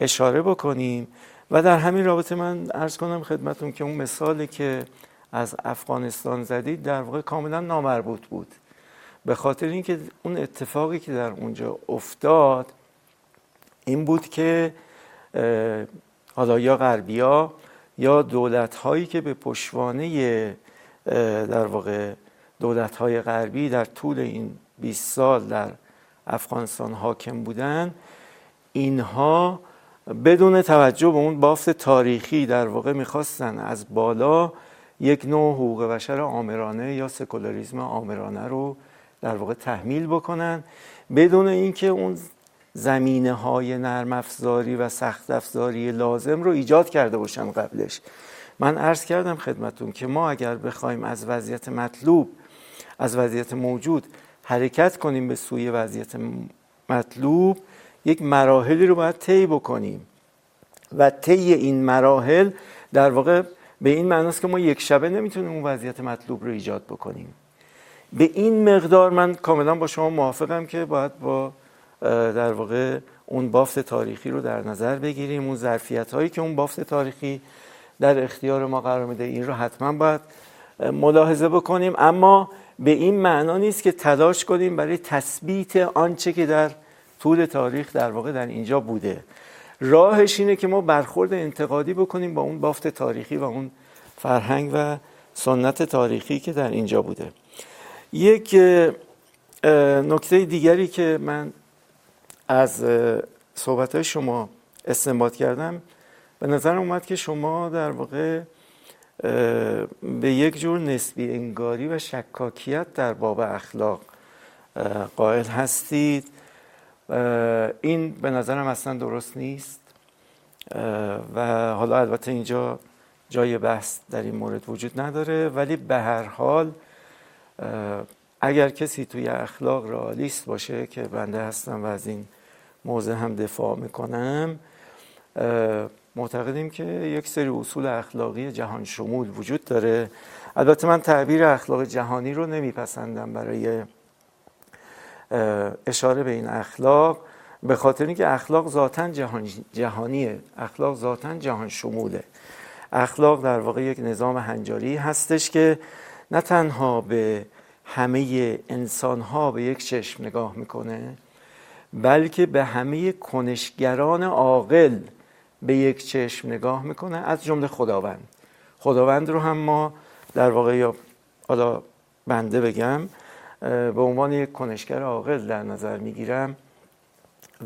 اشاره بکنیم. و در همین رابطه من ارز کنم خدمتون که اون مثالی که از افغانستان زدید در واقع کاملا نامربوط بود. به خاطر اینکه اون اتفاقی که در اونجا افتاد این بود که حالا یا غربیا یا دولت هایی که به پشوانه در واقع دولت های غربی در طول این 20 سال در افغانستان حاکم بودن اینها بدون توجه به اون بافت تاریخی در واقع می‌خواستن از بالا یک نوع حقوق بشر آمرانه یا سکولاریزم آمرانه رو در واقع تحمیل بکنن بدون اینکه اون زمینه های نرم افزاری و سخت افزاری لازم رو ایجاد کرده باشن قبلش. من عرض کردم خدمتون که ما اگر بخوایم از وضعیت مطلوب از وضعیت موجود حرکت کنیم به سوی وضعیت مطلوب یک مراحلی رو باید طی بکنیم. و طی این مراحل در واقع به این معناست که ما یک شبه نمی‌تونیم اون وضعیت مطلوب رو ایجاد بکنیم. به این مقدار من کاملا با شما موافقم که باید با در واقع اون بافت تاریخی رو در نظر بگیریم. اون ظرفیت هایی که اون بافت تاریخی در اختیار ما قرار میده این رو حتما باید ملاحظه بکنیم. اما به این معنا نیست که تلاش کنیم برای تثبیت آنچه که در طول تاریخ در واقع در اینجا بوده. راهش اینه که ما برخورد انتقادی بکنیم با اون بافت تاریخی و اون فرهنگ و سنت تاریخی که در اینجا بوده. یک نکته دیگری که من از صحبت شما استنباط کردم. به نظر اومد که شما در واقع به یک جور نسبی انگاری و شکاکیت در باب اخلاق قائل هستید. این به نظرم اصلا درست نیست. و حالا البته اینجا جای بحث در این مورد وجود نداره. ولی به هر حال اگر کسی توی اخلاق رئالیست باشه که بنده هستم و از این موضع هم دفاع می‌کنم. معتقدیم که یک سری اصول اخلاقی جهان شمول وجود داره. البته من تعبیر اخلاق جهانی رو نمیپسندم برای اشاره به این اخلاق به خاطر اینکه اخلاق ذاتا جهان جهانیه. اخلاق ذاتا جهان شموله. اخلاق در واقع یک نظام هنجاری هستش که نه تنها به همه انسان ها به یک چشم نگاه می‌کنه بلکه به همه کنشگران عاقل به یک چشم نگاه می‌کنه. از جمله خداوند. خداوند رو هم ما در واقع یا حالا بنده بگم به عنوان یک کنشگر عاقل در نظر می‌گیرم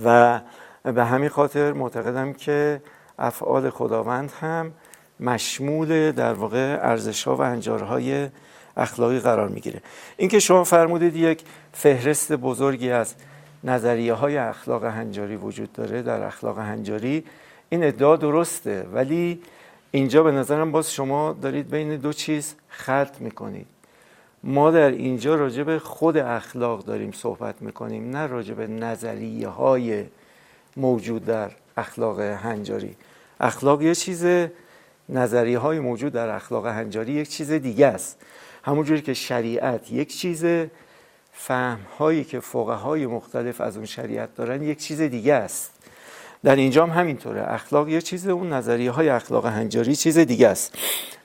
و به همین خاطر معتقدم که افعال خداوند هم مشمول در واقع ارزش ها و انجارهای اخلاقی قرار می‌گیره. اینکه شما فرمودید یک فهرست بزرگی از نظریه های اخلاق هنجاری وجود داره در اخلاق هنجاری. این ادعا درسته ولی اینجا به نظرم باز شما دارید بین دو چیز خلط می‌کنید. ما در اینجا راجع به خود اخلاق داریم صحبت می‌کنیم نه راجع به نظریه های موجود در اخلاق هنجاری. اخلاق یه چیز نظریه های موجود در اخلاق هنجاری یک چیز دیگه است. همونجوری که شریعت یک چیز فهم هایی که فقه های مختلف از اون شریعت دارن یک چیز دیگه است. در اینجا هم همینطوره. اخلاق یه چیز اون نظریه های اخلاق هنجاری چیز دیگه است.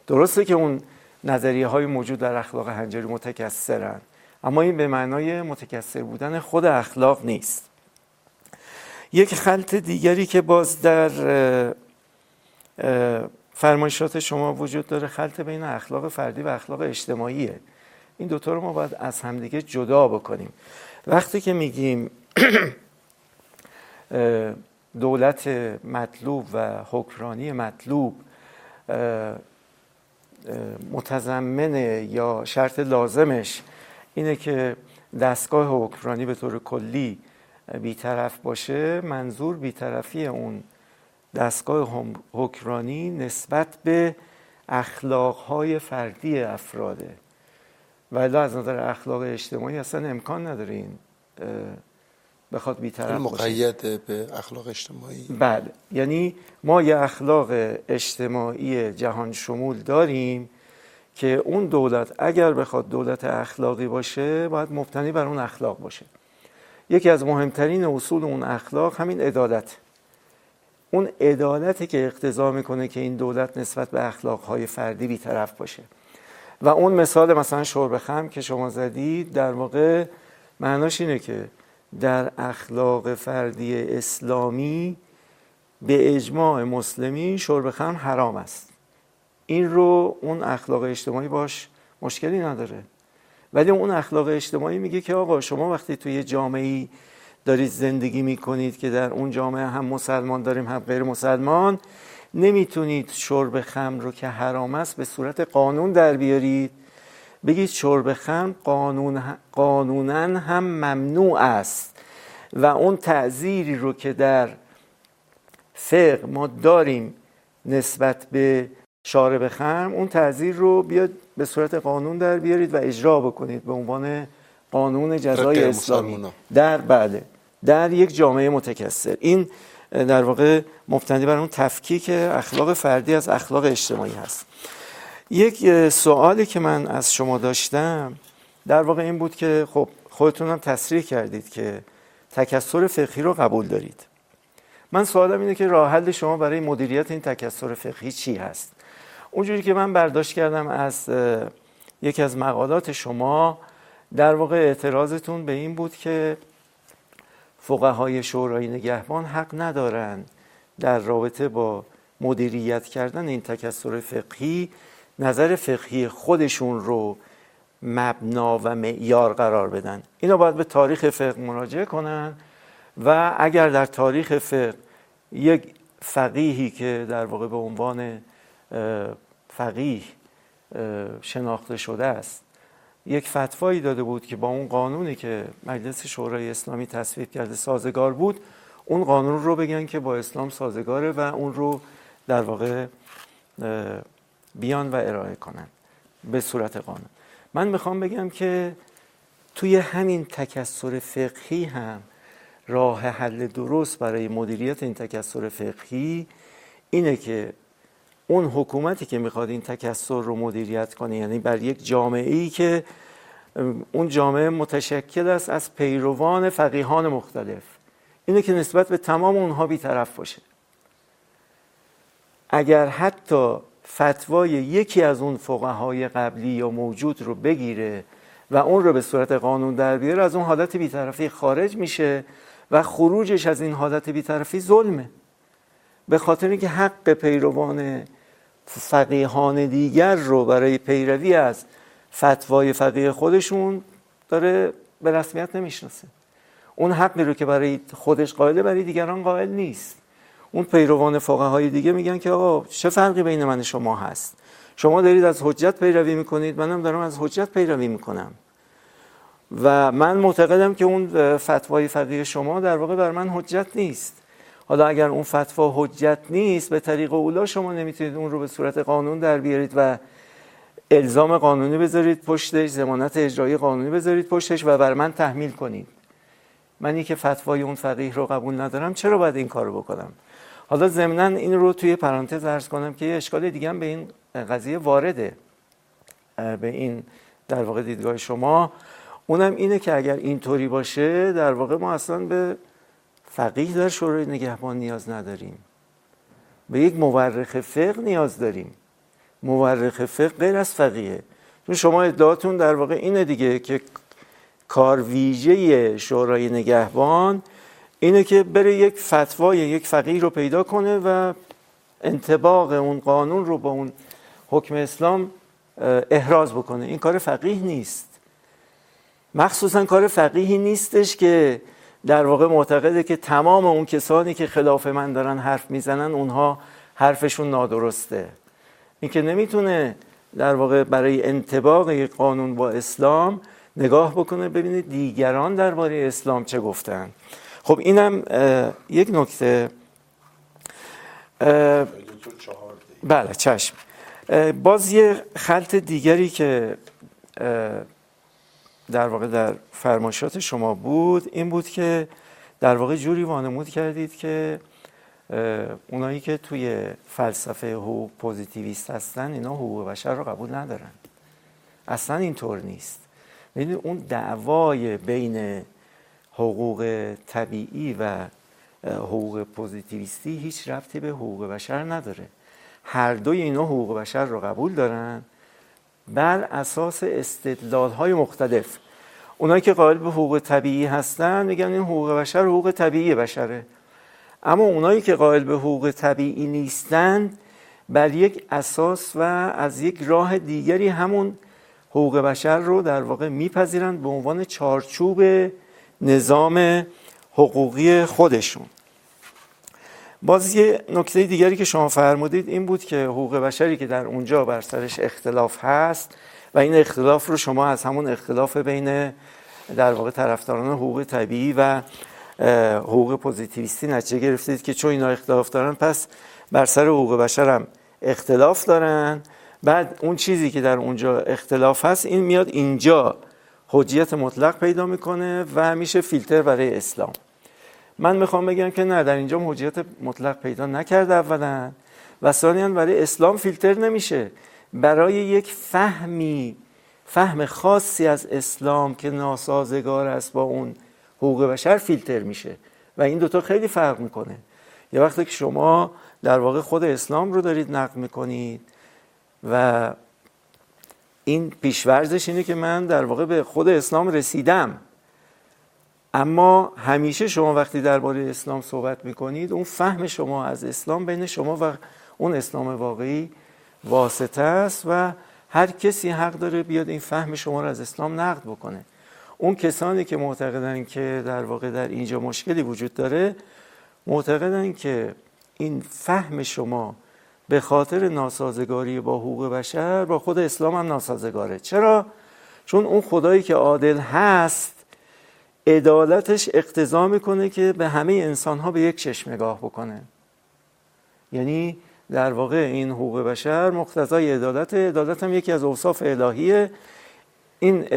درسته که اون نظریه های موجود در اخلاق هنجاری متکثرن اما این به معنای متکثر بودن خود اخلاق نیست. یک خلط دیگری که باز در فرمایشات شما وجود داره خلط بین اخلاق فردی و اخلاق اجتماعیه. این دوتا رو ما باید از همدیگه جدا بکنیم. وقتی که میگیم دولت مطلوب و حکرانی مطلوب متضمن یا شرط لازمش اینه که دستگاه حکرانی به طور کلی بیطرف باشه منظور بیطرفی اون دستگاه حکرانی نسبت به اخلاقهای فردی افراده. ولی از نظر اخلاق اجتماعی اصلا امکان نداره این بخواد بیطرف مقید به اخلاق اجتماعی؟ بله. یعنی ما یه اخلاق اجتماعی جهان شمول داریم که اون دولت اگر بخواد دولت اخلاقی باشه باید مبتنی بر اون اخلاق باشه. یکی از مهمترین اصول اون اخلاق همین عدالت. اون عدالتی که اقتضا می‌کنه که این دولت نسبت به اخلاقهای فردی بیطرف باشه. و اون مثال مثلا شرب خم که شما زدید در واقع معناش اینه که در اخلاق فردی اسلامی به اجماع مسلمی شرب خم حرام است. این رو اون اخلاق اجتماعی باش مشکلی نداره. ولی اون اخلاق اجتماعی میگه که آقا شما وقتی توی جامعه دارید زندگی می‌کنید که در اون جامعه هم مسلمان داریم هم غیر مسلمان نمی‌تونید شرب خمر رو که حرام است به صورت قانون در بیارید. بگید شرب خمر قانون قانونا هم ممنوع است و اون تعذیری رو که در فقه ما داریم نسبت به شارب خمر اون تعذیر رو بیاد به صورت قانون در بیارید و اجرا بکنید به عنوان قانون جزای اسلامی. در بله. در یک جامعه متکثر. این در واقع مبتنی بر اون تفکیک اخلاق فردی از اخلاق اجتماعی هست. یک سوالی که من از شما داشتم در واقع این بود که خب خودتون هم تصریح کردید که تکسر فقهی رو قبول دارید. من سوالم اینه که راه حل شما برای مدیریت این تکسر فقهی چی هست؟ اونجوری که من برداشت کردم از یکی از مقالات شما در واقع اعتراضتون به این بود که فقهای شورای نگهبان حق ندارند در رابطه با مدیریت کردن این تکسر فقهی نظر فقهی خودشون رو مبنا و معیار قرار بدن. اینا باید به تاریخ فقه مراجعه کنن و اگر در تاریخ فقه یک فقیهی که در واقع به عنوان فقیه شناخته شده است یک فتوایی داده بود که با اون قانونی که مجلس شورای اسلامی تصویب کرده سازگار بود اون قانون رو بگن که با اسلام سازگاره و اون رو در واقع بیان و ارائه کنن به صورت قانون. من می‌خوام بگم که توی همین تکسر فقهی هم راه حل درست برای مدیریت این تکسر فقهی اینه که اون حکومتی که می‌خواد این تکسر رو مدیریت کنه یعنی بر یک جامعه ای که اون جامعه متشکل است از پیروان فقیهان مختلف. اینه که نسبت به تمام اونها بیطرف باشه. اگر حتی فتوای یکی از اون فقهای قبلی یا موجود رو بگیره و اون رو به صورت قانون در بیاره از اون حالت بیطرفی خارج میشه و خروجش از این حالت بیطرفی ظلمه. به خاطر اینکه حق پیروان فقیهان دیگر رو برای پیروی از فتوای فقیه خودشون داره به رسمیت نمی‌شناسه. اون حقی رو که برای خودش قائله برای دیگران قائل نیست. اون پیروان فقه های دیگه میگن که آقا چه فرقی بین من شما هست؟ شما دارید از حجت پیروی می‌کنید منم دارم از حجت پیروی می‌کنم. و من معتقدم که اون فتوای فقیه شما در واقع بر من حجت نیست. حالا اگر اون فتوا حجت نیست به طریق اولا شما نمی‌تونید اون رو به صورت قانون در بیارید و الزام قانونی بذارید پشتش زمانت اجرایی قانونی بذارید پشتش و بر من تحمیل کنید. منی که فتوای اون فقیه رو قبول ندارم چرا باید این کارو بکنم؟ حالا ضمنا این رو توی پرانتز ارز کنم که یه اشکال دیگه هم به این قضیه وارده به این در واقع دیدگاه شما. اونم اینه که اگر اینطوری باشه در واقع ما اصلا به فقیه در شورای نگهبان نیاز نداریم. به یک مورخ فقه نیاز داریم. مورخ فقه غیر از فقیه. چون شما ادعاتون در واقع اینه دیگه که کار ویژه شورای نگهبان اینه که بره یک فتوای یک فقیه رو پیدا کنه و انتباق اون قانون رو با اون حکم اسلام احراز بکنه. این کار فقیه نیست. مخصوصا کار فقیهی نیستش که در واقع معتقده که تمام اون کسانی که خلاف من دارن حرف می‌زنن اونها حرفشون نادرسته. این که نمی‌تونه در واقع برای انتباق قانون با اسلام نگاه بکنه ببینه دیگران درباره اسلام چه گفتن. خب اینم یک نکته. بله چشم. باز یه خلط دیگری که در واقع در فرمایشات شما بود این بود که در واقع جوری وانمود کردید که اونایی که توی فلسفه حقوق پوزیتیویست هستن اینا حقوق بشر رو قبول ندارن. اصلا اینطور نیست. ببینید اون دعوای بین حقوق طبیعی و حقوق پوزیتیویستی هیچ ربطی به حقوق بشر نداره. هر دوی اینا حقوق بشر رو قبول دارن. بر اساس استدلال های مختلف. اونایی که قائل به حقوق طبیعی هستن میگن این حقوق بشر حقوق طبیعی بشره. اما اونایی که قائل به حقوق طبیعی نیستند بر یک اساس و از یک راه دیگری همون حقوق بشر رو در واقع میپذیرند به عنوان چارچوب نظام حقوقی خودشون. باز یه نکته دیگری که شما فرمودید این بود که حقوق بشری که در اونجا بر سرش اختلاف هست و این اختلاف رو شما از همون اختلاف بین در واقع طرفداران حقوق طبیعی و حقوق پوزیتیویستی نتیجه گرفتید که چون اینا اختلاف دارن پس بر سر حقوق بشر هم اختلاف دارن. بعد اون چیزی که در اونجا اختلاف هست این میاد اینجا حجیت مطلق پیدا می‌کنه و میشه فیلتر برای اسلام. من می‌خوام بگم که نه در اینجا حجیت مطلق پیدا نکرده اولا و ثانیا برای اسلام فیلتر نمیشه. برای یک فهمی فهم خاصی از اسلام که ناسازگار است با اون حقوق بشر فیلتر میشه و این دوتا خیلی فرق می‌کنه. یه وقتی که شما در واقع خود اسلام رو دارید نقد می‌کنید و این پیشورزش اینه که من در واقع به خود اسلام رسیدم. اما همیشه شما وقتی درباره اسلام صحبت می‌کنید اون فهم شما از اسلام بین شما و اون اسلام واقعی واسطه است و هر کسی حق داره بیاد این فهم شما رو از اسلام نقد بکنه اون کسانی که معتقدن که در واقع در اینجا مشکلی وجود داره معتقدن که این فهم شما به خاطر ناسازگاری با حقوق بشر با خود اسلام هم ناسازگاره چرا؟ چون اون خدایی که عادل هست عدالتش اقتضا می‌کنه که به همه انسان ها به یک چشم نگاه بکنه. یعنی در واقع این حقوق بشر مقتضای عدالت عدالت هم یکی از اوصاف الهیه. این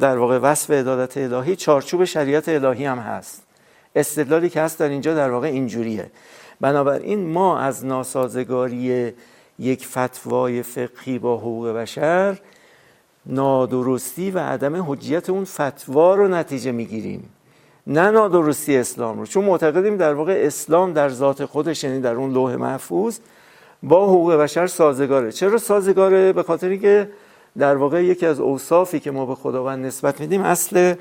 در واقع وصف عدالت الهی چارچوب شریعت الهی هم هست. استدلالی که هست در اینجا در واقع اینجوریه. بنابراین ما از ناسازگاری یک فتوای فقهی با حقوق بشر نادرستی و عدم حجیت اون فتوا رو نتیجه می‌گیریم. نه نادرستی اسلام رو. چون معتقدیم در واقع اسلام در ذات خودش یعنی در اون لوح محفوظ با حقوق بشر سازگاره. چرا سازگاره؟ به خاطری که در واقع یکی از اوصافی که ما به خداوند نسبت میدیم اصل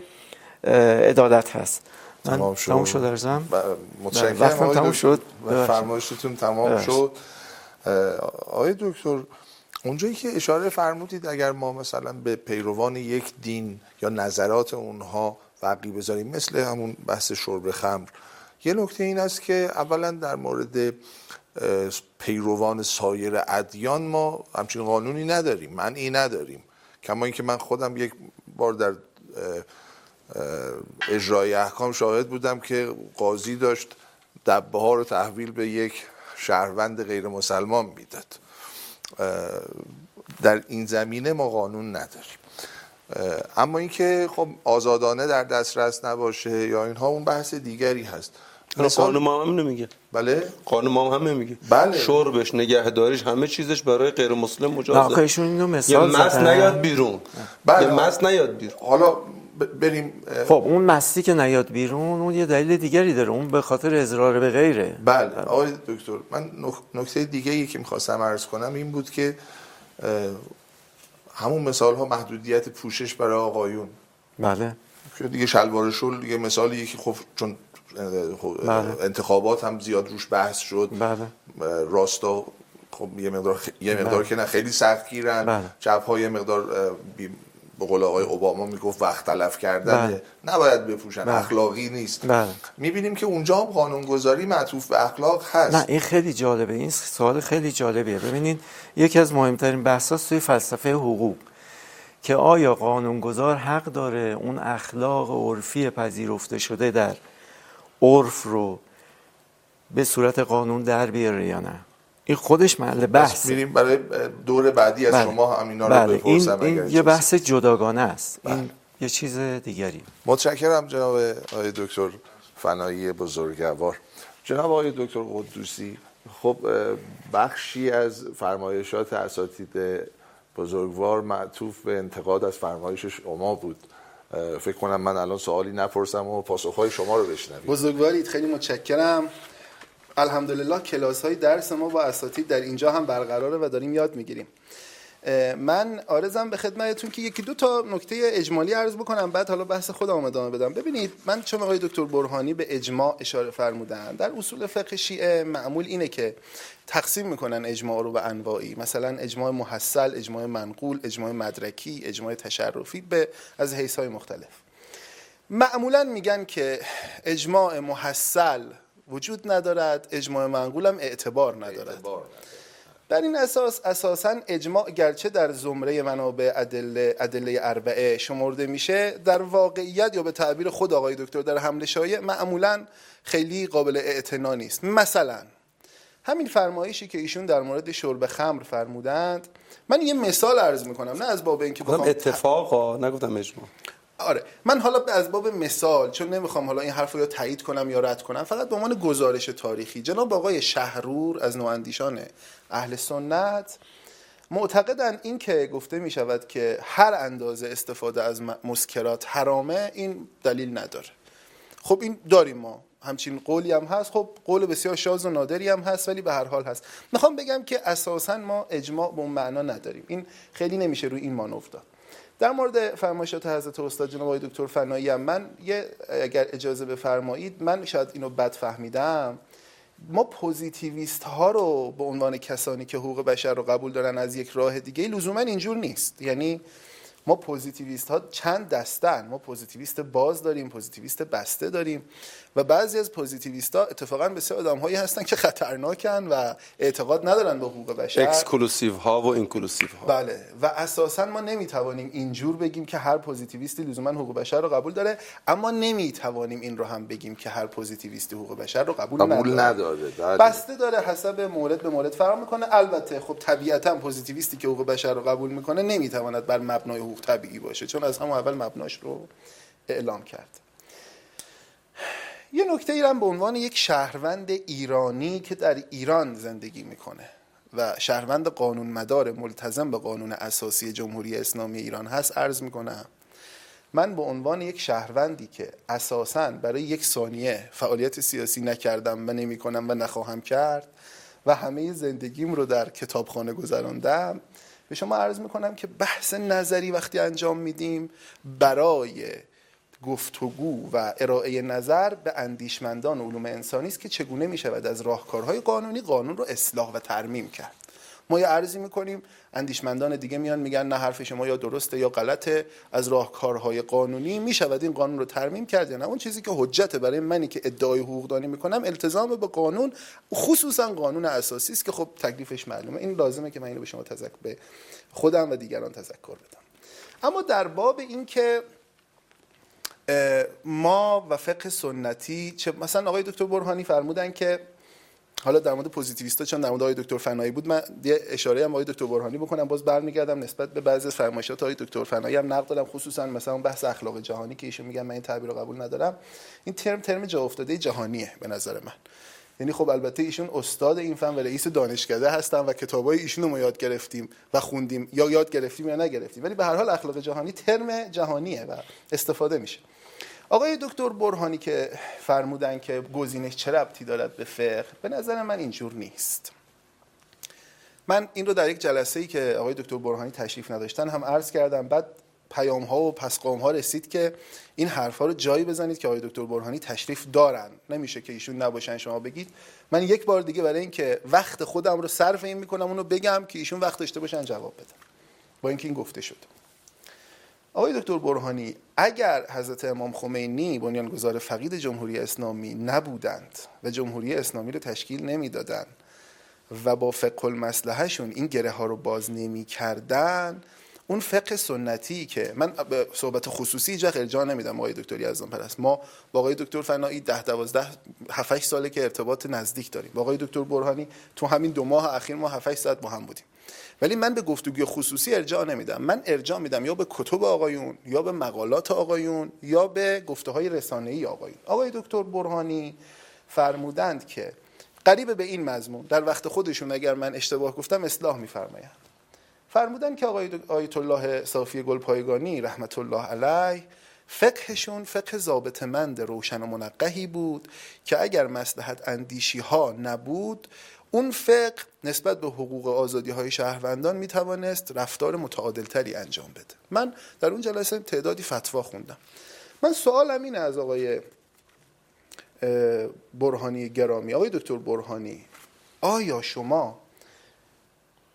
عدالت هست. تمام شد. تمام شد ارزم؟ متشکرم. وقتم تمام شد. فرمایشتون تمام شد. آقای دکتر اونجایی که اشاره فرمودید اگر ما مثلا به پیروان یک دین یا نظرات اونها وقی بذاریم مثل همون بحث شرب خمر یه نکته این است که اولا در مورد پیروان سایر ادیان ما همچین قانونی نداریم من این نداریم. کما اینکه من خودم یک بار در اجرای احکام شاهد بودم که قاضی داشت دبه ها رو تحویل به یک شهروند غیر مسلمان می‌داد. در این زمینه ما قانون نداریم. اما اینکه خب آزادانه در دسترس نباشه یا اینها اون بحث دیگری هست. قانون ما هم نمیگه بله؟ قانون ما هم نمیگه بله. شربش نگهداریش همه چیزش برای غیر مسلم مجازه آقایشون اینو یه مثال مس زدن. نیاد بیرون. بله. یه مس نیاد بیرون. حالا بریم خب اون مستی که نیاد بیرون اون یه دلیل دیگری داره اون به خاطر اضرار به غیره بله آقای دکتر من نک- نکته دیگه ای که می‌خواستم عرض کنم این بود که همون مثال ها محدودیت پوشش برای آقایون بله دیگه شلوار شل دیگه مثالی که خب چون بله. انتخابات هم زیاد روش بحث شد بله. راستا خب یه مقدار خ... یه مقدار بله. که نه خیلی سختگیرن بله. چپ های مقدار بی... به قول آقای اوباما می‌گفت وقت تلف کردن بله. نباید بپوشن. بله. اخلاقی نیست. بله. می‌بینیم که اونجا هم قانونگذاری معطوف به اخلاق هست. نه این خیلی جالبه. این سوال خیلی جالبیه. ببینید یکی از مهمترین بحثاست توی فلسفه حقوق که آیا قانونگذار حق داره اون اخلاق عرفی پذیرفته شده در عرف رو به صورت قانون در بیاره یا نه؟ این خودش محل بس بحث میریم برای دور بعدی از شما هم اینا رو بله. این, بپرسم این یه بحث جداگانه است. این یه چیز دیگری. متشکرم جناب آقای دکتر فنایی بزرگوار جناب آقای دکتر قدوسی خب بخشی از فرمایشات اساتید بزرگوار معطوف به انتقاد از فرمایش شما بود. فکر کنم من الان سوالی نپرسم و پاسخهای شما رو بشنویم. بزرگوارید خیلی متشکرم. الحمدلله کلاس های درس ما با اساتید در اینجا هم برقراره و داریم یاد می‌گیریم. من آرزم به خدمتتون که یکی دو تا نکته اجمالی عرض بکنم بعد حالا بحث خودم ادامه بدم. ببینید من چون آقای دکتر برهانی به اجماع اشاره فرمودن در اصول فقه شیعه معمول اینه که تقسیم می‌کنن اجماع رو به انواعی. مثلا اجماع محصل اجماع منقول اجماع مدرکی اجماع تشرفی به از حیث های مختلف. معمولا میگن که اجماع محصل وجود ندارد اجماع منقول هم اعتبار ندارد. بر این اساس اساسا اجماع گرچه در زمره منابع ادله ادله اربعه شمرده میشه در واقعیت یا به تعبیر خود آقای دکتر در حمله شایع معمولا خیلی قابل اعتنا نیست. مثلا همین فرمایشی که ایشون در مورد شرب خمر فرمودند من یه مثال عرض می‌کنم نه از باب اینکه بخوام اتفاقا نگفتم اجماع. آره. من حالا از باب مثال چون نمی‌خوام حالا این حرف رو یا تایید کنم یا رد کنم فقط به عنوان گزارش تاریخی جناب آقای شهرور از نواندیشان اهل سنت معتقدن این که گفته می شود که هر اندازه استفاده از مسکرات حرامه این دلیل نداره. خب این داریم ما. همچین قولی هم هست. خب قول بسیار شاز و نادری هم هست ولی به هر حال هست. می‌خوام بگم که اساسا ما اجماع به اون معنا نداریم. این خیلی نمیشه روی این مانور داد در مورد فرمایشات حضرت استاد جناب آقای دکتر فنایی هم من یه اگر اجازه بفرمایید من شاید اینو بد فهمیدم ما پوزیتیویست ها رو به عنوان کسانی که حقوق بشر رو قبول دارن از یک راه دیگه لزوما اینجور نیست. یعنی ما پوزیتیویست ها چند دستن. ما پوزیتیویست باز داریم پوزیتیویست بسته داریم. و بعضی از پوزیتیویست ها اتفاقا بسیار آدم هایی هستن که خطرناکن و اعتقاد ندارن به حقوق بشر. exclusive ها و inclusive ها بله. و اساسا ما نمی‌توانیم اینجور بگیم که هر پوزیتیویستی لزوما حقوق بشر رو قبول داره اما نمی‌توانیم این رو هم بگیم که هر پوزیتیویستی حقوق بشر رو قبول, قبول نداره. نداره بله. بسته داره حسب مورد به مورد فرق می‌کنه. البته خب طبیعتا پوزیتیویستی که حقوق بشر رو قبول می‌کنه نمی‌تواند بر مبنای حقوق طبیعی باشه چون از همون اول مبناش رو اعلام کرد. یه نکته ایرم به عنوان یک شهروند ایرانی که در ایران زندگی می‌کنه و شهروند قانون مدار ملتزم به قانون اساسی جمهوری اسلامی ایران هست عرض می‌کنم. من به عنوان یک شهروندی که اساسا برای یک ثانیه فعالیت سیاسی نکردم و نمی‌کنم و نخواهم کرد و همه زندگیم رو در کتابخانه گذراندم به شما عرض می‌کنم که بحث نظری وقتی انجام میدیم برای گفتگو و ارائه نظر به اندیشمندان علوم انسانی است که چگونه می شود از راهکارهای قانونی قانون رو اصلاح و ترمیم کرد. ما یه عرضی می‌کنیم اندیشمندان دیگه میان میگن نه حرف شما یا درسته یا غلطه. از راهکارهای قانونی می شود این قانون رو ترمیم کرد یا نه؟ اون چیزی که حجت برای منی که ادعای حقوقدانی می‌کنم التزام به قانون خصوصا قانون اساسی است که خب تکلیفش معلومه. این لازمه که من اینو به شما تذکر به خودم و دیگران تذکر بدم. اما در باب این که ما و فقه سنتی چه مثلا آقای دکتر برهانی فرمودن که حالا در مورد پوزیتیویستا چون در مورد آقای دکتر فنایی بود من یه اشاره هم آقای دکتر برهانی بکنم باز برمیگردم نسبت به بعضی از فرمایشات آقای دکتر فنایی هم نقد دادم خصوصا مثلا بحث اخلاق جهانی که ایشون میگن من این تعبیر رو قبول ندارم. این ترم ترم جا افتاده جهانیه به نظر من. یعنی خب البته ایشون استاد این فن و رئیس دانشکده هستن و کتابای ایشون رو ما یاد گرفتیم و خوندیم. یا یاد گرفتیم یا نگرفتیم. ولی به هر حال اخلاق جهانی ترم جهانیه و استفاده میشه. آقای دکتر برهانی که فرمودن که گزینش چه ربطی دارد به فقه به نظر من اینجور نیست. من این رو در یک جلسه ای که آقای دکتر برهانی تشریف نداشتن هم عرض کردم. بعد پیام ها و پسقام ها رسید که این حرف رو جایی بزنید که آقای دکتر برهانی تشریف دارن. نمیشه که ایشون نباشن شما بگید. من یک بار دیگه برای اینکه وقت خودم رو صرف این می‌کنم اونو بگم که ایشون وقت داشته باشن جواب بدن. با اینکه این گفته شد. آقای دکتر برهانی اگر حضرت امام خمینی بنیانگذار فقید جمهوری اسلامی نبودند و جمهوری اسلامی رو تشکیل نمی‌دادند و با فقه المصلحهشون این گره ها رو باز نمی کردن اون فقه سنتی که من به صحبت خصوصی جا ارجاع نمیدم آقای دکتر یزدان پرست. ما با آقای دکتر فنایی 10 12 7 ساله که ارتباط نزدیک داریم. با آقای دکتر برهانی تو همین دو ماه اخیر ما 7 ساعت با هم بودیم. ولی من به گفتگوی خصوصی ارجاع نمیدم. من ارجاع میدم یا به کتب آقایون یا به مقالات آقایون یا به گفته های رسانه ای آقایون. آقای دکتر برهانی فرمودند که قریب به این مضمون در وقت خودشون اگر من اشتباه گفتم اصلاح میفرمایند. فرمودن که آقای آیت الله صافی گلپایگانی رحمت الله علیه فقهشون فقه ضابطمند روشن و منقهی بود که اگر مسلحت اندیشی ها نبود اون فقه نسبت به حقوق آزادی های شهروندان می توانست رفتار متعادلتری انجام بده. من در اون جلسه تعدادی فتوا خوندم. من سوالم اینه از آقای برهانی گرامی. آقای دکتر برهانی آیا شما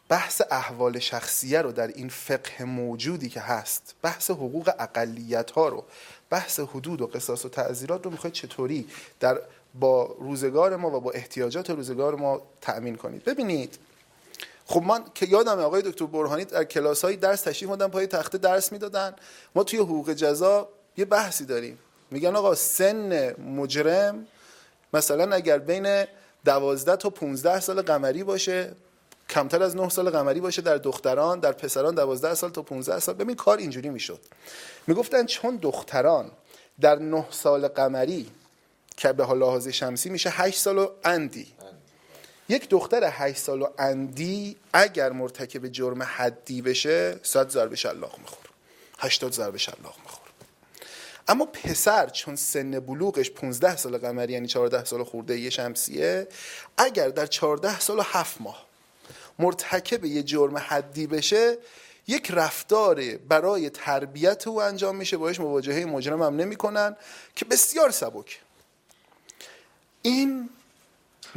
بحث احوال شخصیه رو در این فقه موجودی که هست بحث حقوق اقلیت ها رو بحث حدود و قصاص و تعذیرات رو می‌خواید چطوری در با روزگار ما و با احتیاجات روزگار ما تأمین کنید. ببینید خب من که یادم آقای دکتر برهانی در کلاس های درس تشریف مدن پای تخته درس می‌دادن. ما توی حقوق جزا یه بحثی داریم. میگن آقا سن مجرم مثلا اگر بین دوازده تا 15 سال قمری باشه کمتر از 9 سال قمری باشه در دختران در پسران 12 سال تا 15 سال. ببین کار اینجوری می‌شد. می‌گفتن چون دختران در 9 سال قمری که به حال لحاظ شمسی میشه 8 سال و اندی. یک دختر 8 سال و اندی اگر مرتکب جرم حدی بشه 100 ضرب شلاق می‌خوره. 80 ضرب شلاق می‌خوره. اما پسر چون سن بلوغش 15 سال قمری یعنی 14 سال خورده یه شمسیه اگر در 14 سال و 7 ماه مرتکب یه جرم حدی بشه یک رفتار برای تربیت او انجام میشه. باش مواجهه مجرم هم نمی‌کنن که بسیار سبک. این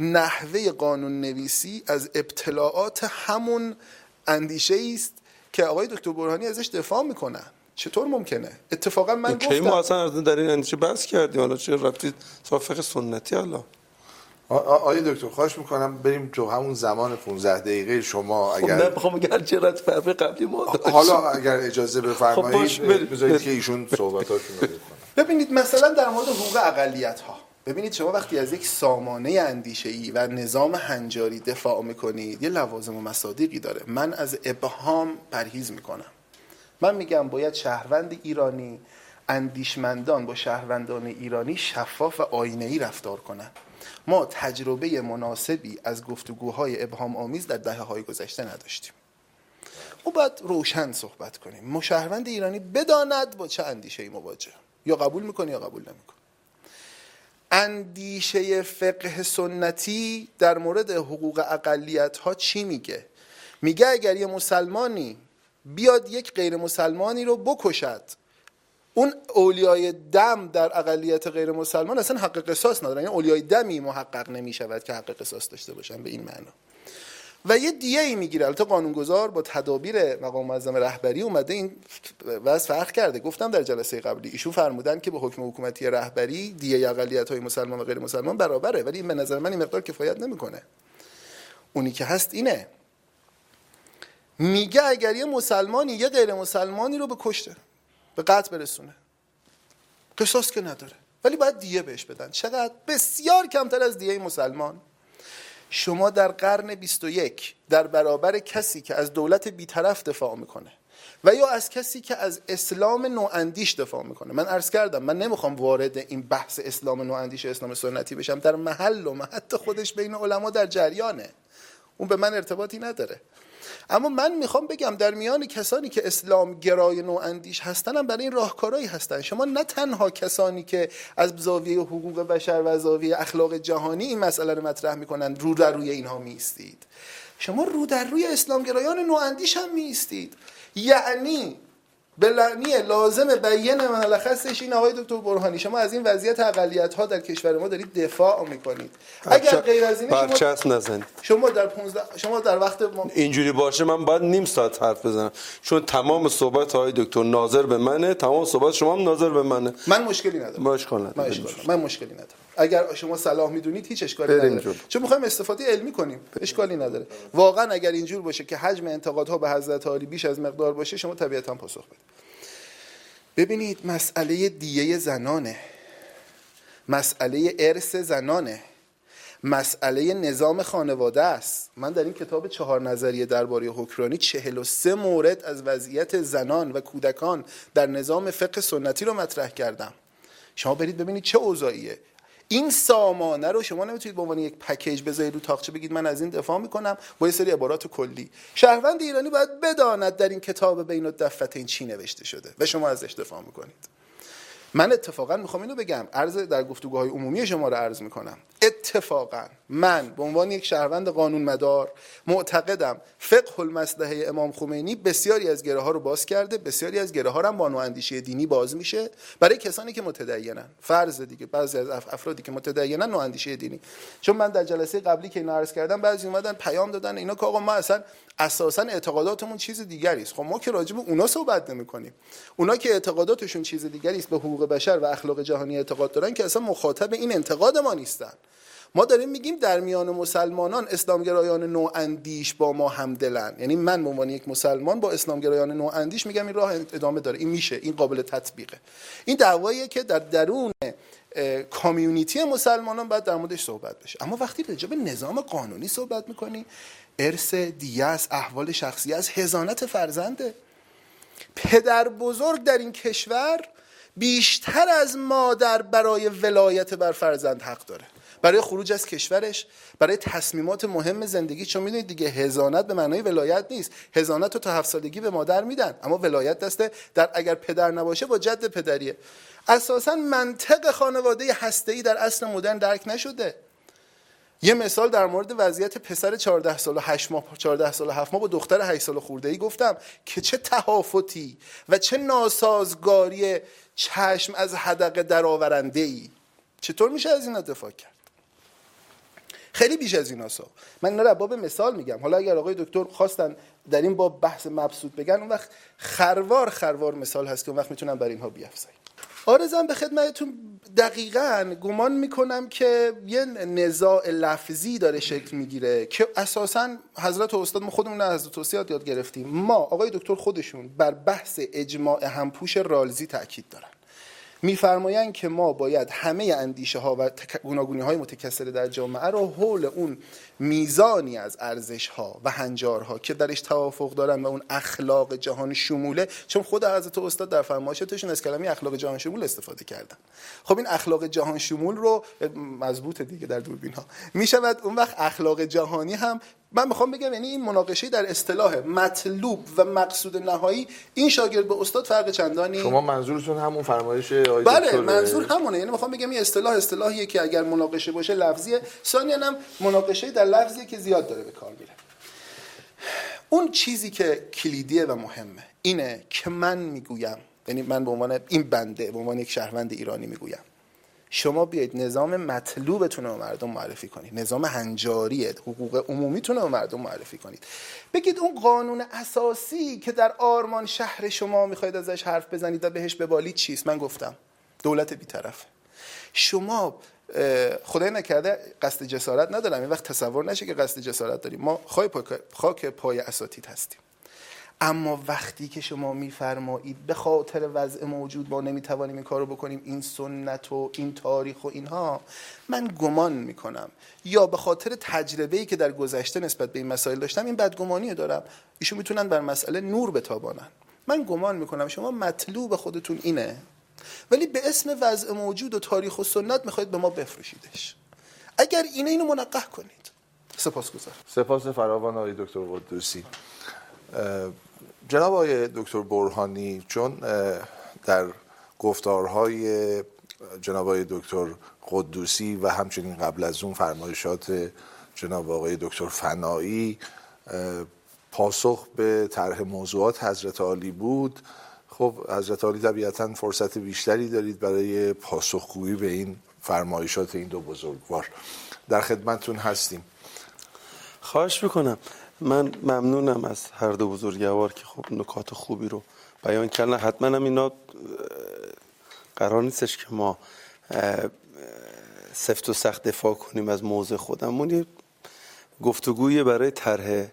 نحوه قانون نویسی از ابتلاعات همون اندیشه است که آقای دکتر برهانی ازش دفاع می‌کنن. چطور ممکنه؟ اتفاقا من گفتم ما اصلا در این اندیشه بحث کردیم. حالا چه رفتید صافق سنتی حالا آقای دکتر خواهش می‌کنم بریم تو همون زمان 15 دقیقه شما خب اگر نه بخوام اگر چرا فرق قبلی ما حالا اگر اجازه خب بفرمایید بریم. بذارید که ایشون صحبتاشون رو بکنن ببینید مثلا در مورد حقوق اقلیت ها ببینید شما وقتی از یک سامانه اندیشه ای و نظام هنجاری دفاع می‌کنید یه لوازم و مصادیقی داره. من از ابهام پرهیز می‌کنم. من میگم باید شهروند ایرانی اندیشمندان با شهروندان ایرانی شفاف و آینه ای رفتار کنند ما تجربه مناسبی از گفتگوهای ابهام آمیز در دهه های گذشته نداشتیم. ما باید روشن صحبت کنیم. مشهروند ایرانی بداند با چه اندیشه ای مواجه. یا قبول می‌کنه یا قبول نمی‌کنه. اندیشه فقه سنتی در مورد حقوق اقلیت ها چی میگه؟ میگه اگر یه مسلمانی بیاد یک غیر مسلمانی رو بکشد اون اولیای دم در اقلیت غیر مسلمان اصلا حق قصاص ندارن. یعنی اولیای دمی محقق نمی شود که حق قصاص داشته باشن به این معنا. و یه دیه ای می‌گیره. البته قانونگذار با تدابیر مقام معظم رهبری اومده این وضع فرق کرده. گفتم در جلسه قبلی ایشون فرمودن که به حکم حکومتی رهبری دیه اقلیت های مسلمان و غیر مسلمان برابره. ولی این به نظر من این مقدار کفایت نمی‌کنه. اونی که هست اینه. میگه اگر یه مسلمانی یه غیر مسلمانی رو به کشته. به قتل برسونه. قصاص که نداره. ولی باید دیه بهش بدن. چقدر؟ بسیار کمتر از دیه مسلمان. شما در قرن 21 در برابر کسی که از دولت بیطرف دفاع می‌کنه و یا از کسی که از اسلام نواندیش دفاع می‌کنه. من عرض کردم من نمی‌خوام وارد این بحث اسلام نواندیش اسلام سنتی بشم. در محل و محط خودش بین علما در جریانه. اون به من ارتباطی نداره. اما من می‌خوام بگم در میان کسانی که اسلام گرای نوع اندیش هستن هم برای این راهکارهایی هستن. شما نه تنها کسانی که از زاویه حقوق بشر و زاویه اخلاق جهانی این مسئله رو مطرح می‌کنن رو در روی اینها میستید شما رو در روی اسلام گرایان نوع اندیش هم میستید یعنی بلعنی لازم بیان ملخصش این آقای دکتر برهانی. شما از این وضعیت اقلیت ها در کشور ما دارید دفاع می‌کنید. اگر غیر از این شما نزنید. شما در 15 شما در وقت ما... اینجوری باشه من باید نیم ساعت حرف بزنم. چون تمام صحبت های دکتر ناظر به منه تمام صحبت شما هم ناظر به منه. من مشکلی ندارم. مشکل ندارم من, من مشکلی ندارم. اگر شما صلاح می‌دونید هیچ اشکالی نداره. چون می‌خوایم استفاده علمی کنیم. اشکالی نداره. واقعا اگر اینجور باشه که حجم انتقادها به حضرت علی بیش از مقدار باشه شما طبیعتا پاسخ بدید. ببینید مسئله دیه زنانه. مسئله ارث زنانه. مسئله نظام خانواده است. من در این کتاب چهار نظریه درباره حکمرانی 43 مورد از وضعیت زنان و کودکان در نظام فقه سنتی رو مطرح کردم. شما برید ببینید چه اوضاعیه. این سامانه رو شما نمی‌تونید به عنوان یک پکیج بذارید رو تاقچه بگید من از این دفاع می‌کنم با یه سری عبارات کلی. شهروند ایرانی باید بداند در این کتاب بین این چی نوشته شده و شما ازش دفاع می‌کنید. من اتفاقا می‌خوام اینو بگم. عرض در گفتگوهای عمومی شما رو عرض می‌کنم. اتفاقا من به عنوان یک شهروند قانون مدار معتقدم فقه المصلحه امام خمینی بسیاری از گره ها رو باز کرده بسیاری از گره ها هم با اندیشه دینی باز میشه. برای کسانی که متدینن فرض دیگه بعضی از افرادی که متدینن اندیشه دینی. چون من در جلسه قبلی که اینو عرض کردم بعضی اومدن پیام دادن اینا که آقا ما اصلا اساسا اعتقاداتمون چیز دیگری است خب ما که راجع به اونا صحبت نمی‌کنیم. اونا که اعتقاداتشون چیز دیگری است به حقوق بشر و اخلاق جهانی اعتقاد دارن که اصلا مخاطب این انتقاد ما نیستن. ما داریم میگیم در میان مسلمانان اسلامگرایان نواندیش با ما همدلن. یعنی من به عنوان یک مسلمان با اسلامگرایان نواندیش میگم این راه ادامه داره. این میشه. این قابل تطبیقه. این دعواییه که در درون کامیونیتی مسلمانان باید در موردش صحبت بشه. اما وقتی راجع نظام قانونی صحبت می‌کنی ارث دیه احوال شخصی است هزانت فرزنده. پدر بزرگ در این کشور بیشتر از مادر برای ولایت بر فرزند حق داره. برای خروج از کشورش برای تصمیمات مهم زندگی. چون می‌دونید دیگه هزانت به معنای ولایت نیست. هزانت رو تا هفت سالگی به مادر میدن. اما ولایت دسته در اگر پدر نباشه با جد پدریه. اساسا منطق خانواده هسته‌ای در اصل مدرن درک نشده. یه مثال در مورد وضعیت پسر 14 سال و 8 ماه 14 سال و 7 ماه با دختر 8 سال خورده ای گفتم که چه تهافتی و چه ناسازگاری چشم از حدقه درآورنده ای. چطور میشه از این دفاع کرد؟ خیلی بیش از این سا. من اینا باب مثال میگم. حالا اگر آقای دکتر خواستن در این باب بحث مبسوط بگن اون وقت خروار خروار مثال هست که اون وقت می‌تونم برای اینها بیافزاییم آرزم به خدمتتون. دقیقا گمان می‌کنم که یه نزاع لفظی داره شکل می‌گیره که اساسا حضرت استاد ما خودمون از توصیات یاد گرفتیم. ما آقای دکتر خودشون بر بحث اجماع همپوش رالزی تاکید دارن. میفرمایند که ما باید همه اندیشه ها و گوناگونی های متکثر در جامعه رو حول اون میزانی از ارزش ها و هنجارها که درش توافق دارن و اون اخلاق جهان شموله چون خود حضرت استاد در فرمایشاتشون از کلمه اخلاق جهان شمول استفاده کردن. خب این اخلاق جهان شمول رو مضبوط دیگه در دوربین ها می‌شود اون وقت اخلاق جهانی هم من می‌خوام بگم یعنی این مناقشه در اصطلاح مطلوب و مقصود نهایی این شاگرد به استاد فرق چندانی؟ شما منظورتون همون فرمایش بله منظور همونه. یعنی می‌خوام بگم این اصطلاح اصطلاحیه که اگر مناقشه باشه لفظیه. ثانیا هم مناقشه در لفظیه که زیاد داره به کار میره. اون چیزی که کلیدیه و مهمه اینه که من می‌گویم یعنی من به عنوان این بنده به عنوان یک شهروند ایرانی می‌گویم. شما بیاید نظام مطلوبتون رو مردم معرفی کنید. نظام هنجاری حقوق عمومیتون رو مردم معرفی کنید. بگید اون قانون اساسی که در آرمان شهر شما می‌خواید ازش حرف بزنید و بهش ببالید چیست؟ من گفتم. دولت بیطرف شما خدای نکرده قصد جسارت ندارم. این وقت تصور نشه که قصد جسارت داریم. ما خاک پای اساتید هستیم. اما وقتی که شما میفرمایید به خاطر وضع موجود ما نمی‌توانیم این کارو بکنیم این سنت و این تاریخ و اینها من گمان می‌کنم. یا به خاطر تجربه ای که در گذشته نسبت به این مسائل داشتم این بدگمانی دارم. ایشون می‌تونن بر مسئله نور بتابانن. من گمان می‌کنم شما مطلوب خودتون اینه ولی به اسم وضع موجود و تاریخ و سنت می‌خواید به ما بفروشیدش. اگر اینه اینو منقه کنید. سپاس گذار سپاس فراوان آقای دکتر قدوسی. جناب آقای دکتر برهانی چون در گفتارهای جناب آقای دکتر قدوسی و همچنین قبل از اون فرمایشات جناب آقای دکتر فنایی پاسخ به طرح موضوعات حضرت عالی بود. خب حضرت عالی طبیعتا فرصت بیشتری دارید برای پاسخگویی به این فرمایشات این دو بزرگوار. در خدمتتون هستیم. خواهش می‌کنم. من ممنونم از هر دو بزرگوار که خب نکات خوبی رو بیان کردن. حتما هم اینا قرار نیستش که ما سفت و سخت دفاع کنیم از موضع خودمون. یه گفتگوی برای طرح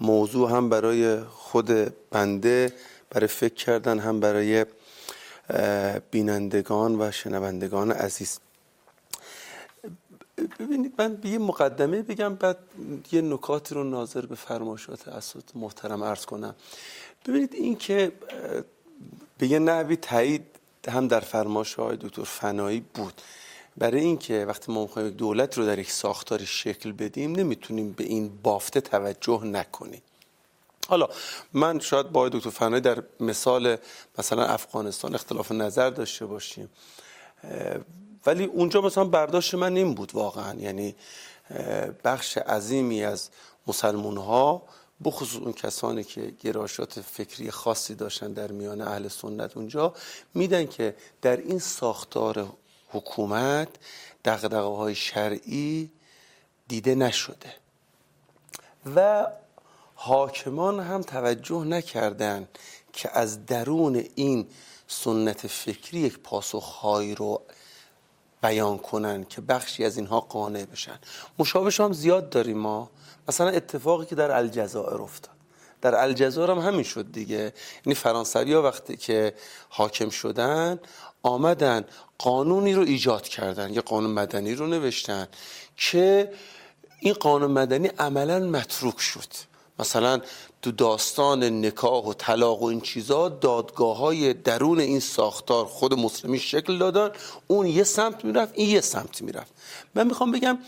موضوع هم برای خود بنده برای فکر کردن هم برای بینندگان و شنوندگان عزیز. ببینید من یه مقدمه بگم بعد یه نکاتی رو ناظر به فرمایشات اسود محترم عرض کنم. ببینید این که به یه نحوی تایید هم در فرمایش های دکتر فنایی بود. برای اینکه وقتی ما می‌خوایم دولت رو در یک ساختاری شکل بدیم نمی‌تونیم به این بافته توجه نکنیم. حالا من شاید با دکتر فنایی در مثال مثلا افغانستان اختلاف نظر داشته باشیم. ولی اونجا مثلا برداشت من این بود واقعا. یعنی بخش عظیمی از مسلمون ها بخصوص اون کسانی که گرایشات فکری خاصی داشتن در میان اهل سنت اونجا میدن که در این ساختار حکومت دقدقه های شرعی دیده نشده. و حاکمان هم توجه نکردن که از درون این سنت فکری یک پاسخهایی رو بیان کنن که بخشی از اینها قانع بشن. مشابهش هم زیاد داریم ما. مثلا اتفاقی که در الجزائر افتاد. در الجزایر هم همین شد دیگه. یعنی فرانسوی ها وقتی که حاکم شدن آمدن قانونی رو ایجاد کردن. یه قانون مدنی رو نوشتن که این قانون مدنی عملا متروک شد. مثلا تو داستان نکاح و طلاق و این چیزا دادگاه های درون این ساختار خود مسلمی شکل دادن. اون یه سمت می‌رفت این یه سمت می‌رفت. من می‌خوام بگم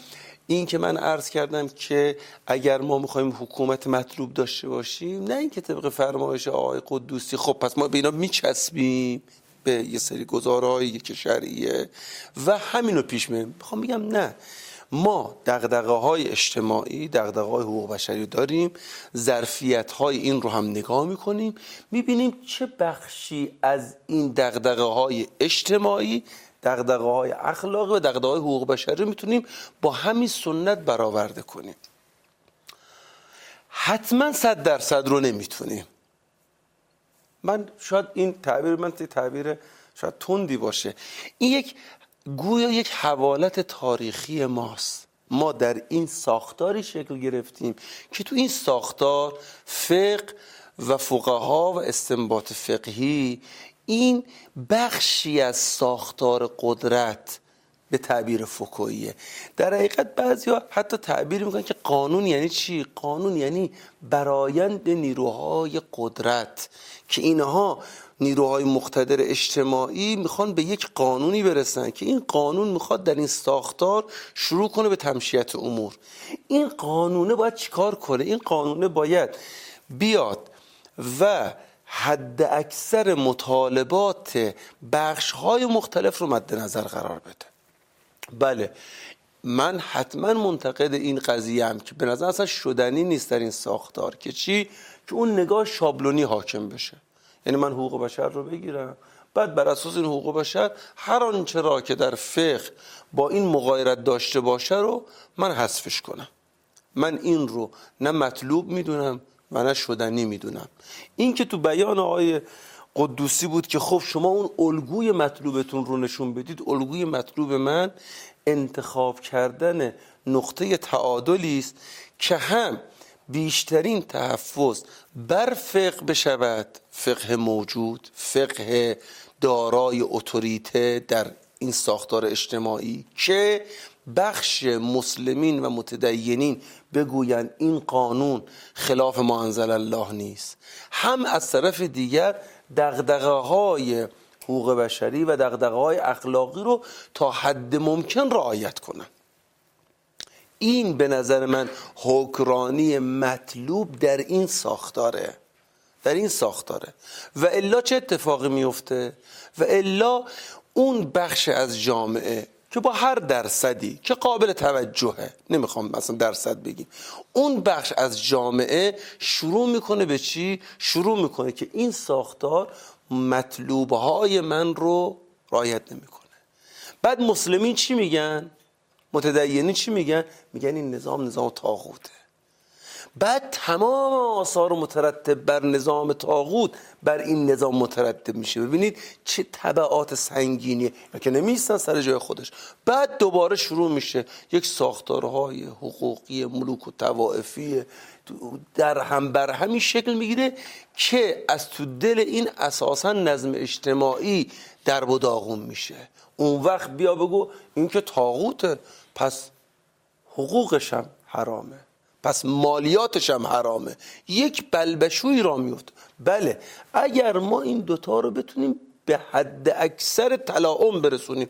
این که من عرض کردم که اگر ما می‌خوایم حکومت مطلوب داشته باشیم نه اینکه طبق فرمایش آقای قدوسی خب پس ما به اینا میچسبیم به یه سری گزارهایی که شرعیه و همینو پیش میریم می‌خوام بگم نه. ما دغدغه های اجتماعی دغدغه های حقوق بشری داریم ظرفیت های این رو هم نگاه می‌کنیم می‌بینیم چه بخشی از این دغدغه های اجتماعی دغدغه های اخلاقی و دغدغه های حقوق بشری می‌تونیم با همین سنت برآورده کنیم. حتما صد درصد رو نمی‌تونیم. من شاید این تعبیر من تعبیر شاید تندی باشه. این یک گویا یک حوالت تاریخی ماست ما در این ساختاری شکل گرفتیم که تو این ساختار فقه و فقها و استنباط فقهی این بخشی از ساختار قدرت به تعبیر فکویه در حقیقت بعضی ها حتی تعبیر می‌کنن که قانون یعنی چی؟ قانون یعنی برایند نیروهای قدرت که اینها نیروهای مقتدر اجتماعی می‌خوان به یک قانونی برسن که این قانون می‌خواد در این ساختار شروع کنه به تمشیت امور. این قانونه باید چیکار کنه؟ این قانونه باید بیاد و حد اکثر مطالبات بخش های مختلف رو مد نظر قرار بده. بله من حتما منتقد این قضیه هم که به نظر اصلا شدنی نیست در این ساختار. که چی؟ که اون نگاه شابلونی حاکم بشه. یعنی من حقوق بشر رو بگیرم. بعد بر اساس این حقوق بشر هر آنچه را که در فقه با این مغایرت داشته باشه رو من حذفش کنم. من این رو نه مطلوب می‌دونم و نه شدنی می‌دونم. این که تو بیان آقای قدوسی بود که خب شما اون الگوی مطلوبتون رو نشون بدید الگوی مطلوب من انتخاب کردن نقطه تعادلی است که هم بیشترین تحفظ بر فقه بشود. فقه موجود فقه دارای اتوریته در این ساختار اجتماعی که بخش مسلمین و متدینین بگویند این قانون خلاف ما انزل الله نیست. هم از طرف دیگر دغدغه های حقوق بشری و دغدغه های اخلاقی رو تا حد ممکن رعایت کنند. این به نظر من حکرانی مطلوب در این ساختاره. در این ساختاره. و الا چه اتفاقی میفته؟ و الا اون بخش از جامعه که با هر درصدی که قابل توجهه نمی‌خوام مثلا درصد بگیم اون بخش از جامعه شروع می‌کنه به چی؟ شروع می‌کنه که این ساختار مطلوب های من رو رایت نمی‌کنه. بعد مسلمین چی میگن؟ متدینی چی میگن؟ میگن این نظام نظام تاغوته بعد تمام آثار مترتب بر نظام تاغوت بر این نظام مترتب میشه. ببینید چه طبعات سنگینیه که نمیستن سر جای خودش. بعد دوباره شروع میشه. یک ساختارهای حقوقی ملوک و توائفی در هم بر همین شکل می‌گیره که از تو دل این اساسا نظم اجتماعی در داغون میشه. اون وقت بیا بگو این که تاغوته پس حقوقش هم حرامه. پس مالیاتش هم حرامه. یک بلبشوی را میفت. بله اگر ما این دوتا رو بتونیم به حد اکثر تلاعم برسونیم.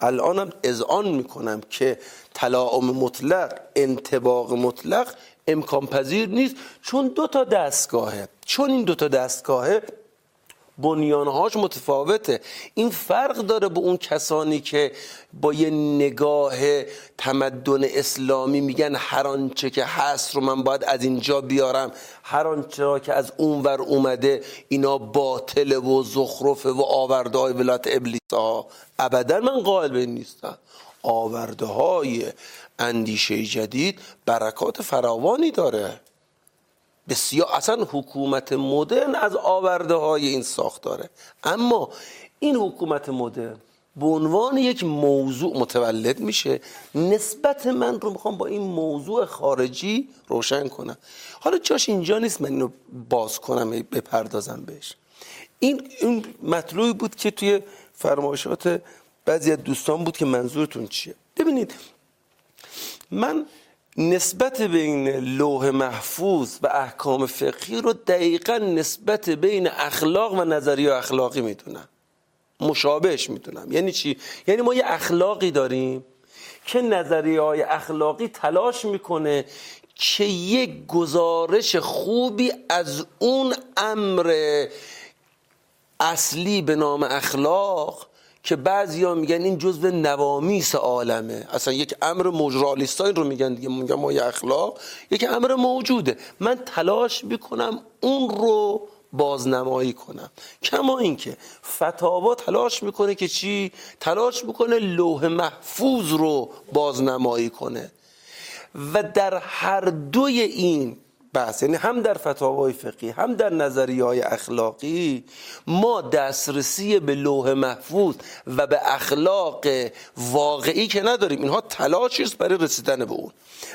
الانم اذعان می‌کنم که تلاعم مطلق انتباق مطلق امکان پذیر نیست. چون دو تا دستگاهه. چون این دو تا دستگاهه بنیانهاش متفاوته. این فرق داره به اون کسانی که با یه نگاه تمدن اسلامی میگن هر آنچه که هست رو من باید از اینجا بیارم. هر آنچه که از اونور اومده اینا باطل و زخرفه و آورده های ولایت ابلیس ها ابدا من قائل به نیستم. آورده های اندیشه جدید برکات فراوانی داره. بسیار اصلا حکومت مدرن از آورده های این ساختاره. اما این حکومت مدرن به عنوان یک موضوع متولد میشه. نسبت من رو می‌خوام با این موضوع خارجی روشن کنم. حالا جاش اینجا نیست من اینو باز کنم بپردازم بهش. این این مطلوبی بود که توی فرمایشات بعضی از دوستان بود که منظورتون چیه. ببینید من نسبت بین لوح محفوظ و احکام فقهی رو دقیقا نسبت بین اخلاق و نظریه اخلاقی می‌دونم مشابهش می‌دونم یعنی چی؟ یعنی ما یه اخلاقی داریم که نظریه های اخلاقی تلاش می‌کنه که یک گزارش خوبی از اون امر اصلی به نام اخلاق که بعضیا میگن این جزء نوامیس عالمه. اصلا یک امر مجرالیستای رو میگن دیگه. میگن ما اخلاق یک امر موجوده. من تلاش می‌کنم اون رو بازنمایی کنم. کما اینکه فتاوا تلاش می‌کنه که چی؟ تلاش می‌کنه لوح محفوظ رو بازنمایی کنه. و در هر دوی این بحث. یعنی هم در فتاوای فقهی هم در نظریه های اخلاقی ما دسترسی به لوح محفوظ و به اخلاق واقعی که نداریم اینها تلاشی است برای رسیدن به اون.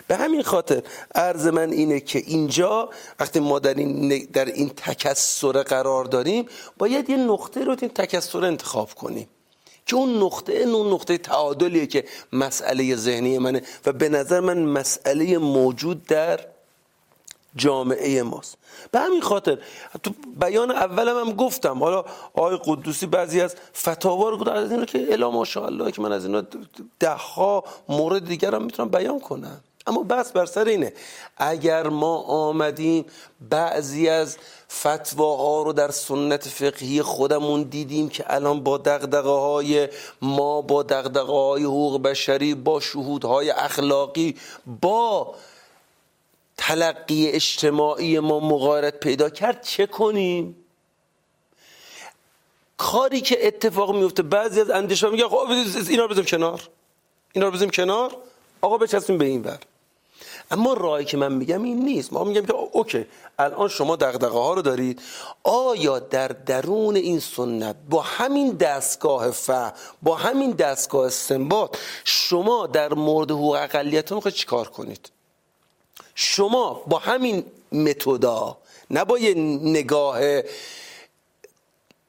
به همین خاطر عرض من اینه که اینجا وقتی ما در این, در این تکسر قرار داریم باید یه نقطه رو این تکسر انتخاب کنیم. که اون نقطه اون نقطه تعادلیه که مسئله ذهنی منه و به نظر من مسئله موجود در جامعه ماست. به همین خاطر تو بیان اولم هم گفتم. حالا آقای قدوسی بعضی از فتاوا رو از این که الا ماشاءالله که من از اینا ده ها مورد دیگر هم می‌تونم بیان کنم. اما بس بر سر اینه اگر ما آمدیم بعضی از فتواها رو در سنت فقهی خودمون دیدیم که الان با دقدقه های ما با دقدقه های حقوق بشری با شهودهای اخلاقی با تلقی اجتماعی ما مغایرت پیدا کرد چه کنیم؟ کاری که اتفاق میفته بعضی از اندیشه میگه خب اینا رو بزنیم کنار. اینا رو بزنیم کنار. آقا بچسبیم به این بر اما راهی که من میگم این نیست. ما میگم که اوکی الان شما دغدغه ها رو دارید. آیا در درون این سنت با همین دستگاه ف با همین دستگاه استنباط شما در مورد حقوق اقلیت می‌خواید چیکار کنید؟ شما با همین متودا نه با یه نگاه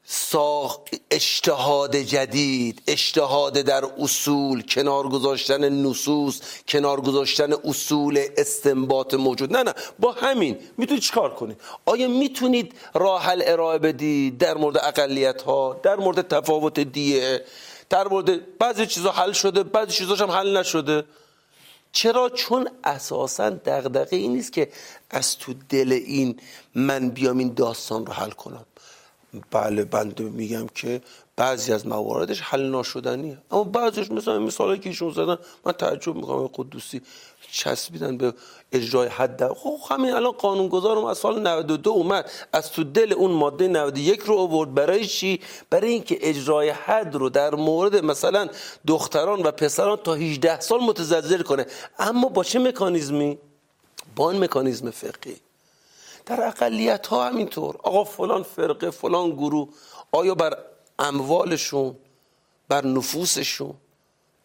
ساخ اجتهاد جدید اجتهاد در اصول کنار گذاشتن نصوص کنار گذاشتن اصول استنباط موجود. نه نه با همین. می‌تونید چیکار کنید؟ آیا می‌تونید راه حل ارائه بدید در مورد اقلیت ها در مورد تفاوت دیه در مورد بعضی چیزا حل شده بعضی چیزاش هم حل نشده؟ چرا؟ چون اساسا دغدغه این نیست که از تو دل این من بیام این داستان رو حل کنم. بله بنده میگم که بعضی از مواردش حل ناشدنیه اما بعضیش مثلا مثالی که ایشون زدن من تعجب می‌کنم. قدوسی چسبیدن به اجرای حد خب همین الان قانونگذارم از سال 92 اومد. از تو دل اون ماده 91 رو آورد. برای چی؟ برای اینکه اجرای حد رو در مورد مثلا دختران و پسران تا 18 سال متزلزل کنه. اما با چه مکانیزمی؟ با این مکانیزم فقهی. در اقلیت ها همینطور. آقا فلان فرقه فلان گروه آیا بر اموالشون بر نفوسشون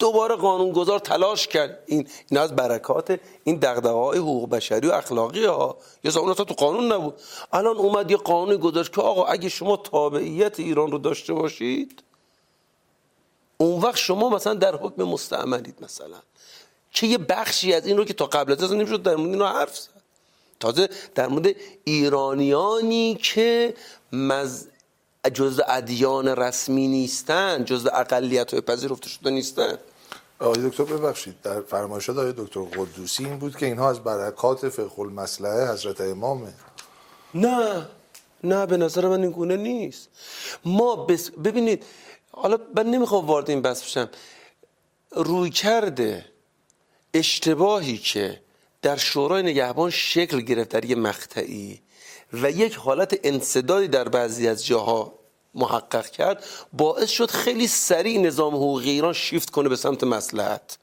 دوباره قانونگذار تلاش کرد. این این از برکات این دغدغه های حقوق بشری و اخلاقی ها یا زمان تو قانون نبود. الان اومد یه قانون گذاشت که آقا اگه شما تابعیت ایران رو داشته باشید اون وقت شما مثلا در حکم مستعملید مثلا. که یه بخشی از این رو که تا قبل از نمی‌شد در مورد اینو حرف زد. تازه در مورد ایرانیانی که مز... جز ادیان رسمی نیستن جز اقلیت های پذیرفته شده نیستن. آقای دکتر ببخشید. در فرمایشات آقای دکتر قدوسی این بود که اینها از برکات فقه المصلحه حضرت امامه. نه نه به نظر من این گونه نیست. ما بس... ببینید حالا من نمی‌خوام وارد این بحث بشم. روی کرده اشتباهی که در شورای نگهبان شکل گرفت در یه مقطعی و یک حالت انصدادی در بعضی از جاها محقق کرد باعث شد خیلی سریع نظام حقوقی ایران شیفت کنه به سمت مسلحت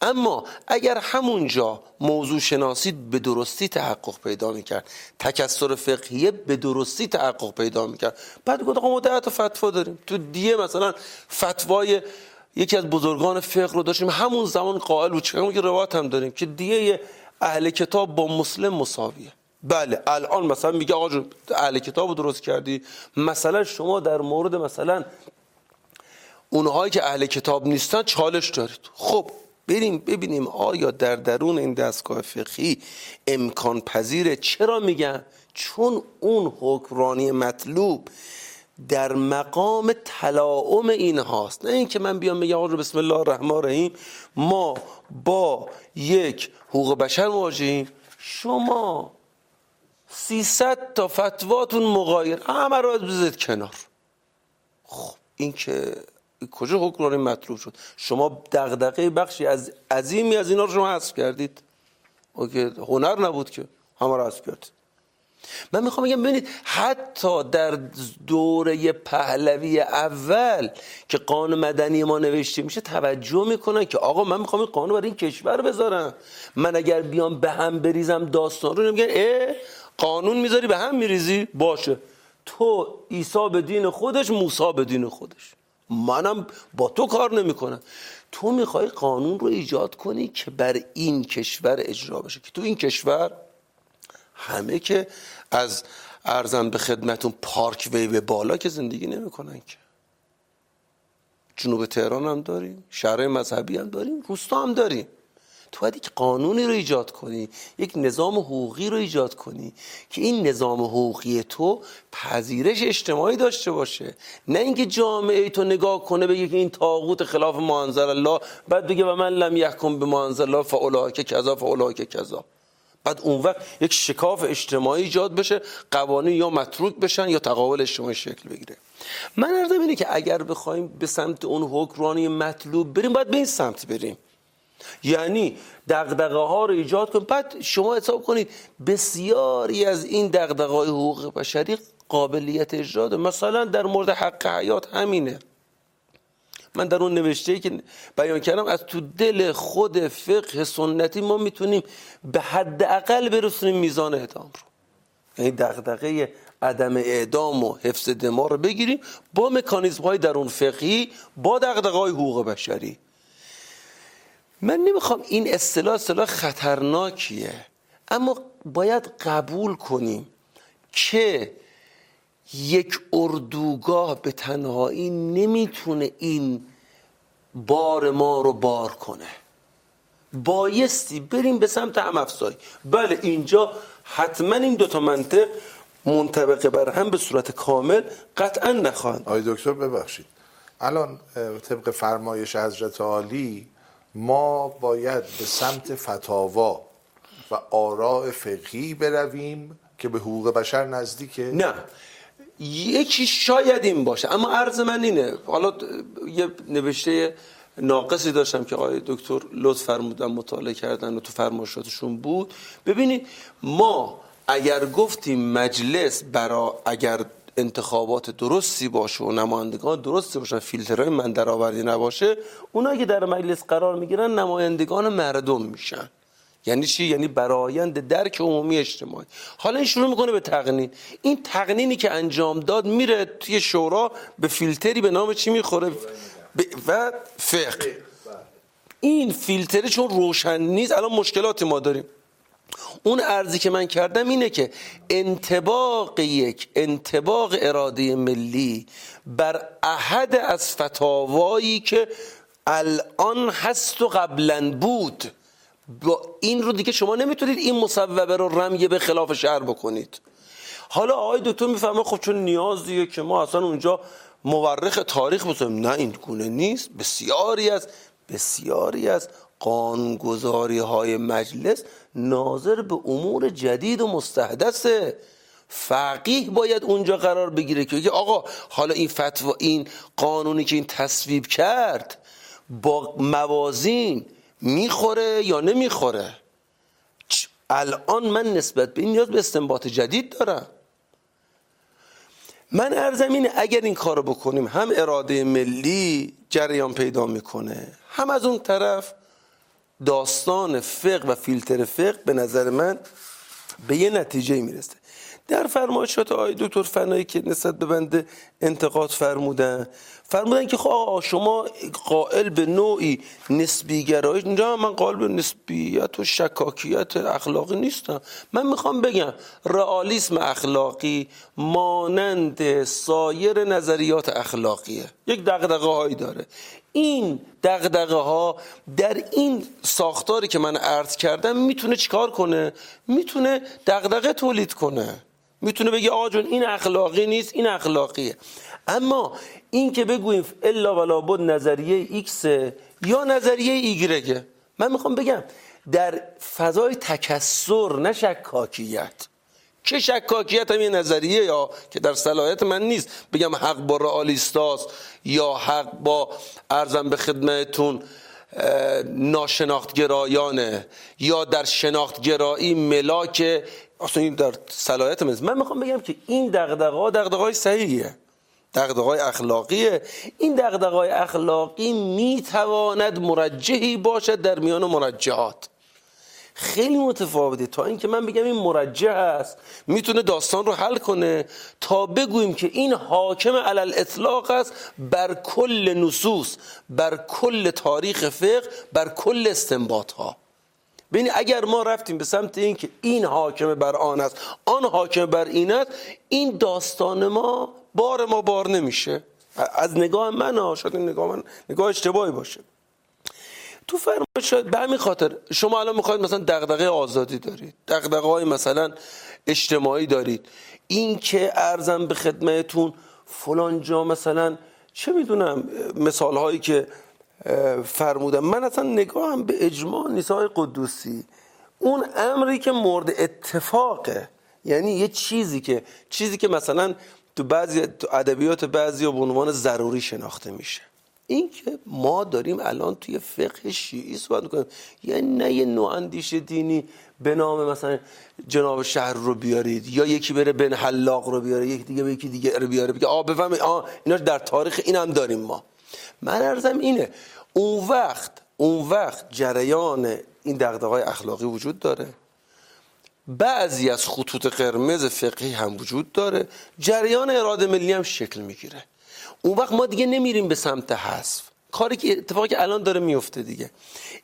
اما اگر همونجا موضوع شناسی به درستی تحقق پیدا می‌کرد تکسر فقهیه به درستی تحقق پیدا می‌کرد. بعد گفت ما ده تا فتوا داریم. تو دیه مثلا فتوای یکی از بزرگان فقه رو داشتیم. همون زمان قائل بود. چون که روایت هم داریم؟ که دیه اهل کتاب با مسلم مساویه. بله الان مثلا میگه آقا جون اهل کتاب درست کردی. مثلا شما در مورد مثلا اونهایی که اهل کتاب نیستن چالش دارید. خب بریم ببینیم آیا در درون این دستگاه فقهی امکان پذیره؟ چرا میگن؟ چون اون حکمرانی مطلوب در مقام تلاعم این هاست. نه اینکه من بیام بگم آقا بسم الله الرحمن الرحیم ما با یک حقوق بشر مواجهیم. شما 300 تا فتواتون مغایر. همه رو بزنید کنار. خب این که کجا حکمرانی مطلوب شد؟ شما دغدغه بخشی از عظیمی از اینا رو شما حذف کردید. اوکی هنر نبود که همه رو حذف کردید. من می‌خوام بگم ببینید حتی در دوره پهلوی اول که قانون مدنی ما نوشته میشه توجه می‌کنن که آقا من می‌خوام این قانون برای این کشور بذارم. من اگر بیام به هم بریزم داستان رو نمیگن اه قانون می‌ذاری به هم میریزی باشه. تو عیسی به دین خودش موسی به دین خودش. منم با تو کار نمی‌کنم. تو می‌خوای قانون رو ایجاد کنی که بر این کشور اجرا بشه. که تو این کشور همه که از ارزم به خدمتون پارک وی به بالا که زندگی نمی‌کنن که. جنوب تهران هم داریم شهر مذهبی هم داریم روستا هم داریم. تو باید یک قانونی رو ایجاد کنی یک نظام حقوقی رو ایجاد کنی که این نظام حقوقی تو پذیرش اجتماعی داشته باشه. نه اینکه جامعه تو نگاه کنه بگه که این تاغوت خلاف ما الله بعد بگه و من لم یحکم به ما الله فاولئک کذا فاولئک کذا. بعد اون وقت یک شکاف اجتماعی ایجاد بشه قوانین یا متروک بشن یا تقابل اجتماعی شکل بگیره. من ارزم اینه که اگر بخوایم به سمت اون حکمرانی مطلوب بریم باید به این سمت بریم. یعنی دغدغه ها رو ایجاد کنید بعد شما حساب کنید بسیاری از این دغدغه های حقوق بشری قابلیت اجرا مثلا در مورد حق حیات همینه. من در اون نوشته که بیان کردم از تو دل خود فقه سنتی ما می‌تونیم به حد اقل برسونیم میزان اعدام رو. یعنی دغدغه عدم اعدام و حفظ دماغ رو بگیریم با مکانیزم های درون فقهی با دغدغه های حقوق بشری. من نمی‌خوام این اصطلاح اصطلاح خطرناکیه اما باید قبول کنیم که یک اردوگاه به تنهایی نمی‌تونه این بار ما رو بار کنه. بایستی بریم به سمت هم افزایی بله اینجا حتما این دوتا منطق منطبقه بر هم به صورت کامل قطعا نخواهند. آقای دکتر ببخشید. الان طبق فرمایش حضرت عالی ما باید به سمت فتاوا و آراء فقهی برویم که به حقوق بشر نزدیکه. نه. یکی شاید این باشه اما عرض من اینه. حالا یه نوشته ناقصی داشتم که آقای دکتر لطف فرمودن مطالعه کردن و تو فرمایشاتشون بود. ببینید ما اگر گفتیم مجلس برا اگر انتخابات درستی باشه و نمایندگان درستی باشن فیلترهای من درآوردی نباشه اونایی که در مجلس قرار می‌گیرن نمایندگان مردم میشن. یعنی چی؟ یعنی برایند درک عمومی اجتماعی. حالا این شروع می‌کنه به تقنین. این تقنینی که انجام داد میره توی شورا به فیلتری به نام چی می‌خوره؟ و فقه. این فیلتری چون روشن نیست الان مشکلاتی ما داریم. اون ارزی که من کردم اینه که انتباق یک انتباق اراده ملی بر احد از فتاوایی که الان هست و قبلا بود. با این رو دیگه شما نمی‌تونید این مصوبه رو رمیه به خلاف شهر بکنید. حالا آقای دکتر می‌فهمه خب چون نیازیه که ما اصلا اونجا مورخ تاریخ بسیم نه این گونه نیست. بسیاری از بسیاری از قانگذاری های مجلس ناظر به امور جدید و مستحدثه. فقیه باید اونجا قرار بگیره که آقا حالا این فتوا این قانونی که این تصویب کرد با موازین می‌خوره یا نمی‌خوره؟ الان من نسبت به این نیاز به استنباط جدید دارم. من ارزم اینه اگر این کارو بکنیم هم اراده ملی جریان پیدا می‌کنه هم از اون طرف داستان فقه و فیلتر فقه به نظر من به یه نتیجه می‌رسه. در فرمایشات آقای دکتر فنایی که نسبت به بنده انتقاد فرمودن فرمودن که خب شما قائل به نوعی نسبی گرایش اینجا من قائل به نسبیت و شکاکیت اخلاقی نیستم. من می‌خوام بگم رئالیسم اخلاقی مانند سایر نظریات اخلاقیه. یک دغدغه هایی داره. این دغدغه ها در این ساختاری که من عرض کردم می‌تونه چیکار کنه؟ می‌تونه دغدغه تولید کنه. می‌تونه بگه آقا جون این اخلاقی نیست این اخلاقیه. اما این که بگوییم الا و لابد نظریه ایکس یا نظریه ایگرگه من می‌خوام بگم در فضای تکثر نه شکاکیت. چه شکاکیت هم یه نظریه یا که در صلاحیت من نیست. بگم حق با رئالیستاست یا حق با ارزم به خدمتون ناشناخت گرایانه یا در شناخت گرایی ملاک اصلا این در صلاحیت من من می‌خوام بگم که این دغدغه دغدغه های صحیحیه دغدغه اخلاقیه. این دغدغه اخلاقی می‌تواند مرجحی باشد در میان مرجحات خیلی متفاوته. تا اینکه من بگم این مرجع است می‌تونه داستان رو حل کنه. تا بگوییم که این حاکم علل اطلاق است بر کل نصوص بر کل تاریخ فقه بر کل استنباط ها ببین اگر ما رفتیم به سمت این که این حاکم بر آن است آن حاکم بر این است این داستان ما بار ما بار نمیشه. از نگاه من شاید نگاه من نگاه اشتباهی باشه. تو فرمایش به همین خاطر. شما الان می‌خواید مثلا دغدغه آزادی دارید. دغدغه های مثلا اجتماعی دارید. این که ارزم به خدمتون فلان جا مثلا چه می‌دونم مثال هایی که فرمودم من اصلا نگاهم به اجماع نیسای قدوسی. اون امری که مورد اتفاقه. یعنی یه چیزی که چیزی که مثلا تو بعضی ادبیات بعضی به عنوان ضروری شناخته میشه. این که ما داریم الان توی فقه شیعی صحبت می‌کنیم. یعنی نه یه نوع اندیش دینی به نام مثلا جناب شهر رو بیارید یا یکی بره بن حلاق رو بیاره یکی دیگه یکی دیگه رو بیاره بگه آ بفهم آ اینا در تاریخ این هم داریم ما. من ارزم اینه اون وقت اون وقت جریان این دغدغه‌های اخلاقی وجود داره. بعضی از خطوط قرمز فقهی هم وجود داره. جریان اراده ملی هم شکل می‌گیره. اون وقت ما دیگه نمیریم به سمت حذف. کاری که اتفاقی که الان داره میفته دیگه.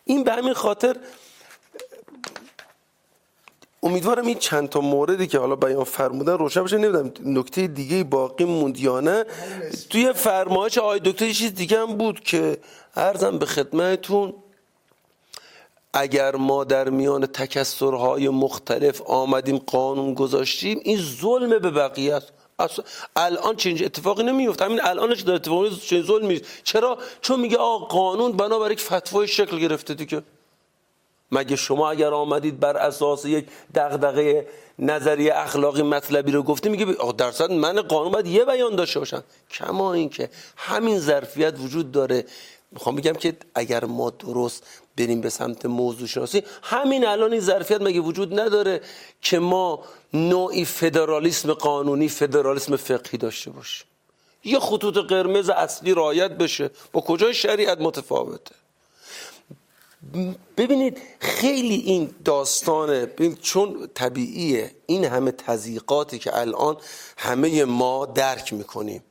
این به همین خاطر امیدوارم این چند تا موردی که حالا بیان فرمودن روشن بشه. نمی‌دونم نکته دیگه باقی موند یا نه. توی فرمایش آقای دکتر چیز دیگه هم بود که ارزم به خدمتون اگر ما در میان تکسرهای مختلف آمدیم قانون گذاشتیم این ظلم به بقیه است. الان چنین اتفاقی نمیفته همین الانش داره اتفاقی چنین ظلم چرا؟ چون میگه آقا قانون بنابر یک فتوای شکل گرفته دیگه. مگه شما اگر آمدید بر اساس یک دغدغه نظری اخلاقی مطلبی رو گفتی میگه درصد من قانون باید یه بیان داشته باشم. کما اینکه همین ظرفیت وجود داره. می‌خوام بگم که اگر ما درست بریم به سمت موضوع شناسی همین الان این ظرفیت مگه وجود نداره که ما نوعی فدرالیسم قانونی فدرالیسم فقهی داشته باشیم؟ یه خطوط قرمز اصلی رایت بشه. با کجای شریعت متفاوته؟ ببینید خیلی این داستانه چون طبیعیه این همه تزیقاتی که الان همه ما درک می‌کنیم.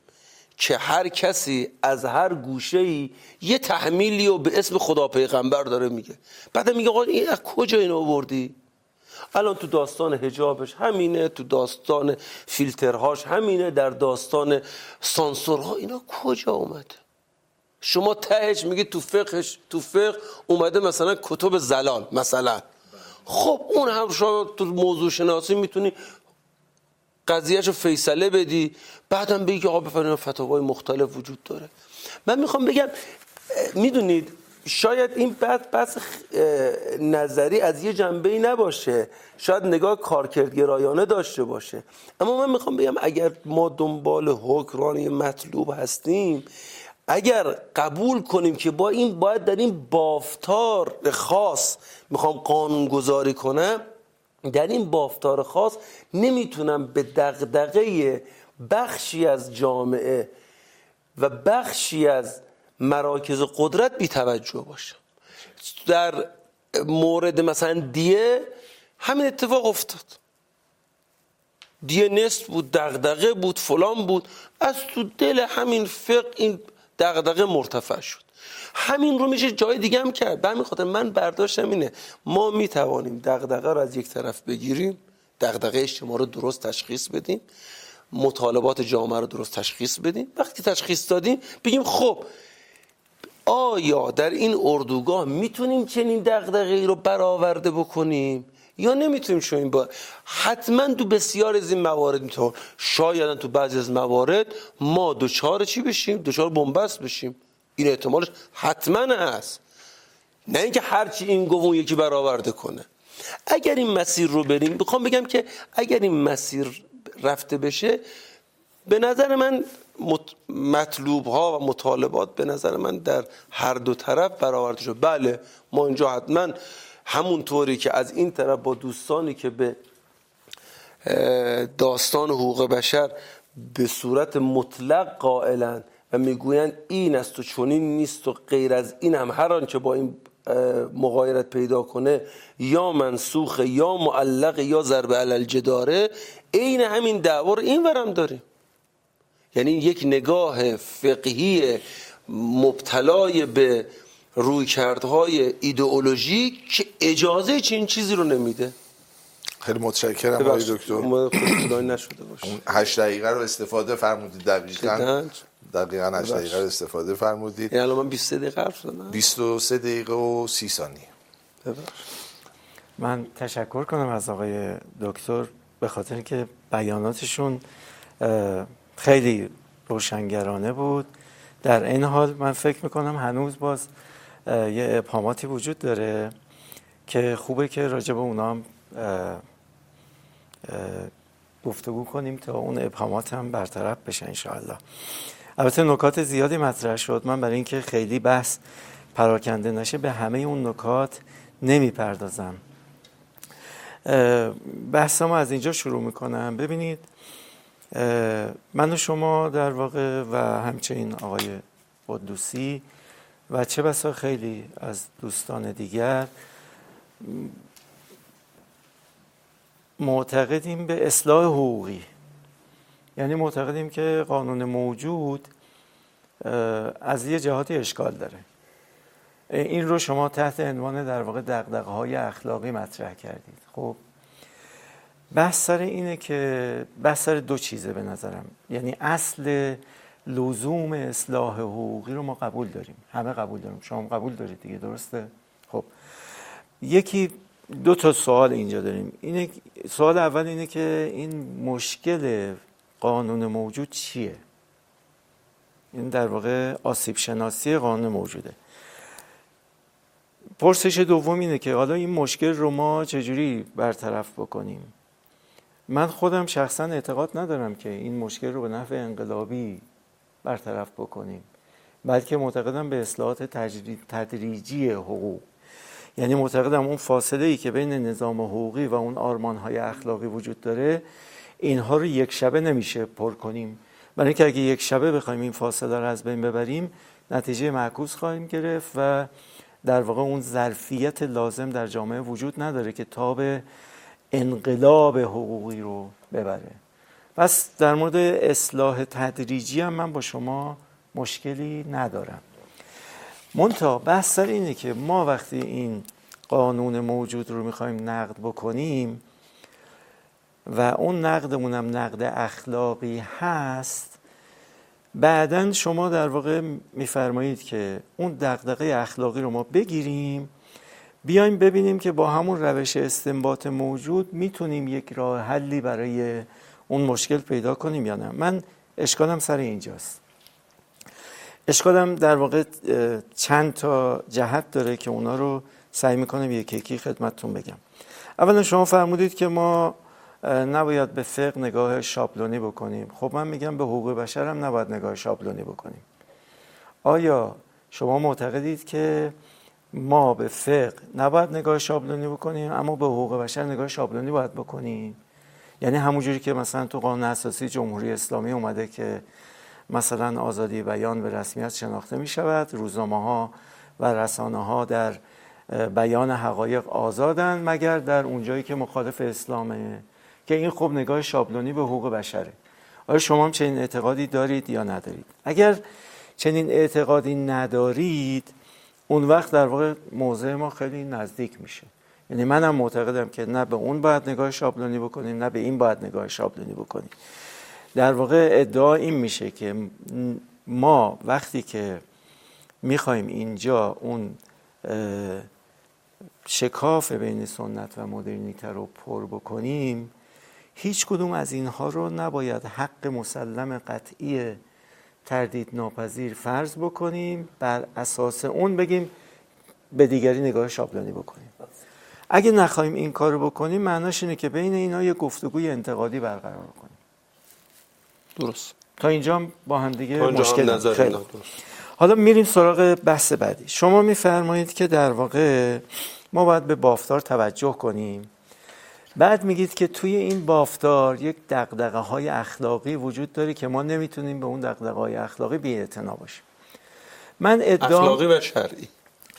که هر کسی از هر گوشه ای یه تحمیلی و به اسم خدا پیغمبر داره میگه. بعد میگه آقا این از کجا اینو آوردی؟ الان تو داستان هجابش همینه تو داستان فیلترهاش همینه در داستان سانسورها اینا کجا اومده شما تهش میگی تو فقهش تو فقه اومده مثلا کتب زلال مثلا. خب اون هم شما تو موضوع شناسی می‌تونی قضیهش رو فیصله بدی بعدم بگی آقا بفرمایید فتاوای مختلف وجود داره. من می‌خوام بگم می‌دونید شاید این بعد بس نظری از یه جنبه ای نباشه. شاید نگاه کارکردگرایانه داشته باشه. اما من می‌خوام بگم اگر ما دنبال حکرانی مطلوب هستیم اگر قبول کنیم که با این باید در این بافتار خاص می‌خوام قانون گذاری کنم در این بافتار خاص نمی‌تونم به دغدغه بخشی از جامعه و بخشی از مراکز قدرت بی توجه باشم. در مورد مثلا دیه همین اتفاق افتاد. دیه نست بود دغدغه بود فلان بود. از تو دل همین فقه این دغدغه مرتفع شد. همین رو میشه جای دیگه هم کرد. به همین خاطر من برداشتم اینه ما می‌توانیم دغدغه رو از یک طرف بگیریم دغدغه اجتماع رو درست تشخیص بدیم مطالبات جامعه رو درست تشخیص بدیم. وقتی تشخیص دادیم بگیم خب آیا در این اردوگاه می‌تونیم چنین دغدغه ای رو برآورده بکنیم؟ یا نمی‌تونیم چنین با حتما تو بسیار از این موارد می‌تونیم شاید تو بعضی از موارد ما دوچار چی بشیم؟ دوچار بنبست بشیم؟ این احتمالش حتما هست. نه اینکه هرچی این گفت یکی برآورده کنه. اگر این مسیر رو بریم بخوام بگم که اگر این مسیر رفته بشه به نظر من مطلوب ها و مطالبات به نظر من در هر دو طرف برآورده شد. بله ما اینجا حتما همونطوری که از این طرف با دوستانی که به داستان حقوق بشر به صورت مطلق قائلن و می‌گویند این است و چنین نیست و غیر از این هم. هر آنچه با این مغایرت پیدا کنه یا منسوخ یا معلق یا ضرب علل جداره عین همین دعوا رو این ورم داریم. یعنی یک نگاه فقهی مبتلای به رویکردهای ایدئولوژیک که اجازه چین چیزی رو نمیده. خیلی متشکرم آقای دکتر. نشده باشه هشت دقیقه رو استفاده فرمودید دقیقاً. دقیقا 8 دقیقه استفاده فرمودید. یعنی الان من 23 دقیقه حرف زدم؟ 23 دقیقه و 30 ثانیه. من تشکر کنم از آقای دکتر به خاطر که بیاناتشون خیلی روشنگرانه بود. در این حال من فکر می‌کنم هنوز باز یه ابهاماتی وجود داره که خوبه که راجع به اونا هم گفتگو کنیم تا اون ابهامات هم برطرف بشه انشاءالله. البته نکات زیادی مطرح شد. من برای اینکه خیلی بحث پراکنده نشه به همه اون نکات نمی‌پردازم. بحثمو از اینجا شروع می‌کنم. ببینید من و شما در واقع و همچنین آقای قدوسی و چه بسا خیلی از دوستان دیگر معتقدیم به اصلاح حقوقی. یعنی معتقدیم که قانون موجود از یه جهاتی اشکال داره. این رو شما تحت عنوان در واقع دقدقه های اخلاقی مطرح کردید. خب بحث سر اینه که بحث سر دو چیزه به نظرم. یعنی اصل لزوم اصلاح حقوقی رو ما قبول داریم. همه قبول داریم. شما قبول دارید دیگه درسته؟ خب یکی دو تا سوال اینجا داریم. اینه سوال اول اینه که این مشکل قانون موجود چیه؟ این در واقع آسیب شناسی قانون موجوده. پرسش دوم اینه که حالا این مشکل رو ما چجوری برطرف بکنیم؟ من خودم شخصا اعتقاد ندارم که این مشکل رو به نفع انقلابی برطرف بکنیم بلکه معتقدم به اصلاحات تدریجی حقوق. یعنی معتقدم اون فاصله ای که بین نظام حقوقی و اون آرمان های اخلاقی وجود داره اینها رو یک شبه نمیشه پر کنیم. برای اینکه اگه یک شبه بخوایم این فاصله رو از بین ببریم نتیجه معکوس خواهیم گرفت و در واقع اون ظرفیت لازم در جامعه وجود نداره که تاب انقلاب حقوقی رو ببره. پس در مورد اصلاح تدریجی هم من با شما مشکلی ندارم. منتها بحث سر اینه که ما وقتی این قانون موجود رو می‌خوایم نقد بکنیم و اون نقدمون هم نقد اخلاقی هست بعدا شما در واقع میفرمایید که اون دقدقه اخلاقی رو ما بگیریم بیایم ببینیم که با همون روش استنباط موجود می‌تونیم یک راه حلی برای اون مشکل پیدا کنیم یا نه. من اشکالم سر اینجاست. اشکالم در واقع چند تا جهت داره که اونا رو سعی می‌کنم یکی یکی خدمتتون بگم. اولا شما فرمودید که ما نباید به فقه نگاه شابلونی بکنیم. خب من میگم به حقوق بشر هم نباید نگاه شابلونی بکنیم. آیا شما معتقدید که ما به فقه نباید نگاه شابلونی بکنیم اما به حقوق بشر نگاه شابلونی باید بکنیم؟ یعنی همونجوری که مثلا تو قانون اساسی جمهوری اسلامی اومده که مثلا آزادی بیان به رسمیت شناخته می شود روزنامه ها و رسانه ها در بیان حقایق آزادن مگر در اونجایی که مخالف اسلامه؟ که این خب نگاه شابلونی به حقوق بشره. آیا شما هم چنین اعتقادی دارید یا ندارید؟ اگر چنین اعتقادی ندارید اون وقت در واقع موضع ما خیلی نزدیک میشه. یعنی منم معتقدم که نه به اون باید نگاه شابلونی بکنیم نه به این باید نگاه شابلونی بکنیم. در واقع ادعا این میشه که ما وقتی که می‌خوایم اینجا اون شکاف بین سنت و مدرنیته رو پر بکنیم هیچ کدوم از اینها رو نباید حق مسلم قطعی تردید ناپذیر فرض بکنیم. بر اساس اون بگیم به دیگری نگاه شابلانی بکنیم. اگه نخواهیم این کار رو بکنیم معناش اینه که بین اینا یه گفتگوی انتقادی برقرار کنیم. درست. تا اینجا با هم دیگه مشکل نظر خیلی. حالا میریم سراغ بحث بعدی. شما میفرمایید که در واقع ما باید به بافتار توجه کنیم. بعد میگید که توی این بافتار یک دقدقه های اخلاقی وجود داره که ما نمی‌تونیم به اون دقدقه های اخلاقی بی باشیم. من ادعا اخلاقی و شرعی.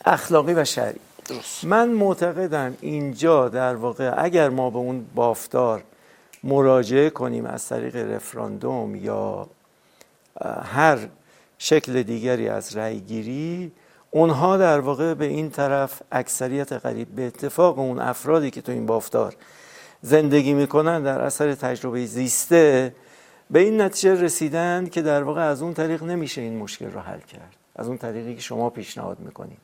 اخلاقی و شرعی. درست. من معتقدم اینجا در واقع اگر ما به اون بافتار مراجعه کنیم از طریق رفراندوم یا هر شکل دیگری از رأیگیری اونها در واقع به این طرف اکثریت قریب به اتفاق اون افرادی که تو این بافتار زندگی می‌کنن در اثر تجربه زیسته به این نتیجه رسیدن که در واقع از اون طریق نمیشه این مشکل رو حل کرد. از اون طریقی که شما پیشنهاد می‌کنید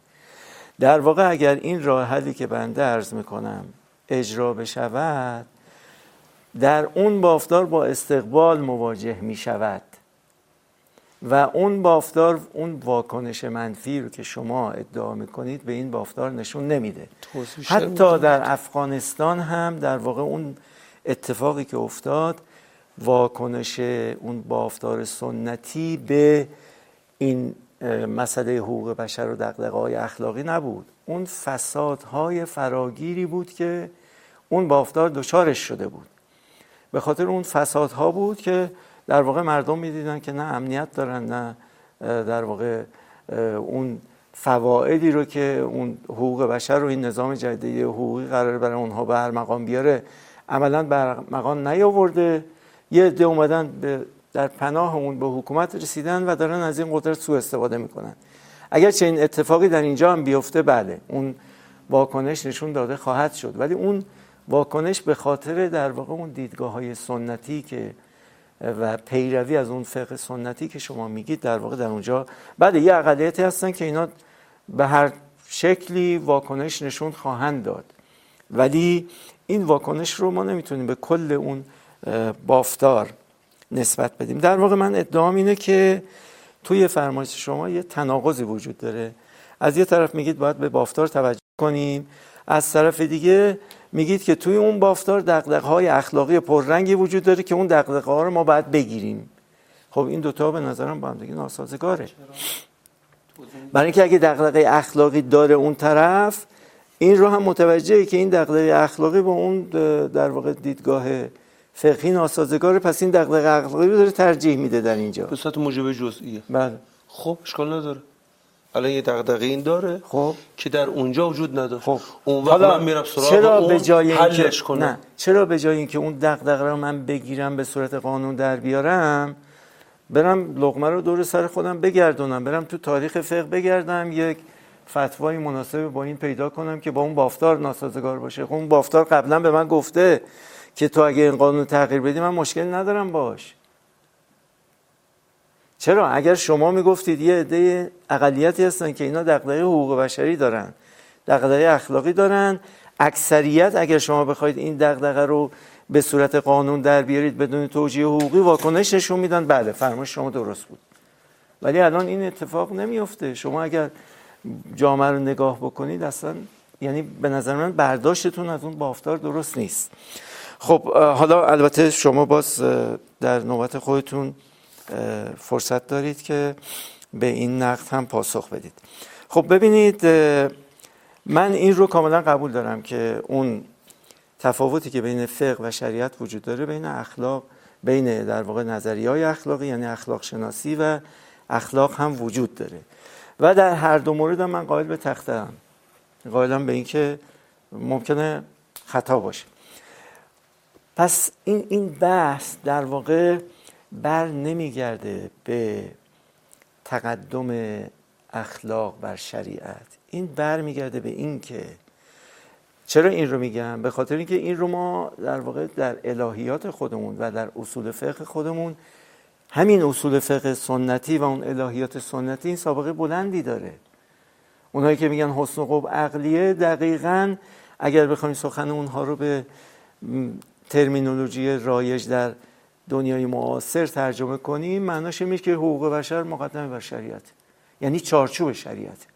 در واقع اگر این راه حلی که بنده عرض می‌کنم اجرا بشود در اون بافتار با استقبال مواجه می‌شود. و اون بافتار اون واکنش منفی رو که شما ادعا می‌کنید به این بافتار نشون نمیده. حتی در افغانستان هم در واقع اون اتفاقی که افتاد واکنش اون بافتار سنتی به این مسئله حقوق بشر و دقدقه های اخلاقی نبود. اون فسادهای فراگیری بود که اون بافتار دچارش شده بود. به خاطر اون فسادها بود که در واقع مردم می‌دیدن که نه امنیت دارن نه در واقع اون فوائدی رو که اون حقوق بشر رو این نظام جدید حقوقی قرار برای اونها به هر مقام بیاره عملا بر مقام نیاورده. یه عده اومدن به در پناه اون به حکومت رسیدن و دارن از این قدرت سوء استفاده می‌کنن. اگر چه این اتفاقی در اینجا هم بیفته بله اون واکنش نشون داده خواهد شد. ولی اون واکنش به خاطر در واقع اون دیدگاه های سنتی که و پیروی از اون فقه سنتی که شما میگید در واقع در اونجا بعد یه اقلیتی هستن که اینا به هر شکلی واکنش نشون خواهند داد. ولی این واکنش رو ما نمی‌تونیم به کل اون بافتار نسبت بدیم. در واقع من ادعام اینه که توی فرمایش شما یه تناقضی وجود داره. از یه طرف میگید باید به بافتار توجه کنیم از طرف دیگه میگید که توی اون بافتار دقدقه های اخلاقی پررنگی وجود داره که اون دقدقه ها رو ما باید بگیریم. خب این دوتا به نظرم با هم دیگه ناسازگاره. برای اینکه اگه دقدقه اخلاقی داره اون طرف این رو هم متوجهه که این دقدقه اخلاقی با اون در واقع دیدگاه فقهی ناسازگاره پس این دقدقه اخلاقی رو داره ترجیح میده در اینجا. به صورت موجب جزئیه. بله. خب اشکال نداره. الان یه دغدغه این داره خب. که در اونجا وجود نداره. خب. اون وقت من میرم سراغ چرا اون به جای حلش اینکه کنم. نه. چرا به جای اینکه اون دغدغه رو من بگیرم به صورت قانون در بیارم برم لقمه رو دور سر خودم بگردونم برم تو تاریخ فقه بگردم یک فتوای مناسب با این پیدا کنم که با اون بافتار ناسازگار باشه. خب اون بافتار قبلا به من گفته که تو اگه این قانون تغییر بدی من مشکل ندارم باش. چرا؟ اگر شما می‌گفتید یه عده اقلیتی هستن که اینا دغدغه حقوق بشری دارن دغدغه اخلاقی دارن اکثریت اگر شما بخواید این دغدغه رو به صورت قانون در بیارید بدون توجیه حقوقی واکنش نشون میدن. بله فرمایش شما درست بود. ولی الان این اتفاق نمیفته شما اگر جامعه رو نگاه بکنید اصلا یعنی به نظر من برداشتتون از اون بافتار درست نیست. خب حالا البته شما باز در نوبت خودتون فرصت دارید که به این نقد هم پاسخ بدید. خب ببینید من این رو کاملا قبول دارم که اون تفاوتی که بین فقه و شریعت وجود داره بین اخلاق بین در واقع نظری های اخلاقی یعنی اخلاق شناسی و اخلاق هم وجود داره. و در هر دو مورد هم من قائل به تخته هم قائلم به اینکه ممکنه خطا باشه. پس این این بحث در واقع بر نمیگرده به تقدم اخلاق بر شریعت. این بر میگرده به این که چرا این رو میگم؟ به خاطر اینکه این رو ما در واقع در الهیات خودمون و در اصول فقه خودمون همین اصول فقه سنتی و اون الهیات سنتی این سابقه بلندی داره. اونایی که میگن حسن قب عقلیه دقیقا اگر بخوایم سخن اونها رو به ترمینولوژی رایج در دنیای معاصر ترجمه کنیم معناش میشه که حقوق بشر مقدم بر شریعت. یعنی چارچوب شریعت.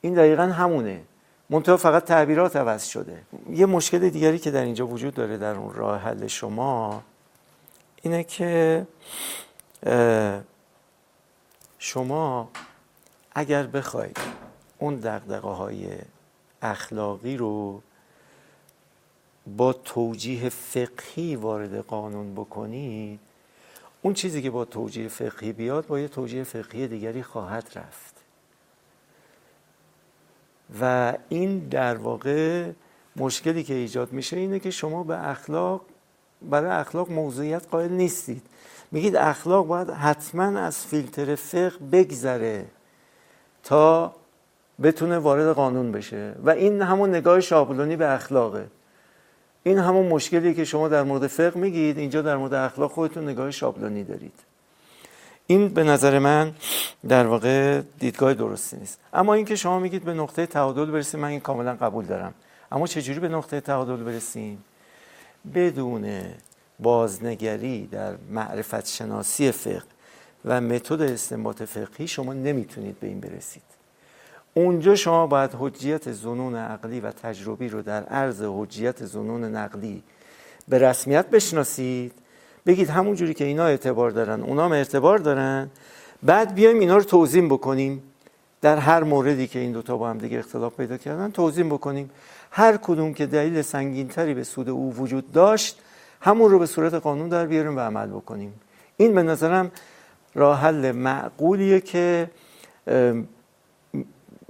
این دقیقا همونه. منتها فقط تعبیرات عوض شده. یه مشکل دیگری که در اینجا وجود داره در اون راه حل شما اینه که شما اگر بخواید اون دقدقه های اخلاقی رو با توجیه فقهی وارد قانون بکنید اون چیزی که با توجیه فقهی بیاد با یه توجیه فقهی دیگری خواهد رفت. و این در واقع مشکلی که ایجاد میشه اینه که شما به اخلاق برای اخلاق موضوعیت قائل نیستید. میگید اخلاق باید حتما از فیلتر فقه بگذره تا بتونه وارد قانون بشه. و این همون نگاه شابلونی به اخلاقه. این همون مشکلی که شما در مورد فقه میگید اینجا در مورد اخلاق خودتون نگاه شابلونی دارید. این به نظر من در واقع دیدگاه درستی نیست. اما اینکه شما میگید به نقطه تعادل برسیم من این کاملا قبول دارم. اما چجوری به نقطه تعادل برسیم؟ بدون بازنگری در معرفت شناسی فقه و متد استنباط فقهی شما نمی‌تونید به این برسید. اونجا شما باید حجیت زنون عقلی و تجربی رو در عرض حجیت زنون نقلی به رسمیت بشناسید. بگید همون جوری که اینا اعتبار دارن اونا هم اعتبار دارن. بعد بیایم اینا رو توضیح بکنیم. در هر موردی که این دوتا با هم دیگه اختلاف پیدا کردن توضیح بکنیم. هر کدوم که دلیل سنگینتری به سود او وجود داشت همون رو به صورت قانون در بیاریم و عمل بکنیم. این به نظرم راه حل معقولیه که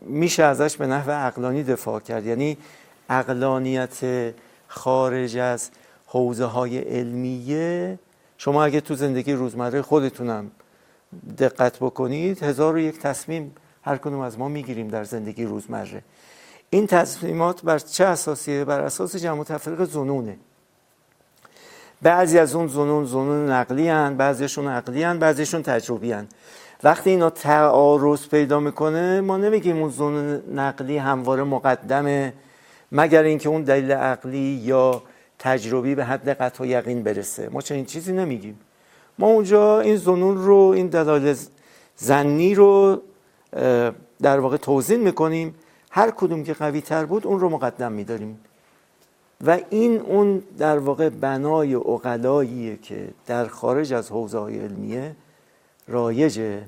میشه ازش به نحو عقلانی دفاع کرد. یعنی عقلانیت خارج از حوزه های علمیه. شما اگه تو زندگی روزمره خودتونم دقت بکنید هزار و یک تصمیم هر کنون از ما می‌گیریم در زندگی روزمره. این تصمیمات بر چه اساسیه؟ بر اساس جمع و تفریق زنونه. بعضی از اون زنون زنون نقلی هن بعضیشون عقلی هن بعضیشون تجربی هن. وقتی اینا تعارض پیدا می‌کنه ما نمیگیم اون زنون نقلی همواره مقدمه مگر اینکه اون دلیل عقلی یا تجربی به حد قطع و یقین برسه. ما چنین چیزی نمیگیم. ما اونجا این زنون رو این دلایل زنی رو در واقع توضیح می‌کنیم. هر کدوم که قوی تر بود اون رو مقدم میداریم. و این اون در واقع بنای اقلاییه که در خارج از حوزه های علمیه رایجه.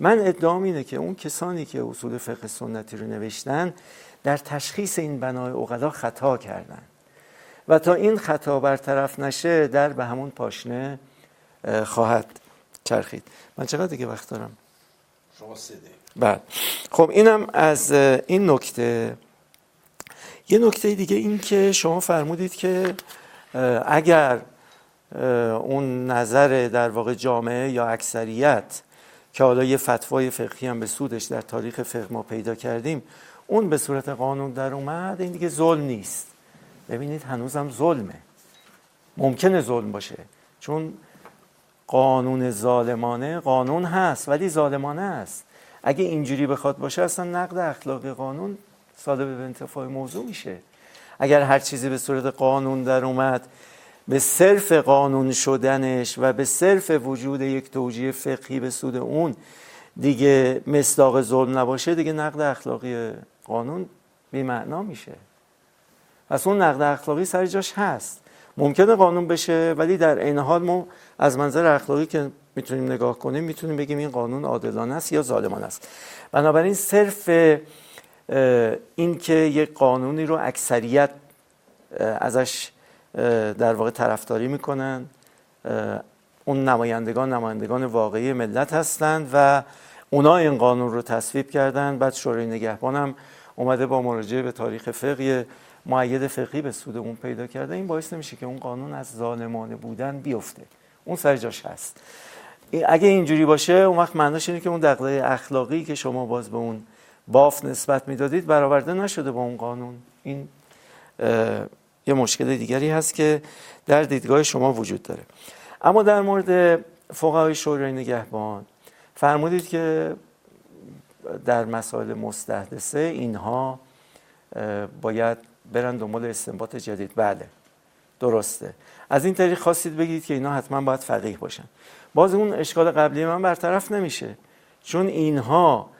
من ادعام اینه که اون کسانی که اصول فقه سنتی رو نوشتن در تشخیص این بنای اقلا خطا کردن. و تا این خطا برطرف نشه در به همون پاشنه خواهد چرخید. من چقدر دیگه وقت دارم؟ شما سه بعد خب اینم از این نکته. یه نکته دیگه این که شما فرمودید که اگر اون نظر در واقع جامعه یا اکثریت که حالا یه فتوای فقهی هم به سودش در تاریخ فقه ما پیدا کردیم اون به صورت قانون در اومد این دیگه ظلم نیست. ببینید هنوزم ظلمه. ممکنه ظلم باشه. چون قانون ظالمانه قانون هست ولی ظالمانه است. اگه اینجوری بخواد باشه اصلا نقد اخلاقی قانون ساده به انتفاع موضوع میشه. اگر هر چیزی به صورت قانون در اومد به صرف قانون شدنش و به صرف وجود یک توجیه فقهی به سود اون دیگه مصداق ظلم نباشه دیگه نقد اخلاقی قانون بی‌معنا میشه. پس اون نقد اخلاقی سر جاش هست. ممکنه قانون بشه ولی در این حال ما از منظر اخلاقی که می‌تونیم نگاه کنیم می‌تونیم بگیم این قانون عادلانه است یا ظالمانه است. بنابراین صرف این که یک قانونی رو اکثریت ازش در واقع طرفداری می‌کنن. اون نمایندگان نمایندگان واقعی ملت هستند و اونا این قانون رو تصویب کردن. بعد شورای نگهبان هم اومده با مراجعه به تاریخ فقهی معید فقهی به سود اون پیدا کرده. این باعث نمیشه که اون قانون از ظالمانه بودن بیفته. اون سر جاش هست. اگه اینجوری باشه اون وقت معناش اینه که اون دغدغه اخلاقی که شما باز به اون باف نسبت می‌دادید برآورده نشده با اون قانون. این یه مشکل دیگری هست که در دیدگاه شما وجود داره. اما در مورد فقهای شورای نگهبان فرمودید که در مسائل مستحدثه اینها باید برن دنبال استنباط جدید. بله درسته. از این طریق خواستید بگید که اینا حتما باید فقیه باشن. باز اون اشکال قبلی من برطرف نمیشه. چون اینها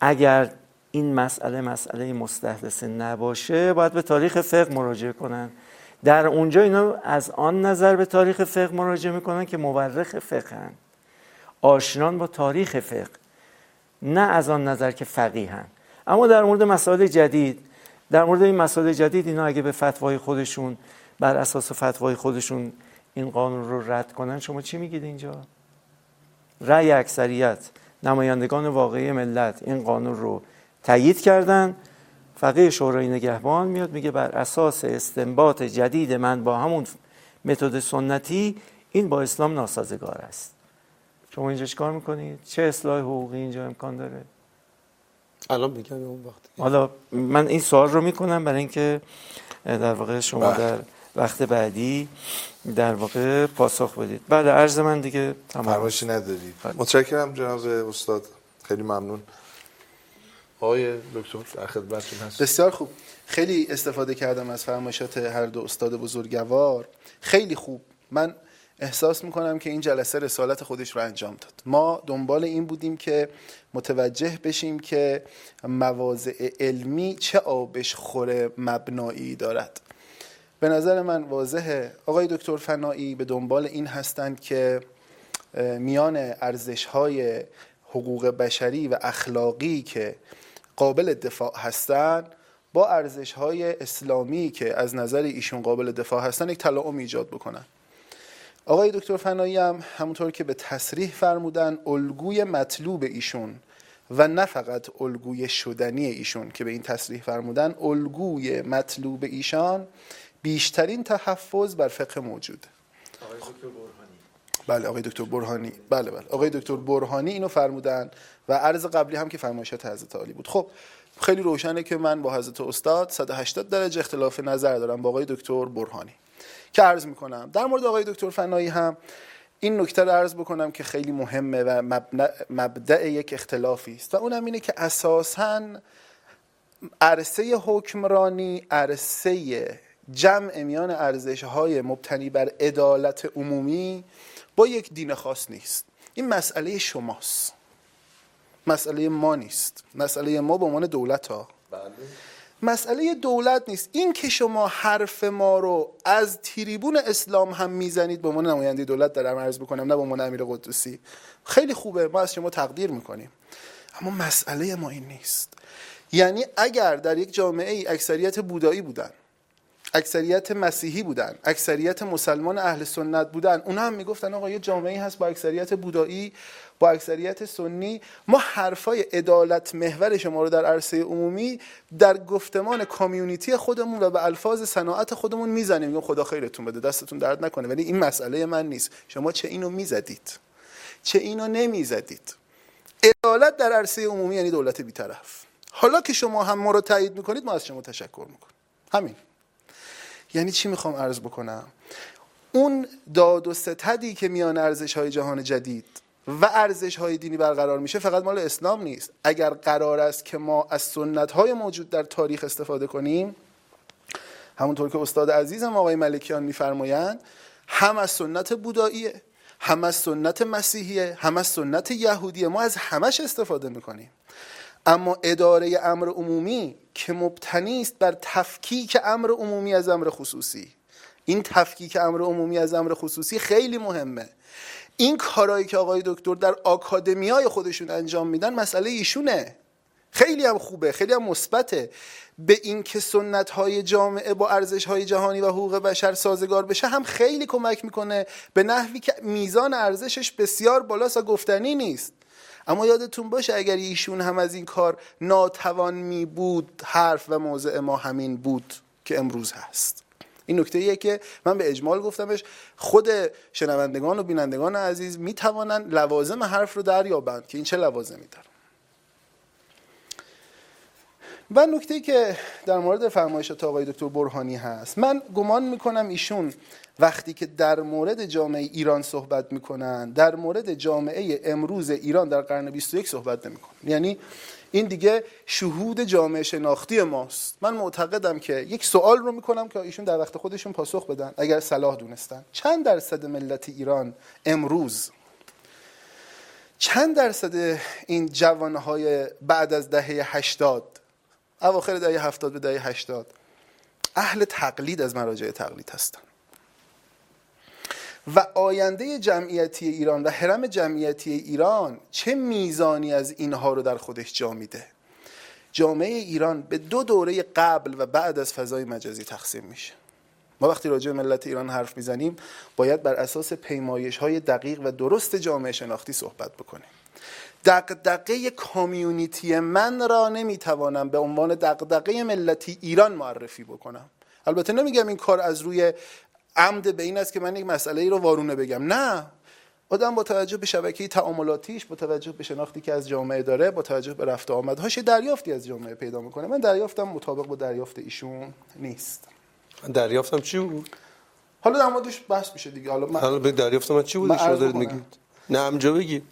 اگر این مسئله مسئله مستحدثه نباشه باید به تاریخ فقه مراجعه کنن. در اونجا اینا از آن نظر به تاریخ فقه مراجعه می‌کنن که مورخ هن آشنان با تاریخ فقه نه از آن نظر که فقیهن. اما در مورد مسائل جدید در مورد این مسائل جدید اینا اگه به فتوای خودشون بر اساس فتوای خودشون این قانون رو رد کنن شما چی میگید اینجا؟ رأی اکثریت نمایندگان واقعی ملت این قانون رو تایید کردن. فقیه شورای نگهبان میاد میگه بر اساس استنباط جدید من با همون متد سنتی این با اسلام ناسازگار است. شما اینجا چیکار می‌کنید؟ چه اصلاح حقوقی اینجا امکان داره؟ الان میگم اون وقت. حالا من این سوال رو می‌کنم برای اینکه در واقع شما بله. در وقت بعدی در واقع پاسخ بدید. بله عرض من دیگه تمام. فرمایشی ندارید. بله. متشکرم جناب استاد. خیلی ممنون. آقای دکتر در خدمتتون هست بسیار خوب. خیلی استفاده کردم از فرمایشات هر دو استاد بزرگوار. خیلی خوب. من احساس می‌کنم که این جلسه رسالت خودش رو انجام داد. ما دنبال این بودیم که متوجه بشیم که مواضع علمی چه آبش خوره مبنایی دارد. به نظر من واضحه. آقای دکتر فنایی به دنبال این هستند که میان ارزش های حقوق بشری و اخلاقی که قابل دفاع هستند با ارزش های اسلامی که از نظر ایشون قابل دفاع هستن یک تلاعم ایجاد بکنن. آقای دکتر فنایی هم همونطور که به تصریح فرمودن الگوی مطلوب ایشون و نه فقط الگوی شدنی ایشون که به این تصریح فرمودن الگوی مطلوب ایشان بیشترین تحفظ بر فقه موجود. بله آقای دکتر برهانی. بله بله. آقای دکتر برهانی اینو فرمودن و عرض قبلی هم که فرمایشات حضرت عالی بود. خب خیلی روشنه که من با حضرت استاد 180 درجه اختلاف نظر دارم با آقای دکتر برهانی. که عرض می‌کنم در مورد آقای دکتر فنایی هم این نکته رو عرض بکنم که خیلی مهمه و مبدع یک اختلافی است و اونم اینه که اساساً عرصه حکمرانی عرصه جمع میان ارزش های مبتنی بر عدالت عمومی با یک دین خاص نیست. این مسئله شماست. مسئله ما نیست. مسئله ما به عنوان دولت ها مسئله دولت نیست. این که شما حرف ما رو از تریبون اسلام هم می‌زنید به عنوان نماینده دولت دارم عرض بکنم نه به عنوان امیر قدوسی. خیلی خوبه. ما از شما تقدیر می‌کنیم. اما مسئله ما این نیست. یعنی اگر در یک جامعه ای اکثریت بودایی بودن اکثریت مسیحی بودن اکثریت مسلمان اهل سنت بودن. اونا هم می‌گفتن آقا یه جامعه هست با اکثریت بودایی با اکثریت سنی. ما حرفای عدالت محور شما رو در عرصه عمومی در گفتمان کامیونیتی خودمون و به الفاظ صناعت خودمون می‌زنیم. میگم خدا خیرتون بده دستتون درد نکنه. ولی این مسئله من نیست. شما چه اینو می‌زدید؟ چه اینو نمی‌زدید؟ عدالت در عرصه عمومی یعنی دولت بیطرف. حالا که شما هم ما رو تایید می‌کنید ما از شما تشکر می‌کنیم همین. یعنی چی می‌خوام عرض بکنم؟ اون داد و ستدی که میان ارزش های جهان جدید و ارزش های دینی برقرار میشه فقط مال اسلام نیست. اگر قرار است که ما از سنت های موجود در تاریخ استفاده کنیم همونطور که استاد عزیزم آقای ملکیان میفرمایند هم از سنت بوداییه هم از سنت مسیحیه هم از سنت یهودیه. ما از همش استفاده می‌کنیم. اما اداره امر عمومی که مبتنی است بر تفکیک امر عمومی از امر خصوصی. این تفکیک امر عمومی از امر خصوصی خیلی مهمه. این کارهایی که آقای دکتر در آکادمیای خودشون انجام میدن مسئله ایشونه. خیلی هم خوبه خیلی هم مثبته. به اینکه سنت های جامعه با ارزش های جهانی و حقوق بشر سازگار بشه هم خیلی کمک می‌کنه به نحوی که میزان ارزشش بسیار بالاست و گفتنی نیست. اما یادتون باشه اگر ایشون هم از این کار ناتوان می بود حرف و موضع ما همین بود که امروز هست. این نکته ایه که من به اجمال گفتمش خود شنوندگان و بینندگان عزیز می توانند لوازم حرف رو دریابند که این چه لوازمی داره و نکته که در مورد فرمایشات آقای دکتر برهانی هست من گمان می‌کنم ایشون وقتی که در مورد جامعه ایران صحبت می‌کنن در مورد جامعه امروز ایران در قرن 21 صحبت نمی‌کنن. یعنی این دیگه شهود جامعه شناختی ماست. من معتقدم که یک سوال رو می‌کنم که ایشون در وقت خودشون پاسخ بدن اگر صلاح دونستن. چند درصد ملت ایران امروز چند درصد این جوانهای بعد از دهه 80 اواخر دهه 70 به دهه 80 اهل تقلید از مراجع تقلید هستن. و آینده جمعیتی ایران و حرم جمعیتی ایران چه میزانی از اینها رو در خودش جا میده؟ جامعه ایران به دو دوره قبل و بعد از فضای مجازی تقسیم میشه. ما وقتی راجع به ملت ایران حرف می‌زنیم باید بر اساس پیمایش های دقیق و درست جامعه شناختی صحبت بکنیم. دقدقه کامیونیتی من را نمی‌توانم به عنوان دقدقه ملتی ایران معرفی بکنم. البته نمیگم این کار از روی عمد به این است که من یک مسئله ای رو وارونه بگم. نه. آدم با توجه به شبکه تعاملاتیش با توجه به شناختی که از جامعه داره با توجه به رفت آمدهاش دریافتی از جامعه پیدا می‌کنه. من دریافتم مطابق با دریافت ایشون نیست. دریافتم چی بود؟ حالا در موردش بحث میشه دیگه. حالا من حالا به دریافت من چی بود شما دارید میگید. نه همجا بگی.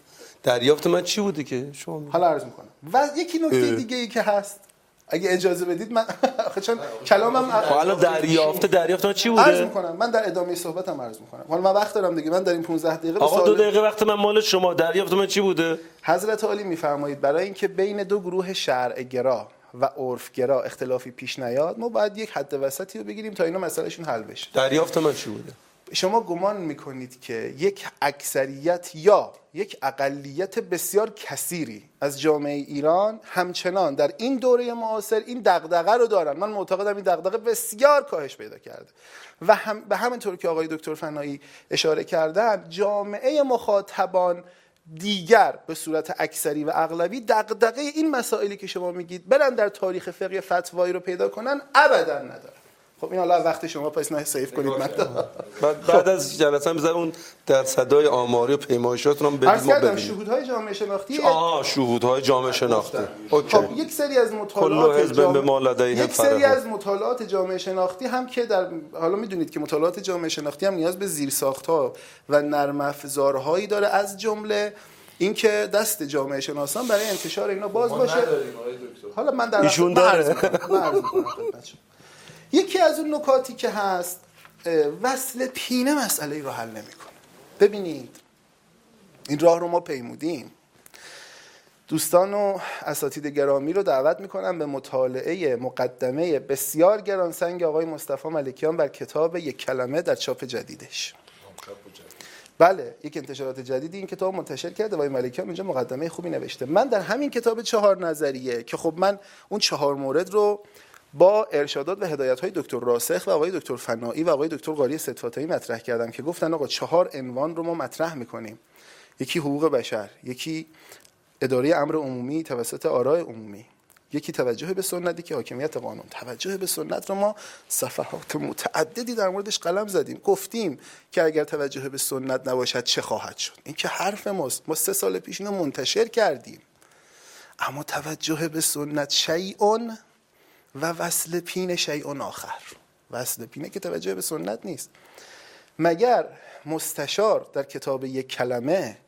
دریافت من چی بوده که شما حالا عرض می‌کنم. و یکی نکته دیگه ای که هست اگه اجازه بدید من چون کلامم حالا دریافت دریافت چی بوده؟ عرض می‌کنم من در ادامه صحبتم عرض می‌کنم. حالا من وقت دارم دیگه من در این 15 دقیقه آقا دو دقیقه وقت من مال شما. دریافت من چی بوده؟ حضرت عالی میفرمایید برای اینکه بین دو گروه شرع گرا و عرف گرا اختلافی پیش نیاد ما باید یک حد وسطی رو بگیریم تا اینا مسئلهشون حل بشه. دریافت من چی بوده؟ شما گمان می‌کنید که یک اکثریت یا یک اقلیت بسیار کثیری از جامعه ایران همچنان در این دوره معاصر این دغدغه رو دارن؟ من معتقدم این دغدغه بسیار کاهش پیدا کرده. و هم به همین طور که آقای دکتر فنایی اشاره کردن جامعه مخاطبان دیگر به صورت اکثری و اغلبی دغدغه این مسائلی که شما میگید برن در تاریخ فقه فتوایی رو پیدا کنن ابدا ندارن. خب این حالا وقت شما پس نه سیف کنید من. بعد بعد از جلسه هم اون در صدای آماری و پیمایشاتون هم بدید ما ببینیم. شهودهای جامعه شناختی؟ آه شهودهای جامعه شناختی. اوکی. خب یک سری از مطالعات جامعه- یک سری. از مطالعات جامعه شناختی هم که در حالا می‌دونید که مطالعات جامعه شناختی هم نیاز به زیرساختها و نرم افزارهایی داره. از جمله اینکه دست جامعه شناسان برای انتشار اینا باز باشه. حالا من در ایشون داره. یکی از اون نکاتی که هست وصل پینه مسئله رو حل نمی‌کنه. ببینید این راه رو ما پیمودیم. دوستان و اساتید گرامی رو دعوت می‌کنم به مطالعه مقدمه بسیار گرانسنگ آقای مصطفی ملکیان بر کتاب یک کلمه در چاپ جدیدش. بله یک انتشارات جدیدی این کتاب منتشر کرده و آقای ملکیان اینجا مقدمه خوبی نوشته. من در همین کتاب چهار نظریه که خب من اون چهار مورد رو با ارشادات و هدایت های دکتر راسخ و آقای دکتر فنایی و آقای دکتر قاری صدفاتایی مطرح کردم که گفتن آقا چهار عنوان رو ما مطرح می‌کنیم. یکی حقوق بشر یکی اداره امر عمومی توسط آراء عمومی. یکی توجه به سنتی که حاکمیت قانون توجه به سنت رو ما صفحات متعددی در موردش قلم زدیم. گفتیم که اگر توجه به سنت نباشد چه خواهد شد؟ این که حرف ماست. ما سه سال پیش اینو منتشر کردیم. اما توجه به سنت شیعون و وصل پین شیعون آخر. وصل پینه که توجه به سنت نیست. مگر مستشار در کتاب یک کلمه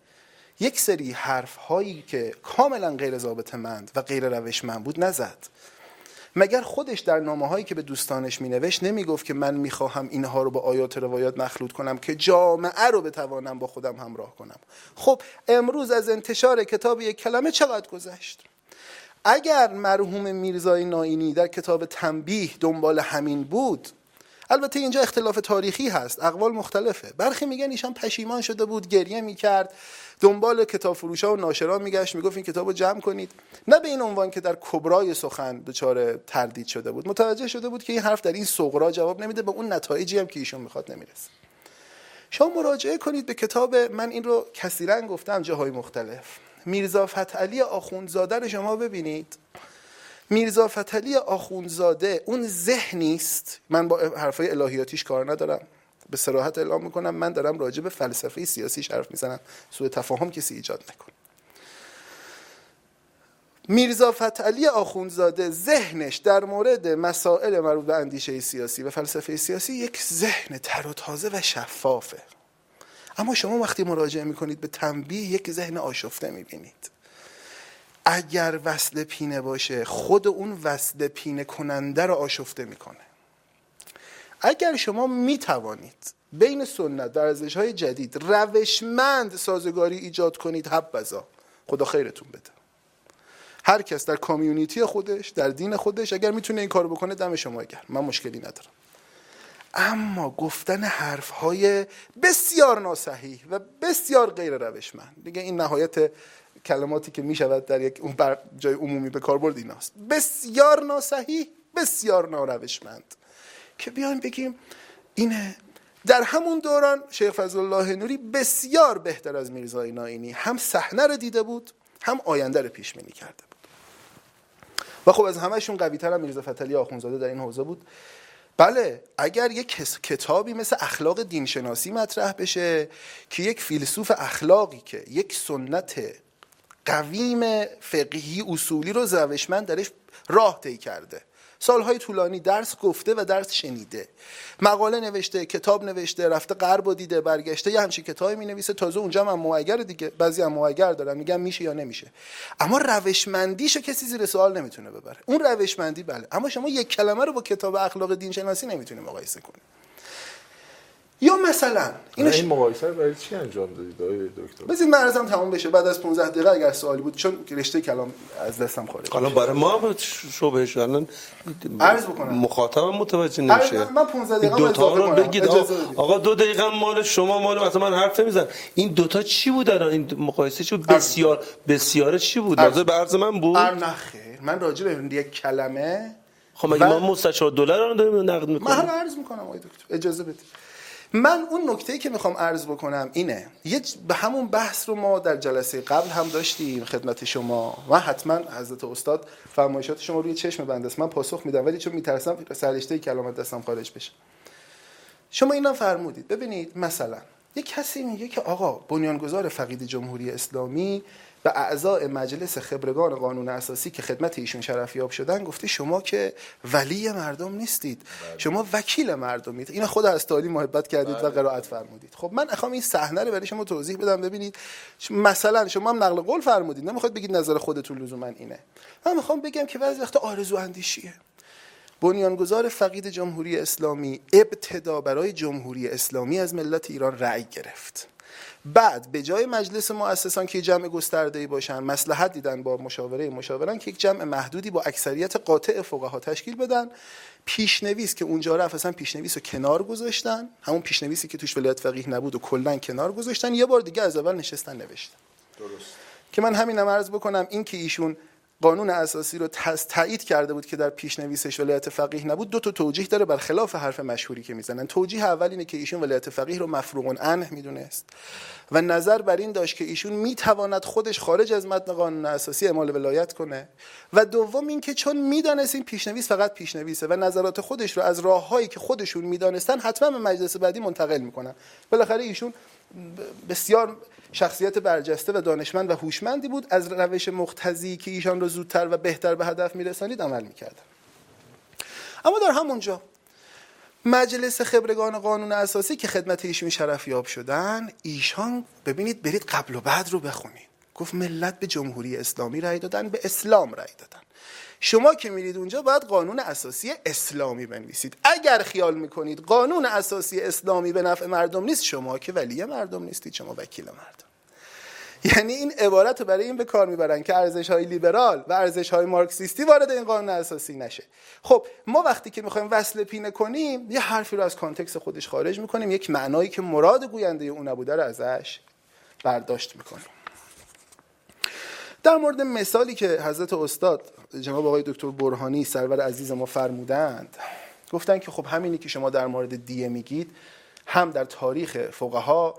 یک سری حرف هایی که کاملا غیر ضابط مند و غیر روشمند بود نزد؟ مگر خودش در نامه هایی که به دوستانش می نوشت که من می خواهم اینها رو با آیات و روایات مخلوط کنم که جامعه رو بتوانم با خودم همراه کنم؟ خب امروز از انتشار کتاب یک کلمه چقدر گذشت؟ اگر مرحوم میرزای ناینی در کتاب تنبیه دنبال همین بود البته اینجا اختلاف تاریخی هست اقوال مختلفه. برخی میگن ایشان پشیمان شده بود گریه می‌کرد دنبال کتاب فروشا و ناشران میگشت می‌گفت این کتاب رو جمع کنید. نه به این عنوان که در کبرای سخن دچار تردید شده بود. متوجه شده بود که این حرف در این صغرا جواب نمیده به اون نتایجی هم که ایشون می‌خواد نمی‌رسه. شما مراجعه کنید به کتاب من این رو کثیرا گفتم جاهای مختلف. میرزا فتحعلی آخوندزاده رو شما ببینید. میرزا فتحعلی آخوندزاده اون ذهنی است. من با حرفای الهیاتیش کار ندارم. به صراحت اعلام می‌کنم من دارم راجع به فلسفه سیاسی حرف می‌زنم. سوء تفاهم کسی ایجاد نکن. میرزا فتحعلی آخوندزاده ذهنش در مورد مسائل مربوط به اندیشه سیاسی و فلسفه سیاسی یک ذهن تر و تازه و شفافه. اما شما وقتی مراجعه می‌کنید به تنبیه یک ذهن آشفته می‌بینید. اگر وصل پینه باشه خود اون وصل پینه کننده رو آشفته می‌کنه. اگر شما می‌توانید بین سنت در ارزش های جدید روشمند سازگاری ایجاد کنید حبذا خدا خیرتون بده. هر کس در کامیونیتی خودش در دین خودش اگر می‌تونه این کارو بکنه دم شما گرم. من مشکلی ندارم. اما گفتن حرف های بسیار ناسحیح و بسیار غیر روشمند. دیگه این نهایت کلماتی که می‌شود در یک بر جای عمومی به کار برد ایناست. بسیار ناسحیح بسیار ناروشمند. که بیایم بگیم اینه در همون دوران شیخ فضل الله نوری بسیار بهتر از میرزای ناینی هم صحنه رو دیده بود هم آینده رو پیش بینی کرده بود. و خب از همهشون قوی تر هم میرزا فتلی آخونزاده در این حوزه بود. بله اگر یک کتابی مثل اخلاق دینشناسی مطرح بشه که یک فیلسوف اخلاقی که یک سنت قویم فقهی اصولی رو زوشمند درش راه طی کرده. سالهای طولانی درس گفته و درس شنیده. مقاله نوشته کتاب نوشته رفته غرب و دیده برگشته یه همچین کتابی می نویسه تازه اونجا هم موگر دیگه بعضی هم موگر دارن میگن میشه یا نمیشه. اما روشمندیشو کسی زیر سوال نمی‌تونه ببره. اون روشمندی بله. اما شما یک کلمه رو با کتاب اخلاق دین شناسی نمی‌تونید مقایسه کنید یا مثلا اینو این مقایسه برای چی انجام دادید آقای دکتر؟ بزین معرضم تمام بشه. بعد از 15 دقیقه اگر سوالی بود چون رشته کلام از دستم خارج حالا برای ما شبهه شدن عرض بکنم. مخاطبم متوجه نمیشه. من 15 دقیقه دو تا رو بگید. آقا دو دقیقه مال شما مال مثلا من حرف نمیزن این دوتا چی بود الان؟ این مقایسه چی بود؟ بسیار بسیار چی بود؟ نظر به عرض من بود؟ نه خیر. من راجع به یک کلمه خب مگه ما مستشار دلار رو داریم نقد می‌کنیم؟ من عرض می‌کنم آقای دکتر. اجازه بدید. من اون نکته که می‌خوام عرض بکنم اینه. یه به همون بحث رو ما در جلسه قبل هم داشتیم خدمت شما. و حتما حضرت استاد فرمایشات شما روی چشم بنده است. من پاسخ میدم ولی چون میترسم سررشته کلامت دستم خارج بشه. شما اینا فرمودید. ببینید مثلا یه کسی میگه که آقا بنیانگذار فقید جمهوری اسلامی به اعضای مجلس خبرگان قانون اساسی که خدمت ایشون شرفیاب شدن گفته شما که ولی مردم نیستید. بله. شما وکیل مردمید. این خود از تالی محبت کردید و بله. قرائت فرمودید. خب من اخوام این صحنه رو برای شما توضیح بدم. ببینید مثلا شما هم نقل قول فرمودید. نمی‌خواد بگید نظر خودتون لزوما اینه. من می‌خوام بگم که بعضی وقت آرزو اندیشیه. بنیانگذار فقید جمهوری اسلامی ابتدا برای جمهوری اسلامی از ملت ایران رأی گرفت. بعد به جای مجلس مؤسسان که جمع گسترده باشن مصلحت دیدن با مشاوره مشاوران که یک جمع محدودی با اکثریت قاطع فقها تشکیل بدن. پیشنویس که اونجا رفت اصلا پیشنویس رو کنار گذاشتن. همون پیشنویسی که توش ولایت فقیه نبود و کلا کنار گذاشتن. یه بار دیگه از اول نشستن نوشتن. درست. که من همینم عرض بکنم این که ایشون قانون اساسی رو تایید کرده بود که در پیشنویسش ولایت فقیه نبود دو تا توجیه داره بر خلاف حرف مشهوری که می‌زنن. توجیه اول اینه که ایشون ولایت فقیه رو مفروغ عنه می‌دونست. و نظر بر این داشت که ایشون می‌تواند خودش خارج از متن قانون اساسی اعمال ولایت کنه. و دوم اینکه چون می‌دانست این پیشنویس فقط پیشنویسه و نظرات خودش رو از راههایی که خودشون می‌دانستن حتما به مجلس بعدی منتقل می‌کنن. بالاخره ایشون بسیار شخصیت برجسته و دانشمند و هوشمندی بود. از روش مقتضی که ایشان رو زودتر و بهتر به هدف میرسانید عمل می‌کردن اما در همونجا مجلس خبرگان قانون اساسی که خدمت ایشون شرفیاب شدن ایشان ببینید برید قبل و بعد رو بخونید. گفت ملت به جمهوری اسلامی رأی دادن به اسلام رأی دادن. شما که میرید اونجا باید قانون اساسی اسلامی بنویسید. اگر خیال می‌کنید قانون اساسی اسلامی به نفع مردم نیست شما که ولی مردم نیستید شما وکیل مردم. یعنی این عبارت رو برای این به کار می‌برن که ارزش های لیبرال و ارزش های مارکسیستی وارد این قانون اساسی نشه. خب ما وقتی که می‌خوایم وصل پینه کنیم یه حرفی رو از کانتکست خودش خارج می‌کنیم یک معنایی که مراد گوینده اون نبوده رو ازش برداشت می‌کنیم. در مورد مثالی که حضرت استاد جناب آقای دکتر برهانی سرور عزیز ما فرمودند گفتن که خب همینی که شما در مورد دیه میگید هم در تاریخ فقها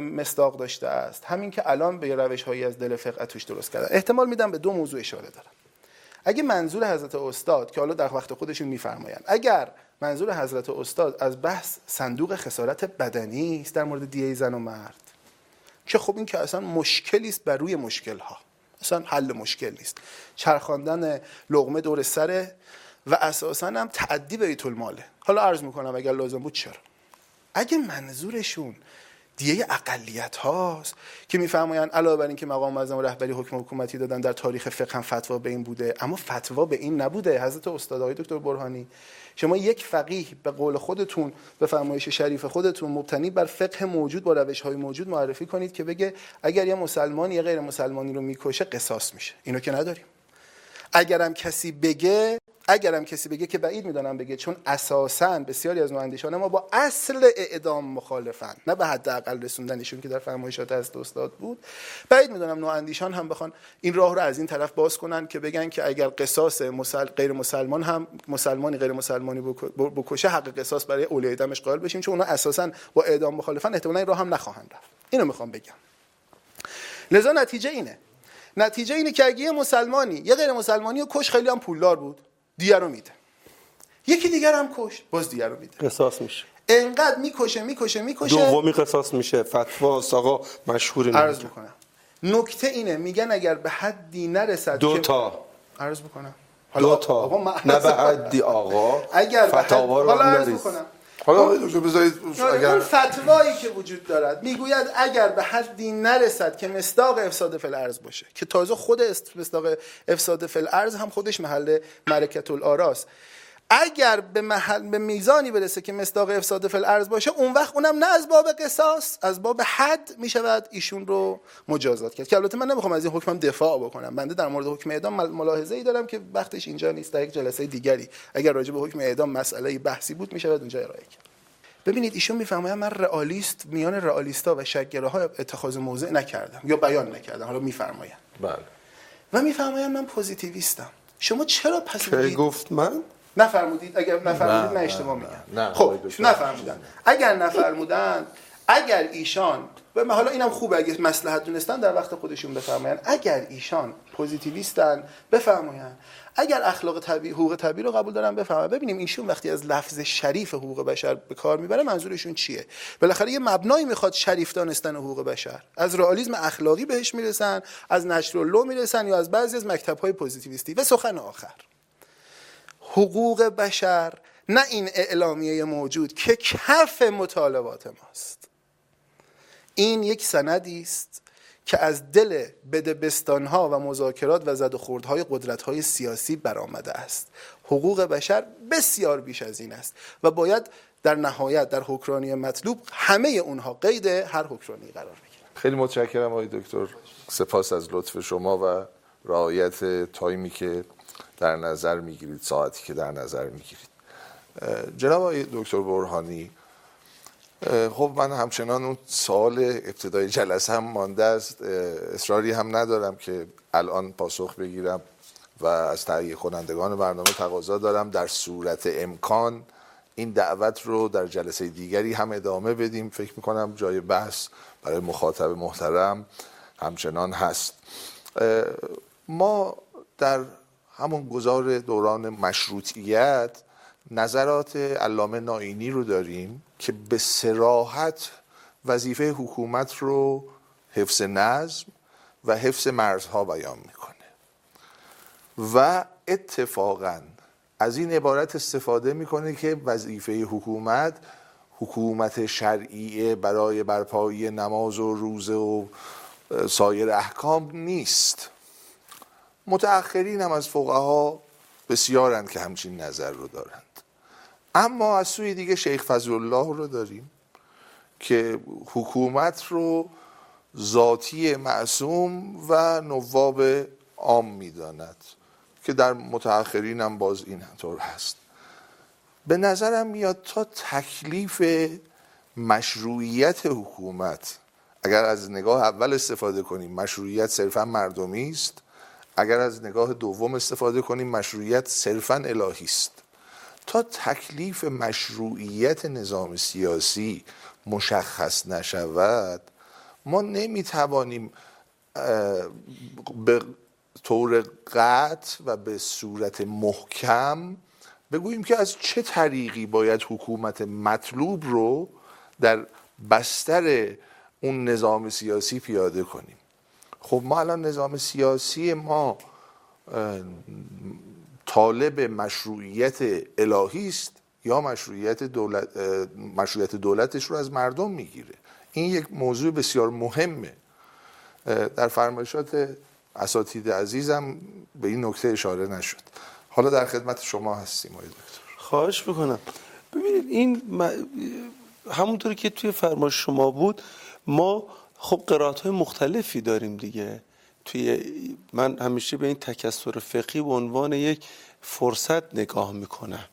مصداق داشته است. همین که الان به روش هایی از دل فقه توش درست کردن احتمال میدم به دو موضوع اشاره دارم. اگه منظور حضرت استاد که حالا در وقت خودشون میفرمایند اگر منظور حضرت استاد از بحث صندوق خسارت بدنی است در مورد دیه زن و مرد که خب این که اصلا مشکلی است بر روی مشکل ها اصلا حل مشکل نیست. چرخاندن لغمه دور سره و اساسا هم تعدی بیت الماله حالا عرض می‌کنم اگر لازم بود چرا؟ اگه منظورشون دیه اقلیت هاست که میفرمایند علاوه بر اینکه مقام معظم رهبری حکم حکومتی دادن در تاریخ فقه هم فتوا به این بوده اما فتوا به این نبوده. حضرت استاد آقای دکتر برهانی شما یک فقیه به قول خودتون به فرمایش شریف خودتون مبتنی بر فقه موجود با روش های موجود معرفی کنید که بگه اگر یه مسلمان یه غیر مسلمانی رو می‌کشه قصاص میشه. اینو که نداریم. اگرم کسی بگه اگرم کسی بگه که بعید می‌دانم بگه چون اساسا بسیاری از نواندیشان ما با اصل اعدام مخالفن. نه به حداقل رسوندنشون که در فرمایشات از استاد بود. بعید می‌دانم نواندیشان هم بخوان این راه رو از این طرف باز کنن که بگن که اگر قصاص مسل... غیر مسلمان هم مسلمانی غیر مسلمانی بکشه حق قصاص برای اولیای دمش قائل بشیم چون اونا اساسا با اعدام مخالفن. احتمالاً این راه هم نخواهند رفت. اینو می‌خوام بگم. لذا نتیجه اینه. نتیجه اینه که اگه یه مسلمانی یه غیر مسلمانی و کش خیلی هم پولدار بود. دیگر رو میده. یکی دیگر هم کش باز دیگر رو میده. قصاص میشه. انقدر می‌کشه می‌کشه می‌کشه. دومی قصاص میشه. فتوا آقا مشهور عرض می‌کنم. نکته اینه میگن اگر به حدی نرسد دو تا. عرض می‌کنم. دو تا. نه به حدی آقا. اگر حد... حالا عرض می‌کنم. حالا بذارید اگر اون فتوایی که وجود دارد. می‌گوید اگر به حدی نرسد که مصداق افساد فل ارز باشه که تازه خود مصداق افساد فل ارز هم خودش محل ملکت الاراست اگر به محل به میزانی برسه که مصداق افساد فل ارز باشه اون وقت اونم نه از باب قصاص از باب حد می‌شود ایشون رو مجازات کرد. که البته من نمی‌خوام از این حکمم دفاع بکنم. بنده در مورد حکم اعدام ملاحظه ای دارم که وقتش اینجا نیست در یک جلسه دیگری. اگر راجع به حکم اعدام مسئله بحثی بود می‌شود اونجا ارائه کرد. ببینید ایشون می‌فهمه من رئالیست میان رئالیستا و شکگراها اتخاذ موضع نکردم یا بیان نکردم. حالا میفرمایند بله. و میفرمایند من پوزیتیویستم. شما چرا پس گفت من؟ نفرمودید اگر نفرمودید نه, اشتباه میگم خب نفرمودن. اگر نفرمودن اگر ایشان و حالا اینم خوبه اگه مصلحت دونستن در وقت خودشون بفرمایند. اگر ایشان پوزیتیویستن بفرمایند. اگر اخلاق طبیعی حقوق طبیعی رو قبول دارن بفهمن ببینیم ایشون وقتی از لفظ شریف حقوق بشر به کار می‌بره منظورشون چیه؟ بالاخره یه مبنایی می‌خواد شریف دانستن حقوق بشر. از رئالیسم اخلاقی بهش می‌رسن از نشر لو می‌رسن یا از بعضی از مکتب های پوزیتیویستی. و سخن آخر. حقوق بشر نه این اعلامیه موجود که کف مطالبات ماست. این یک سندی است که از دل بدبستانها و مذاکرات و زد و خوردهای قدرتهای سیاسی برآمده است. حقوق بشر بسیار بیش از این است و باید در نهایت در حکرانی مطلوب همه اونها قید هر حکرانی قرار بگیرن خیلی متشکرم آقای دکتر. سپاس از لطف شما و رعایت تایمی که در نظر می‌گیرید ساعتی که در نظر می‌گیرید. جناب آقای دکتر برهانی خب من همچنان اون سال ابتدای جلسه هم مانده است. اصراری هم ندارم که الان پاسخ بگیرم و از تهیه کنندگان برنامه تقاضا دارم. در صورت امکان این دعوت رو در جلسه دیگری هم ادامه بدیم. فکر می‌کنم جای بحث برای مخاطب محترم همچنان هست. ما در همون گذار دوران مشروطیت نظرات علامه ناینی رو داریم که به سراحت وظیفه حکومت رو حفظ نظم و حفظ مرزها بیان می‌کنه. و اتفاقا از این عبارت استفاده می‌کنه که وظیفه حکومت حکومت شرعیه برای برپایی نماز و روزه و سایر احکام نیست. متأخرین هم از فقها بسیارند که همچین نظر رو دارند. اما از سوی دیگه شیخ فضل الله رو داریم که حکومت رو ذاتی معصوم و نواب عام می‌داند که در متأخرین هم باز این طور هست. به نظرم میاد تا تکلیف مشروعیت حکومت اگر از نگاه اول استفاده کنیم مشروعیت صرفا مردمی است. اگر از نگاه دوم استفاده کنیم مشروعیت صرفا الهی است. تا تکلیف مشروعیت نظام سیاسی مشخص نشود ما نمی‌توانیم به طور قطع و به صورت محکم بگوییم که از چه طریقی باید حکومت مطلوب رو در بستر اون نظام سیاسی پیاده کنیم. خب ما الان نظام سیاسی ما طالب مشروعیت الهی است یا مشروعیت دولت مشروعیت دولتش رو از مردم می‌گیره. این یک موضوع بسیار مهمه. در فرمایشات اساتید عزیزم به این نکته اشاره نشد. حالا در خدمت شما هستیم آقای دکتر. خواهش می‌کنم. ببینید این همونطوری که توی فرمایش شما بود ما خب قرائت های مختلفی داریم دیگه. توی من همیشه به این تکسر فقهی به عنوان یک فرصت نگاه می‌کنم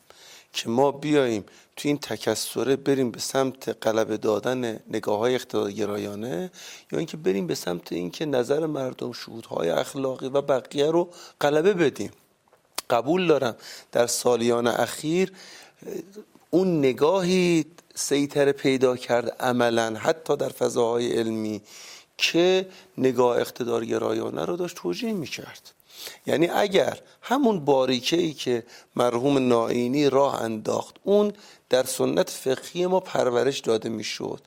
که ما بیاییم تو این تکسره بریم به سمت قلب دادن نگاه های اقتدارگرایانه یا اینکه بریم به سمت اینکه نظر مردم شهودهای اخلاقی و بقیه رو غلبه بدیم. قبول دارم در سالیان اخیر اون نگاهی سیطره پیدا کرد عملا حتی در فضاهای علمی که نگاه اقتدارگرایانه رو داشت توجیه می‌کرد. یعنی اگر همون باریکه ای که مرحوم نائینی راه انداخت اون در سنت فقهی ما پرورش داده می‌شد.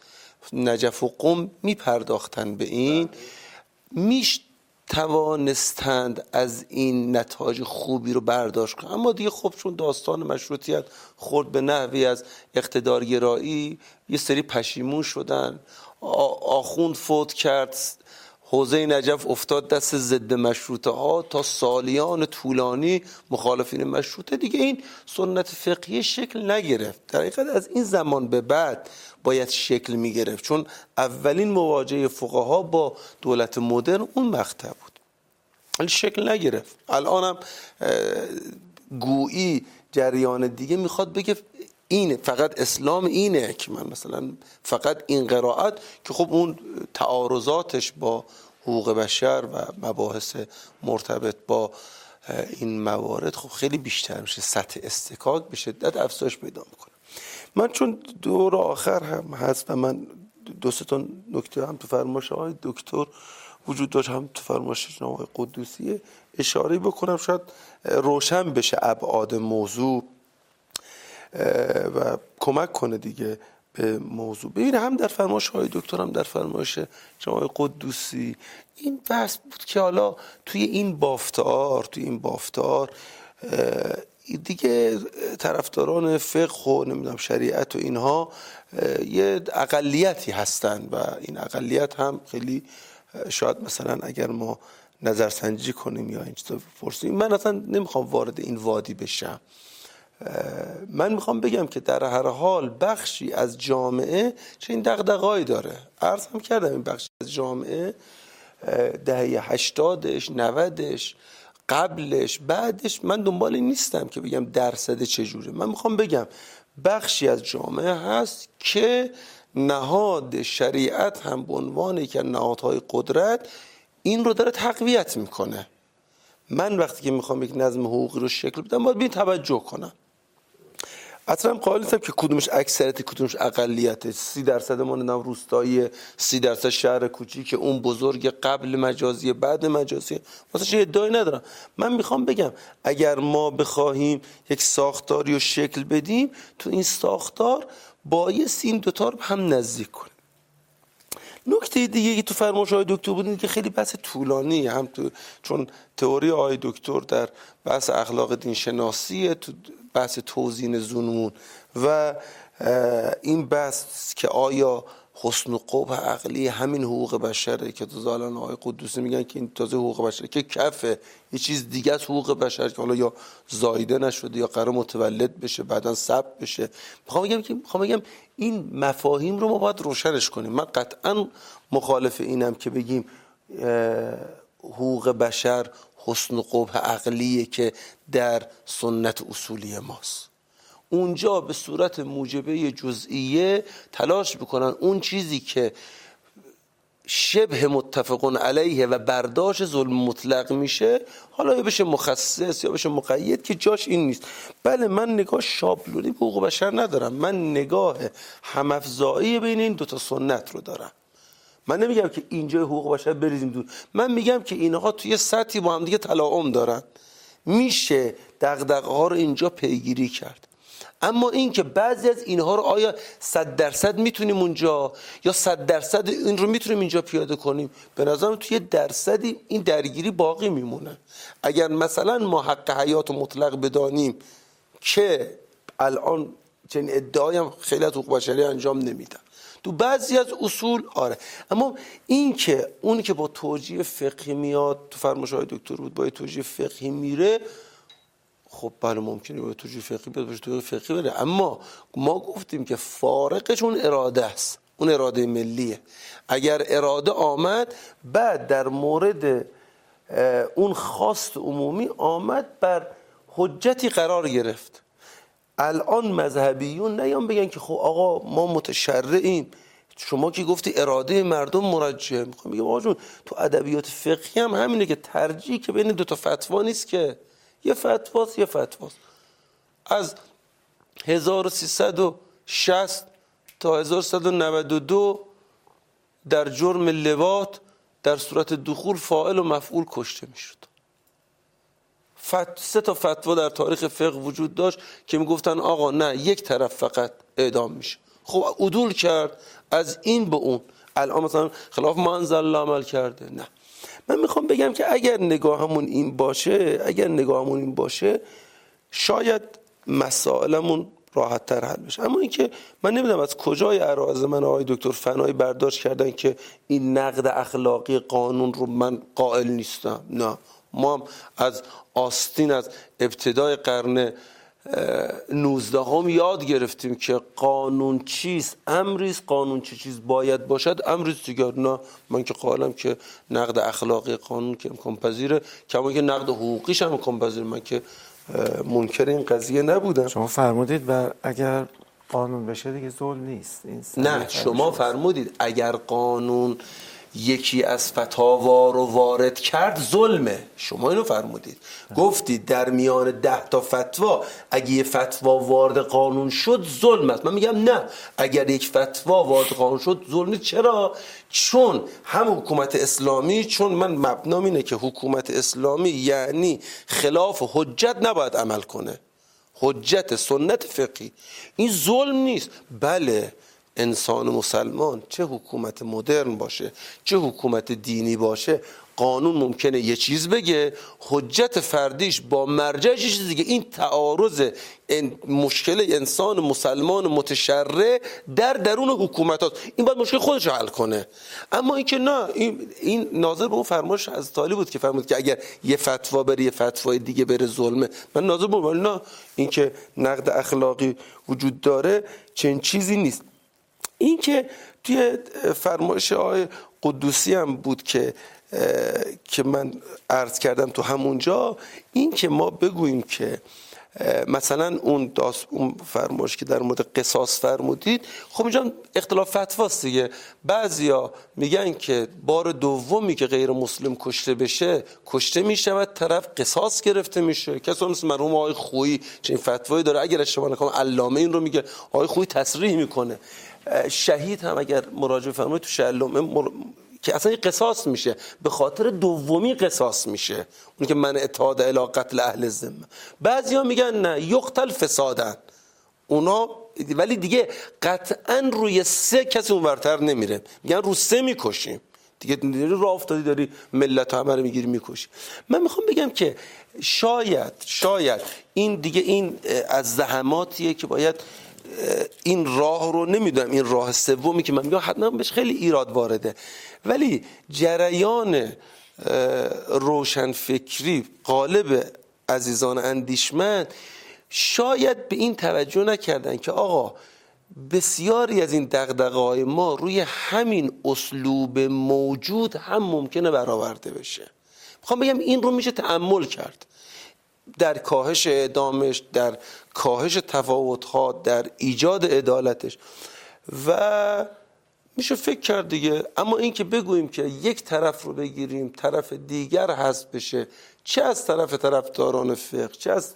نجف و قم می پرداختن به این. میش توانستند از این نتاج خوبی رو برداشت کنند. اما دیگه خب چون داستان مشروطیت خورد به نحوی از اقتدارگرایی یه سری پشیمون شدن. آخوند فوت کرد. حوزه نجف افتاد دست ضد مشروطه ها تا سالیان طولانی مخالفین مشروطه. دیگه این سنت فقهی شکل نگرفت. در حقیقت از این زمان به بعد باید شکل می گرفت چون اولین مواجهه فقها با دولت مدرن اون مقطع بود. ولی شکل نگرفت. الانم گویی جریان دیگه می‌خواد بگه اینه فقط اسلام اینه که من مثلا فقط این قرائت که خب اون تعارضاتش با حقوق بشر و مباحث مرتبط با این موارد خب خیلی بیشتر میشه. سطح استکاک به شدت افزایش پیدا می‌کنه. من چون دور آخر هم هست و من دو تا نکته هم تو فرمایش های دکتر وجود داشت هم تو فرمایش جناب قدوسی اشاره بکنم شاید روشن بشه ابعاد موضوع و کمک کنه دیگه به موضوع. ببین هم در فرمایش های دکتر هم در فرمایش جناب قدوسی این بحث بود که حالا توی این بافتار توی این بافتار دیگه طرفداران فقه و نمی‌دونم شریعت و اینها یه اقلیتی هستن و این اقلیت هم خیلی شاید مثلا اگر ما نظرسنجی کنیم یا این چیزا من اصلا نمی‌خوام وارد این وادی بشم. من می‌خوام بگم که در هر حال بخشی از جامعه چه این دقدقایی داره. عرض هم کردم این بخشی از جامعه دهه هشتادش نودش قبلش بعدش من دنبال نیستم که بگم درصد چجوره. من می‌خوام بگم بخشی از جامعه هست که نهاد شریعت هم به عنوان که نهادهای قدرت این رو داره تقویت می‌کنه. من وقتی که می‌خوام یک نظم حقوقی رو شکل بدم باید بین توجه کنم. اصلا قائل نیستم که کدومش اکثریت کدومش اقلیت. سی درصد ما روستایی سی درصد شهر کوچیک اون بزرگ قبل مجازی بعد مجازی. واسه ادعایی ندارم. من می‌خوام بگم اگر ما بخواهیم یک ساختاری رو شکل بدیم تو این ساختار بایست این دوتا رو هم نزدیک کنیم. نکته دیگه که تو فرمایش های دکتر بود که خیلی بحث طولانی. هم تو چون تئوری آقای دکتر در بحث اخلاق دین شناسی تو بحث توزین زنون و این بحث که آیا حسن و قبح عقلی همین حقوق بشره که تو زالان آقای قدوسی میگن که این تازه حقوق بشره که کفه یه چیز دیگه از حقوق بشر که حالا یا زایده نشده یا قرار متولد بشه بعدا ثبت بشه. می‌خوام بگم که می‌خوام بگم این مفاهیم رو ما باید روشنش کنیم. من قطعا مخالف اینم که بگیم حقوق بشر حسن و قبح عقلیه که در سنت اصولی ماست. اونجا به صورت موجبه جزئیه تلاش بکنن اون چیزی که شبه متفقون علیه و برداشت ظلم مطلق میشه حالا یا بشه مخصص یا بشه مقید که جاش این نیست. بله من نگاه شابلونی به حقوق بشر ندارم. من نگاه همافزایی بین این دوتا سنت رو دارم. من نمیگم که اینجا حقوق بشر بریزیم دور. من میگم که اینها توی سطحی با هم دیگه تلاعم دارن. میشه دغدغه ها رو اینجا پیگیری کرد. اما این که بعضی از اینها رو آیا صد درصد می‌تونیم اونجا یا صد درصد این رو می‌تونیم اینجا پیاده کنیم؟ به نظرم توی درصدی این درگیری باقی میمونه. اگر مثلا ما حق حیات مطلق بدانیم که الان چنین ادعایم خیلی از حقوق بشری انجام نمیدن. تو بعضی از اصول آره. اما این که اون که با توجیه فقهی میاد تو فرمایش های دکتر بود با توجیه فقهی میره خب بله ممکنه به توجیه فقهی بیاد تو فقهی بره اما ما گفتیم که فارقش اون اراده است. اون اراده ملیه. اگر اراده آمد بعد در مورد اون خواست عمومی آمد بر حجتی قرار گرفت. الان مذهبیون نیان بگن که خب آقا ما متشرعیم. شما که گفتی اراده مردم مرجه می‌خوام بگم آقا جون تو ادبیات فقهی هم همینه که ترجیح که بین دو تا فتوا نیست که. یه فتواست یه فتواست. از 1360 تا 1392 در جرم لوات در صورت دخول فائل و مفعول کشته می‌شد. فت... سه تا فتوا در تاریخ فقه وجود داشت که می‌گفتن آقا نه یک طرف فقط اعدام میشه. خب عدول کرد از این به اون. الان مثلا خلاف منزل عمل کرده. نه. من می‌خوام بگم که اگر نگاهمون این باشه اگر نگاهمون این باشه شاید مسائلمون راحت تر حل بشه. اما اینکه من نمی‌دونم از کجای عراض من آقای دکتر فنایی برداشت کردن که این نقد اخلاقی قانون رو من قائل نیستم. نه. ما هم از آستین از ابتدای قرن 19 هم یاد گرفتیم که قانون چیست امریز قانون چه چیز باید باشد امریز دیگر نه. من که قائلم که نقد اخلاقی قانون که امکان پذیره کما که نقد حقوقیش هم امکان پذیره. من که منکر این قضیه نبودم. شما فرمودید و اگر قانون بشه دیگه ظلم نیست. نه شما فرمودید اگر قانون یکی از فتاوا رو وارد کرد ظلمه. شما اینو فرمودید. گفتید در میان ده تا فتوا اگه یه فتوا وارد قانون شد ظلم است. من میگم نه. اگر یک فتوا وارد قانون شد ظلم چرا؟ چون هم حکومت اسلامی چون من مبنام اینه که حکومت اسلامی یعنی خلاف حجت نباید عمل کنه. حجت سنت فقهی. این ظلم نیست. بله. انسان مسلمان چه حکومت مدرن باشه چه حکومت دینی باشه قانون ممکنه یه چیز بگه حجت فردیش با مرجعش چیز دیگه. این تعارض مشکل انسان مسلمان متشرع در درون حکومت هاست این باید مشکل خودش حل کنه. اما اینکه نه این, این ناظر به اون فرمایش از طالی بود که فرمود که اگر یه فتوا بره یه فتوای دیگه بره ظلمه. من ناظر به نه اینکه نقد اخلاقی وجود داره چنین چیزی نیست. اینکه توی فرمایش آقای قدوسی هم بود که که من عرض کردم تو همونجا این که ما بگوییم که مثلا اون داست اون فرمایش که در مورد قصاص فرمودید خب اینجا اختلاف فتواست دیگه. بعضیا میگن که بار دومی که غیر مسلم کشته بشه کشته می‌شود طرف قصاص گرفته میشه. کسی مثل مرحوم آقای خویی چه این فتوایی داره. اگر اشتباه نکنم علامه این رو میگه. آقای خویی تصریح می‌کنه. شهید هم اگر مراجعه فرمایید تو شعلومه که اصلا قصاص میشه. به خاطر دومی قصاص میشه. اون که من اتحاد الی قتل اهل ذمه. بعضیا میگن نه یقتل فسادن اونا ولی دیگه قطعا روی سه کسی اونورتر نمیره. میگن رو سه می‌کشیم. دیگه داری راه افتادی داری ملت همه رو می‌گیری می‌کشی. من می‌خوام بگم که شاید شاید این دیگه این از زحماتیه که باید این راه رو نمی‌دونم این راه سومی که من میگم حتما بهش خیلی ایراد وارده. ولی جریان روشنفکری قالب عزیزان اندیشمند شاید به این توجه نکردن که آقا بسیاری از این دقدقه ما روی همین اسلوب موجود هم ممکنه برآورده بشه. می‌خوام بگم این رو میشه تعمل کرد. در کاهش اعدامش در کاهش تفاوتها در ایجاد عدالتش. و میشه فکر کرد دیگه. اما اینکه بگوییم که یک طرف رو بگیریم طرف دیگر هست بشه چه از طرف طرفداران فقه چه از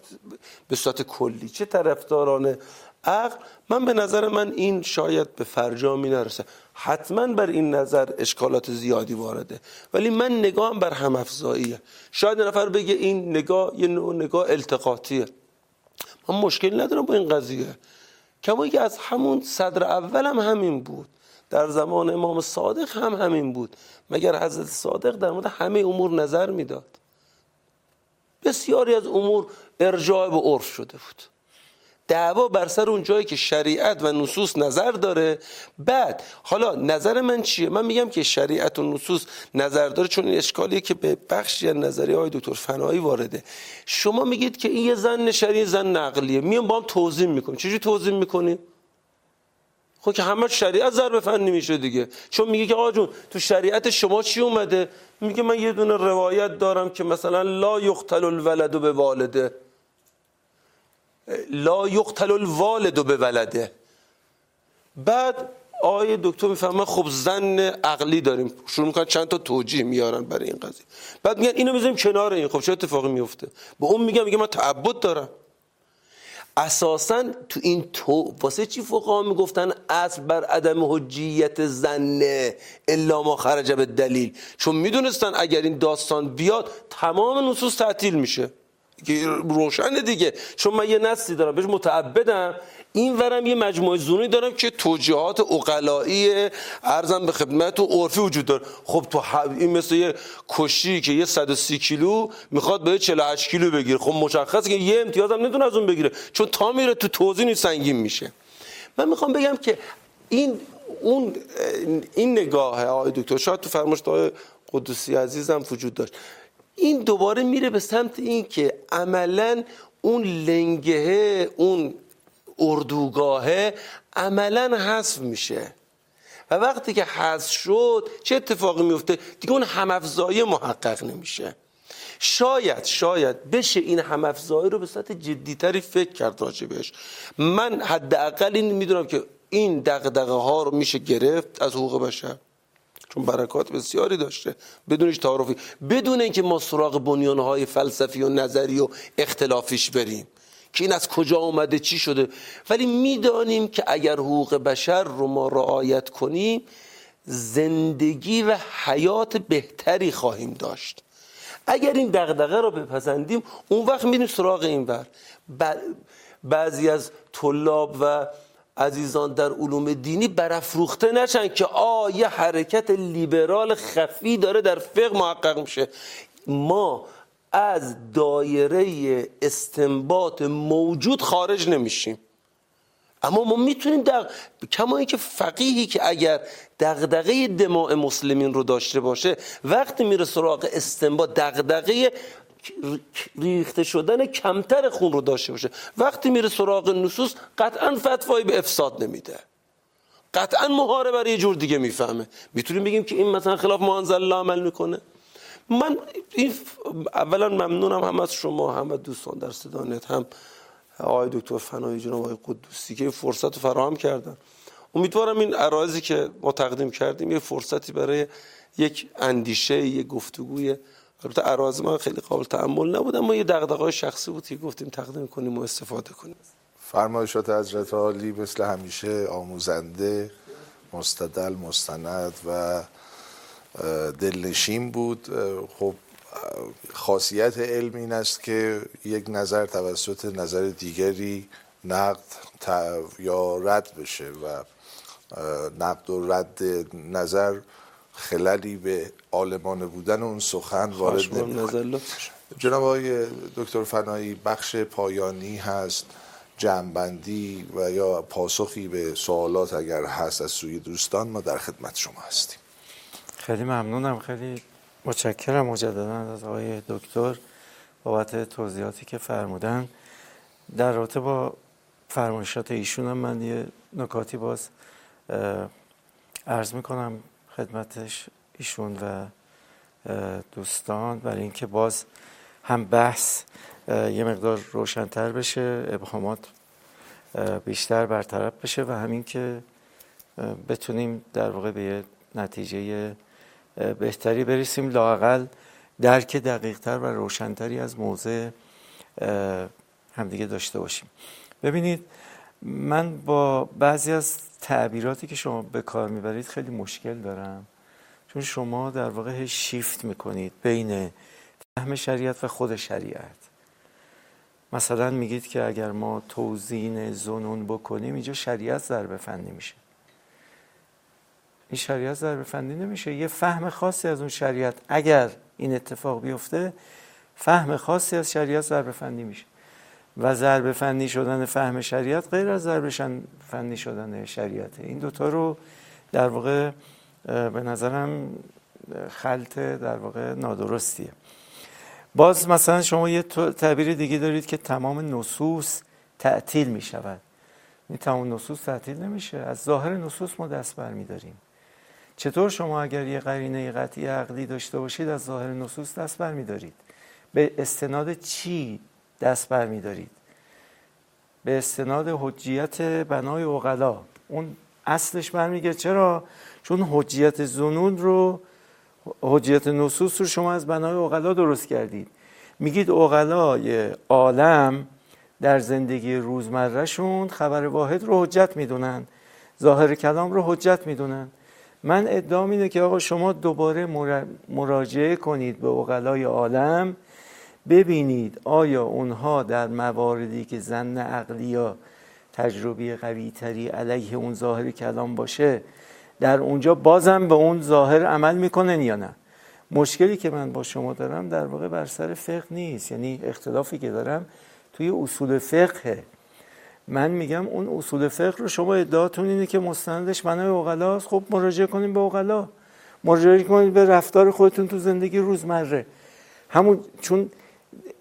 به صورت کلی چه طرفداران عقل من به نظر من این شاید به فرجامی نرسه. حتما بر این نظر اشکالات زیادی وارده. ولی من نگاهم بر هم افزاییه شاید نفر بگه این نگاه یه نوع نگاه التقاطیه. من مشکل ندارم با این قضیه. کما که از همون صدر اولم هم همین بود. در زمان امام صادق هم همین بود. مگر حضرت صادق در مورد همه امور نظر می‌داد؟ بسیاری از امور ارجاع به عرف شده بود. دعوا بر سر اون جایی که شریعت و نصوص نظر داره. بعد حالا نظر من چیه؟ من میگم که شریعت و نصوص نظر داره چون این اشکالیه که به بخشی از نظریه های دکتر فنایی وارده. شما میگید که این یه زن شریع زن نقلیه. میام با هم توضیح می‌کنیم. چجوری توضیح می‌کنیم؟ خب که همه شریعت ضرب فنی میشه دیگه. چون میگه که آقا جون تو شریعت شما چی اومده؟ میگه من یه دونه روایت دارم که مثلا لا یقتل الولد به والده. لا یقتل الوالد به ولده بعد آیه دکتر می‌فهمه خب زن عقلی داریم. شروع می‌کنن چند تا توجیه میارن برای این قضیه. بعد میگن اینو بزنیم کنار این. خب چه اتفاقی میفته به اون میگم میگه من تعبد دارم. اساسا تو این تو واسه چی فقها می‌گفتن اصل بر عدم حجیت زنه الا ما خرج به دلیل؟ چون می‌دونستن اگر این داستان بیاد تمام نصوص تعطیل میشه. روشنه دیگه. چون من یه نسلی دارم بهش متعبدم. این ورم یه مجموعه زونی دارم که توجیهات اقلایی ارزم به خدمت و عرفی وجود داره. خب تو این مثل یه کشی که یه 130 کیلو می‌خواد به 48 کیلو بگیره. خب مشخصه که یه امتیاز هم نتونه از اون بگیره. چون تا میره تو توزین سنگین میشه. من می‌خوام بگم که این اون این نگاه آقای دکتر شاید تو فرمایش قدوسی عزیزم وجود داشت. این دوباره میره به سمت این که عملا اون لنگه اون اردوگاهه عملا حذف میشه. و وقتی که حذف شد چه اتفاقی میفته؟ دیگه اون همافزایی محقق نمیشه. شاید شاید بشه این همافزایی رو به صورت جدیتری فکر کرد راجبش من حداقل این می‌دونم که این دغدغه ها رو میشه گرفت از حقوق بشر. چون برکات بسیاری داشته. بدون هیچ تعارفی. بدون اینکه ما سراغ بنیانهای فلسفی و نظری و اختلافیش بریم. که این از کجا آمده چی شده. ولی می‌دانیم که اگر حقوق بشر رو ما رعایت کنیم زندگی و حیات بهتری خواهیم داشت. اگر این دغدغه رو بپسندیم اون وقت میریم سراغ این بر بعضی از طلاب و عزیزان در علوم دینی برافروخته نشن که آ یه حرکت لیبرال خفی داره در فقه محقق میشه. ما از دایره استنباط موجود خارج نمیشیم. اما ما می‌تونیم دق... کما اینکه فقیهی که اگر دغدغه دماع مسلمین رو داشته باشه وقتی میره سراغ استنباط دغدغه ریخته شدن کمتر خون رو داشته باشه. وقتی میره سراغ نصوص قطعا فتوایی به افساد نمیده. قطعا مهاره برای یه جور دیگه می‌فهمه. می‌تونیم بگیم که این مثلا خلاف منزل الله عمل می‌کنه؟ من این اولا ممنونم هم از شما هم از دوستان در صدانت هم آقای دکتر فنایی جناب آقای قدوسی که فرصت فراهم کردن. امیدوارم این عرایزی که ما تقدیم کردیم یه فرصتی برای یک اندیشه یک گفتگوی البته عراض من خیلی قابل تحمل نبود اما یه دغدغه‌های شخصی بود که گفتیم تقدیم کنیم و استفاده کنیم. فرمایشات حضرت عالی مثل همیشه آموزنده مستدل مستند و دلنشین بود. خب خاصیت علم این است که یک نظر توسط نظر دیگری نقد یا رد بشه و نقد و رد نظر خللی به عالمانه بودن اون سخن وارد نمی‌کنه. جناب آقای دکتر فنایی بخش پایانی هست جمعبندی و یا پاسخی به سوالات اگر هست از سوی دوستان ما در خدمت شما هستیم. خیلی ممنونم خیلی متشکرم مجددا از آقای دکتر بابت توضیحاتی که فرمودن. در رابطه با فرمایشات ایشون هم من یه نکاتی باز عرض می‌کنم. خدمتش ایشون و دوستان. برای اینکه باز هم بحث یه مقدار روشنتر بشه ابهامات بیشتر برطرف بشه و همین که بتونیم در واقع به نتیجه بهتری برسیم. لاقل درک دقیقتر و روشنتری از موضع همدیگه داشته باشیم. ببینید من با بعضی از تعبیراتی که شما به کار می‌برید خیلی مشکل دارم. چون شما در واقع شیفت می‌کنید بین فهم شریعت و خود شریعت. مثلا میگید که اگر ما توزین زنون بکنیم اینجا شریعت ضربه فنی میشه. این شریعت ضربه فنی نمیشه. یه فهم خاصی از اون شریعت اگر این اتفاق بیفته فهم خاصی از شریعت ضربه فنی میشه. و ضربه فنی شدن فهم شریعت غیر از ضربه فنی شدن شریعته. این دوتا رو در واقع به نظرم خلط در واقع نادرستیه. باز مثلا شما یه تعبیر دیگه دارید که تمام نصوص تعطیل می شود این تمام نصوص تعطیل نمیشه. از ظاهر نصوص ما دست برمیداریم. چطور شما اگر یه قرینه قطعی عقلی داشته باشید از ظاهر نصوص دست برمیدارید؟ به استناد چی دست برمیدارید. به استناد حجیت بنای اغلا اون اصلش برمیگه چرا؟ چون حجیت زنون رو حجیت نصوص رو شما از بنای اغلا درست کردید. میگید اغلای عالم در زندگی روزمرهشون خبر واحد رو حجت می‌دونن. ظاهر کلام رو حجت می‌دونن. من ادعام اینه که آقا شما دوباره مراجعه کنید به اغلای عالم ببینید آیا اونها در مواردی که زن عقلی یا تجربی قوی تری علیه اون ظاهر کلام باشه در اونجا بازم به اون ظاهر عمل می‌کنن یا نه؟ مشکلی که من با شما دارم در واقع بر سر فقه نیست. یعنی اختلافی که دارم توی اصول فقه. من میگم اون اصول فقه رو شما ادعاتون اینه که مستندش منای اوغلاست خب مراجعه کنیم به اوغلا. مراجعه کنید به رفتار خودتون تو زندگی روزمره. همون چون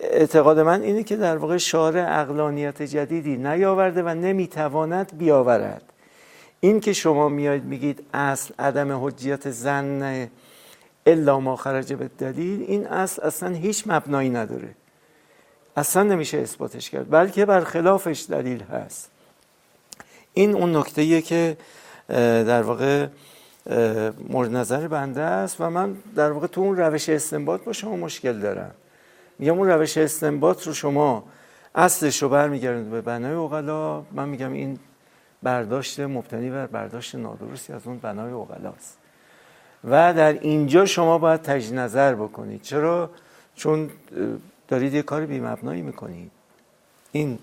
اعتقاد من اینه که در واقع شارع اقلانیت جدیدی نیاورده و نمی‌تواند بیاورد. این که شما میاید میگید اصل عدم حجیت زن الا ما خرج به دلیل این اصل اصلا هیچ مبنایی نداره. اصلا نمیشه اثباتش کرد بلکه بر خلافش دلیل هست. این اون نکته که در واقع مورد نظر بنده است و من در واقع تو اون روش استنباط با شما مشکل دارم. میگم اون روش استنباط رو شما اصلش رو برمیگردید به بنای اوغلا. من میگم این برداشت مبتنی بر برداشت نادرستی از اون بنای اوغلاست. و در اینجا شما باید تجدید نظر بکنید. چرا؟ چون دارید یه کار بی مبنایی می‌کنید. این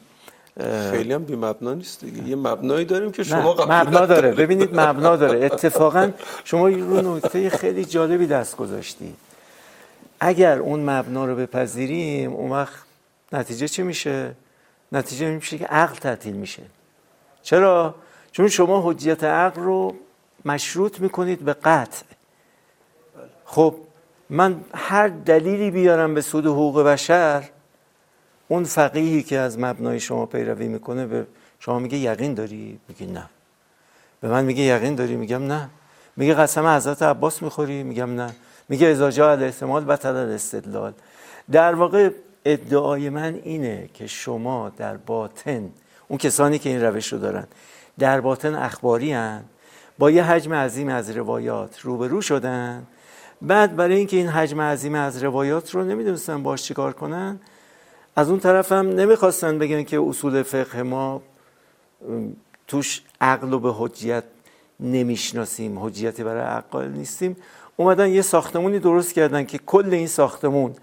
خیلی هم بی مبنا نیست دیگه. یه مبنایی داریم که شما قبول مبنا داره. ببینید مبنا داره. اتفاقا شما رو نکته خیلی جالبی دست گذاشتی. اگر اون مبنا رو بپذیریم اون وقت نتیجه چی میشه؟ نتیجه میشه که عقل تعطیل میشه. چرا؟ چون شما حجیت عقل رو مشروط می‌کنید به قطع. خب من هر دلیلی بیارم به سود حقوق بشر اون فقیهی که از مبنای شما پیروی می‌کنه به شما میگه یقین داری؟ میگه نه. به من میگه یقین داری؟ میگم نه. میگه قسم حضرت عباس می‌خوری؟ میگم نه. میگه اذا جاء الاحتمال بطل الاستدلال. در واقع ادعای من اینه که شما در باطن اون کسانی که این روش رو دارن در باطن اخباری هن با یه حجم عظیم از روایات روبرو شدن. بعد برای اینکه این حجم عظیم از روایات رو نمی‌دونستن باش چیکار کنن از اون طرف هم نمی‌خواستن بگن که اصول فقه ما توش عقل و به حجیت نمی‌شناسیم حجیتی برای عقل نیستیم. اومدن یه ساختمونی درست کردن که کل این ساختمون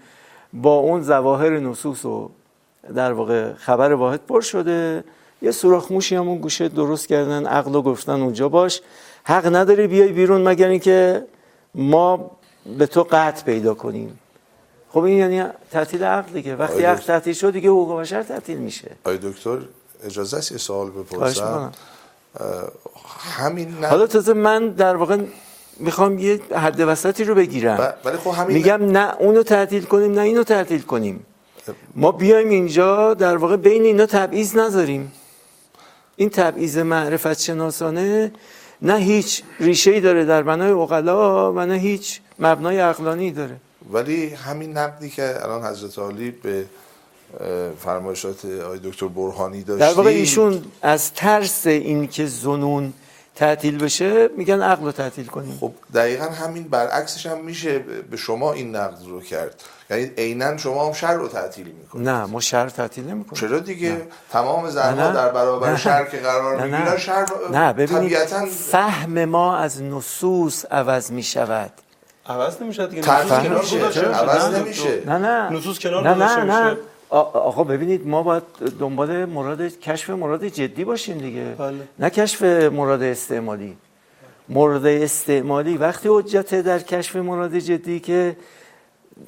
با اون ظواهر نصوص و در واقع خبر واحد پر شده. یه سوراخ موشی هم اون گوشه درست کردن عقل و گفتن اونجا باش. حق نداری بیای بیرون مگر اینکه ما به تو قطع پیدا کنیم. خب این یعنی تعطیل عقل دیگه. وقتی عقل تعطیل شد دیگه حقوق بشر تعطیل میشه. آقای دکتر اجازه است یه سوال بپرسم؟ همین نه حالا تازه من در واقع می‌خوام یه حد وسطی رو بگیرم. ولی خب همین میگم نه اونو تعطیل کنیم نه اینو تعطیل کنیم. ما بیایم اینجا در واقع بین اینا تبعیض نذاریم. این تبعیض معرفت شناسانه نه هیچ ریشه ای داره در بنای عقلا و نه هیچ مبنای عقلانی داره. ولی همین نقدی که الان حضرت عالی به فرمایشات آقای دکتر برهانی داشتی در واقع ایشون از ترس این که زنون تعطیل بشه میگن عقل رو تعطیل کنیم. خب دقیقا همین برعکسش هم میشه به شما این نقد رو کرد. یعنی عینا شما هم شر رو تعطیل می‌کنید. نه ما شهر تعطیل نمی‌کنیم. چرا دیگه؟ تمام زنها نه. در برابر نه. شر که قرار نه می‌گیرن نه. شر نه ببینید طبیعتا فهم ما از نصوص عوض می شود عوض نمیشه دیگه. نصوص کنار. گذاشته. عوض نه، نمیشه. نه نه. نصوص کنار نه گذاشته نه. نه آقا ببینید ما باید دنبال مراد کشف مراد جدی باشیم دیگه. بله. نه کشف مراد استعمالی. مراد استعمالی وقتی حجت در کشف مراد جدی که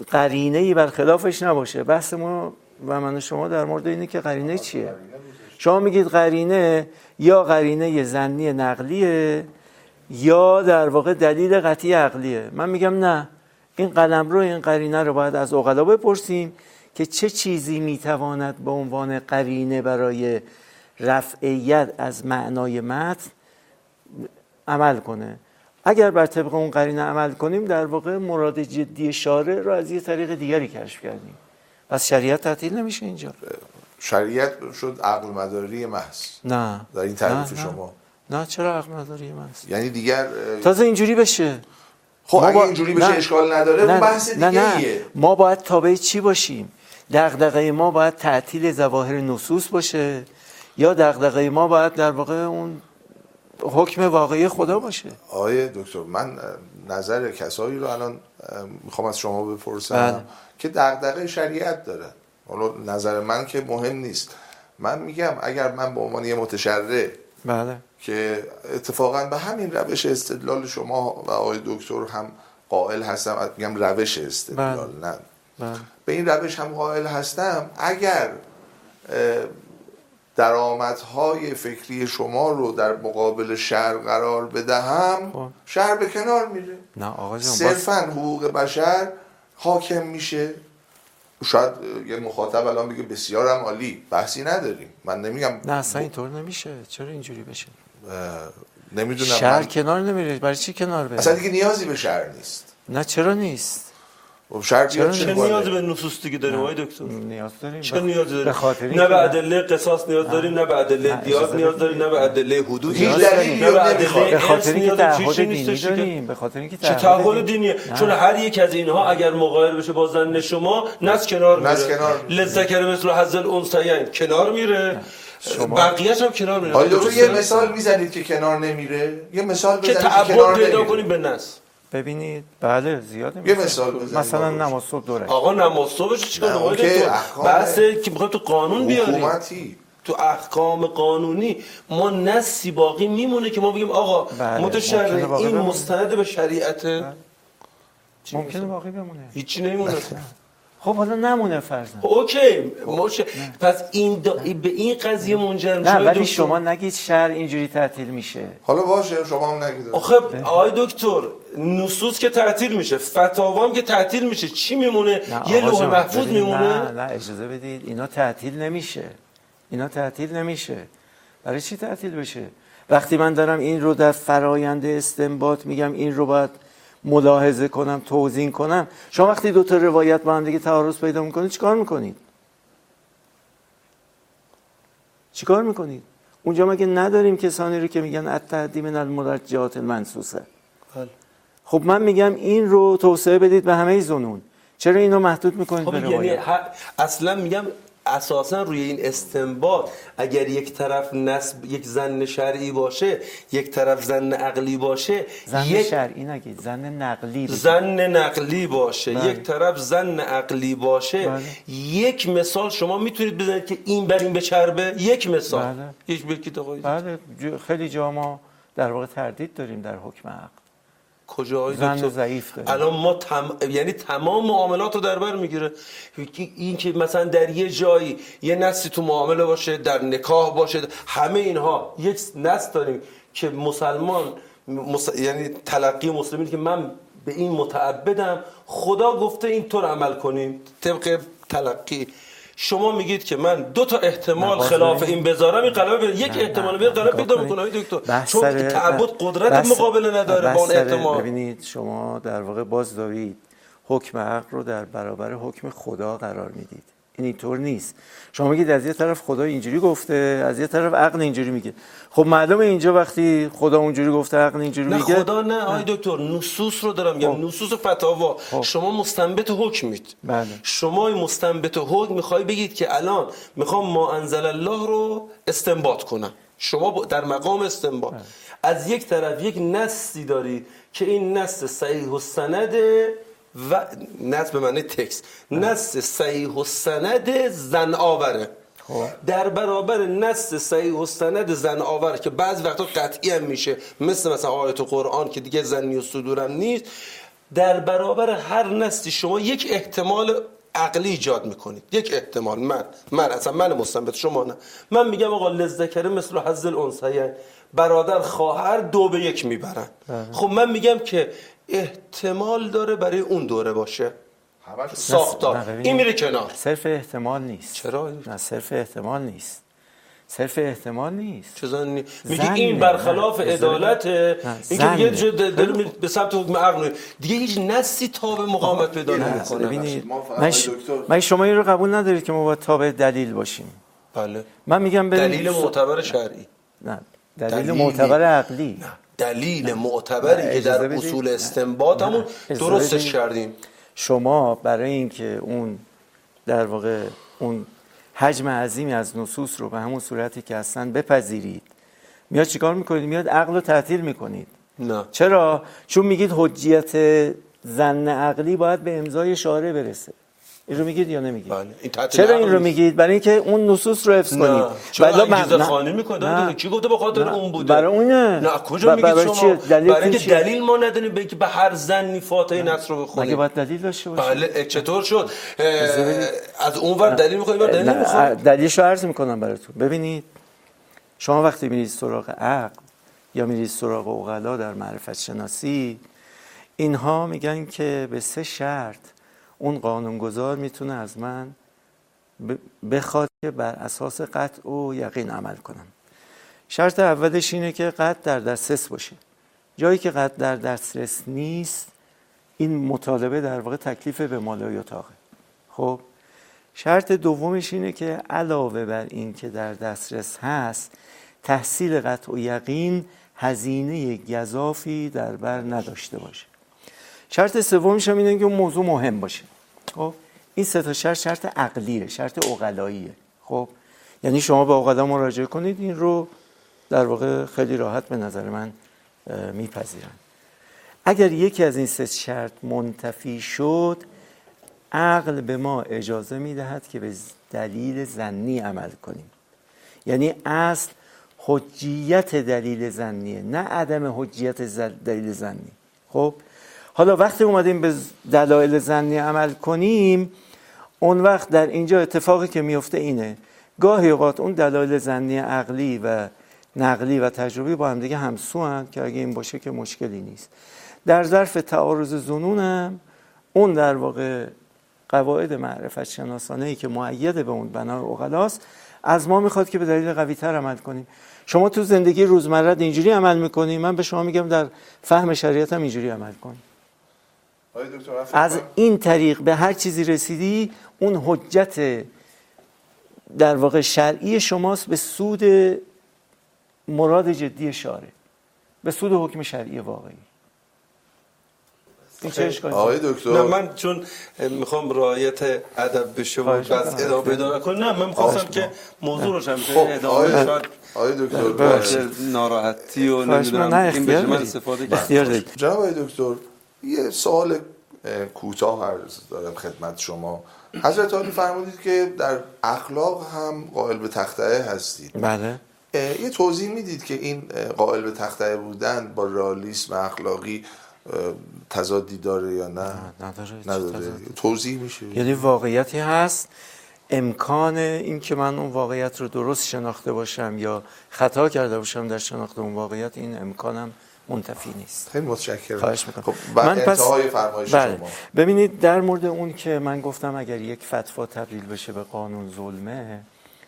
قرینه ای برخلافش نباشه بحث ما و من و شما در مورد اینه که قرینه چیه؟ شما میگید قرینه یا قرینه زنی نقلیه یا در واقع دلیل قطعی عقلیه. من میگم نه. این قلم رو این قرینه رو باید از اقلا بپرسیم. که چه چیزی می‌تواند به عنوان قرینه برای رفعیت از معنای متن عمل کنه. اگر بر طبق اون قرینه عمل کنیم در واقع مراد جدی شارع رو از یه طریق دیگری کشف کردیم. پس شریعت تعطیل نمیشه اینجا. شریعت شد عقل مداری محض. نه. در این تعریف نه، نه. شما. نه چرا عقل نداری من یعنی دیگر تازه اینجوری بشه. خب اگه با- اینجوری بشه نه. اشکال نداره اون بحث دیگه نه نه. ایه. ما باید تابع چی باشیم؟ دغدغه ما باید تعطیل ظواهر نصوص باشه یا دغدغه ما باید در واقع اون حکم واقعی خدا باشه؟ آقای دکتر من نظر کسایی رو الان می‌خوام از شما بپرسم بله. که دغدغه شریعت دارن حالا نظر من که مهم نیست. من میگم اگر من به عنوان یه متشرع بله. که اتفاقا به همین روش استدلال شما و آقای دکتر هم قائل هستم میگم روش استدلال نه بله. به این روش هم قائل هستم اگر درآمدهای فکری شما رو در مقابل شهر قرار بدهم خب. شهر به کنار میره. نه آقا جان باز- صرفا حقوق بشر حاکم میشه. شاید یه مخاطب الان بگه بسیارم عالی بحثی نداریم. من نمیگم نه اصلا اینطور نمیشه. چرا اینجوری بشه؟ نمی‌دونم. شهر من- کنار نمیره. برای چی کنار بره؟ اصلا دیگه نیازی به شهر نیست. نه چرا نیست؟ خب بیاد چرا چه کنه؟ به نصوص دیگه داریم آقای دکتر؟ نیاز داریم. چه نیازی داریم؟ به خاطر نه به ادله قصاص نیاز داریم نه به ادله اجازه نیاز. داریم نه به ادله حدود هیچ نیاز دلیلی داریم. نه به. ادله به خاطر اینکه نیاز داریم. تعهد چیزی دینی داریم. به خاطر اینکه چه تعهد دینیه چون هر یک از اینها اگر مقایر بشه با زن شما نس کنار میره. نس کنار میره. لذکر مثل حظ الانثیین کنار میره. بقیه‌اش هم کنار میره. دکتر یه مثال می‌زنید که کنار نمیره؟ یه مثال بزنید که تعبد پیدا کنیم به نس. ببینید. بله زیاده یه مثال بزنید مثلا. نماز صبح دو رکعت. آقا نماز صبحش چیکار نه، آقای اون که دکتر احکامه. بحث که می‌خواد تو قانون بیاری. حکومتی. تو احکام قانونی. ما نسی باقی میمونه که ما بگیم آقا بله، متشرع این بمونه. مستند به شریعته ممکنه باقی بمونه. هیچی نمیمونه. خب حالا نمونه فرضاً. اوکی. مش... پس این دا... به این قضیه منجر میشه نه ولی. شما نگید شهر اینجوری تعطیل میشه. حالا باشه شما هم نگید. آخه آقای دکتر نصوص که تعطیل میشه فتاوام که تعطیل میشه چی میمونه؟ نه یه لوح محفوظ میمونه نه نه اجازه بدید. اینا تعطیل نمیشه. اینا تعطیل نمیشه. برای چی تعطیل بشه؟ وقتی من دارم این رو در فرایند استنباط میگم این رو باید ملاحظه کنم توضیح کنم. شما وقتی دو تا روایت با هم دیگه تعارض پیدا می‌کنید چیکار می‌کنید؟ چیکار می‌کنید؟ اونجا مگه نداریم کسانی رو که میگن التحدی من المرجعات المنصوصه. خب من میگم این رو توسعه بدید به همه زنون چرا اینو محدود می‌کنید خب به یعنی اصلا میگم اساسا روی این استنباط اگر یک طرف نسب یک زن شرعی باشه یک طرف زن عقلی باشه زن یک شرعی نگید زن نقلی بگید. زن نقلی باشه بله. یک طرف زن عقلی باشه بله. یک مثال شما می‌تونید بزنید که این بر این بچربه یک مثال بله. یک بله خیلی جا ما در واقع تردید داریم در حکم عقل کجا آقای زن دکتر؟ ضعیف. الان ما تم... یعنی تمام معاملات رو در بر می‌گیره این که مثلا در یه جایی یه نسلی تو معامله باشه در نکاح باشه همه اینها یک نسل داریم که مسلمان مس... یعنی تلقی مسلمین که من به این متعبدم خدا گفته اینطور عمل کنیم طبق تلقی شما میگید که من دو تا احتمال خلاف. این بذارم این قلمه بده یک احتمال بیاد نگاه پیدا. می‌کنه دکتر چون تعبد قدرت مقابله نداره با اون احتمال. ببینید شما در واقع باز دارید حکم عقل رو در برابر حکم خدا قرار می‌دید. این اینطور نیست. شما میگید از یه طرف خدا اینجوری گفته از یه طرف عقل اینجوری میگه. خب معلومه اینجا وقتی خدا اونجوری گفته عقل اینجوری نه میگه خدا نه آقای دکتر نصوص رو دارم میگم خب. نصوص فتاوا شما مستنبت حکمید بله. شما مستنبت حکم می‌خوای بگید که الان می‌خوام ما انزل الله رو استنباط کنم شما در مقام استنباط بله. از یک طرف یک نصی داری که این نص صحیح و سنده و نص به معنی تکس بله. نص صحیح و سند زن آوره خب. در برابر نص صحیح و سند زن آور که بعض وقتا قطعی هم میشه مثل مثلا آیت قرآن که دیگه زنی و صدورم نیست در برابر هر نصی شما یک احتمال عقلی ایجاد می‌کنید. یک احتمال. من. من. اصلا من مستنبت شما نه. من میگم آقا لذکره مثل حظ الانثیین. برادر خواهر دو به یک می‌برن. خب من میگم که احتمال داره برای اون دوره باشه. ساختار. این میره کنار صرف احتمال نیست چرا؟ نه صرف احتمال نیست صرف احتمال نیست چه زنی میگه. این برخلاف. عدالت. اینکه زنه. جو دل- به سمت حکم عقل. دیگه هیچ نسی تاب مقاومت پیدا نه، نمی‌کنه ببینید من, ش... من شما این رو قبول ندارید که ما باید تابع دلیل باشیم بله من میگم دلیل معتبر شرعی نه دلیل, دلیل- معتبر عقلی نه دلیل معتبری که در. اصول نه، اجازه درستش. کردیم شما برای اینکه اون در واقع اون حجم عظیمی از نصوص رو به همون صورتی که هستن بپذیرید میاد چیکار می‌کنید؟ میاد عقل رو تعطیل می‌کنید. نه. چرا؟ چون میگید حجیت زن عقلی باید به امضای شارع برسه. این رو میگید یا نمیگید؟ بله. این چرا این رو. میگید؟ برای اینکه اون نصوص رو حفظ کنید. ولی من- انگیزه نه. خانی می‌کنه؟ نه. کی گفته به خاطر. اون بوده؟ برای اونه. نه کجا میگید برای شما؟ دلیل برای اینکه؟ دلیل ما نداریم به اینکه به هر زنی فاتحه نصر رو مگه بخونیم باید دلیل داشته باشه بله چطور شد؟ از اون ور دلیل می‌خوایم دلیل نه، نمی‌خوایم دلیلش رو عرض می‌کنم براتون. ببینید شما وقتی میرید سراغ عقل یا میرید سراغ اقلا در معرفت شناسی اینها میگن که به سه شرط اون قانونگذار می‌تونه از من بخواد که بر اساس قطع و یقین عمل کنم. شرط اولش اینه که قطع در دسترس باشه. جایی که قطع در دسترس نیست این مطالبه در واقع تکلیف به مالای اتاقه خب شرط دومش اینه که علاوه بر این که در دسترس هست تحصیل قطع و یقین هزینه گذافی در بر نداشته باشه. شرط سومش هم اینه که موضوع مهم باشه. خب این سه تا شرط شرط عقلیه شرط عقلاییه خب یعنی شما به عقلا مراجعه کنید این رو در واقع خیلی راحت به نظر من میپذیرن. اگر یکی از این سه شرط منتفی شد عقل به ما اجازه می‌دهد که به دلیل زنی عمل کنیم. یعنی اصل حجیت دلیل زنیه نه عدم حجیت دلیل زنی خب حالا وقتی اومدیم به دلایل زنی عمل کنیم اون وقت در اینجا اتفاقی که میفته اینه. گاهی اوقات اون دلایل زنی عقلی و نقلی و تجربی با هم دیگه همسو هم که اگه این باشه که مشکلی نیست. در ظرف تعارض زنونم اون در واقع قواعد معرفت شناسانه ای که معید به اون بنای اقلاست از ما می‌خواد که به دلیل قوی تر عمل کنیم. شما تو زندگی روزمره اینجوری عمل می‌کنیم من به شما میگم در فهم شریعت هم اینجوری عمل کنیم از این طریق به هر چیزی رسیدی اون حجت در واقع شرعی شماست به سود مراد جدی شاره به سود حکم شرعی واقعی. آقای دکتر. نه من چون می‌خوام رعایت ادب بشه و بس ادامه پیدا نکنم نه من می‌خواستم که موضوع رو خب ادامه شاید آقای دکتر ناراحتی و نمی‌دونم این بشه من استفاده کنم جناب آقای دکتر یه سوال کوتاه عرض دارم خدمت شما. حضرت عالی فرمودید که در اخلاق هم قائل به تختعه هستید. بله. یه توضیح می‌دید که این قائل به تختعه بودن با رالیسم اخلاقی تضادی داره یا نه؟ نداره, نداره. توضیح میشه؟ یعنی واقعیتی هست. امکان این که من اون واقعیت رو درست شناخته باشم یا خطا کرده باشم در شناخت اون واقعیت این امکانم منتفی نیست. خیلی متشکرم. خواهش می‌کنم. خب من پس فرمایش بله. شما. ببینید در مورد اون که من گفتم اگر یک فتوا تبدیل بشه به قانون ظلمه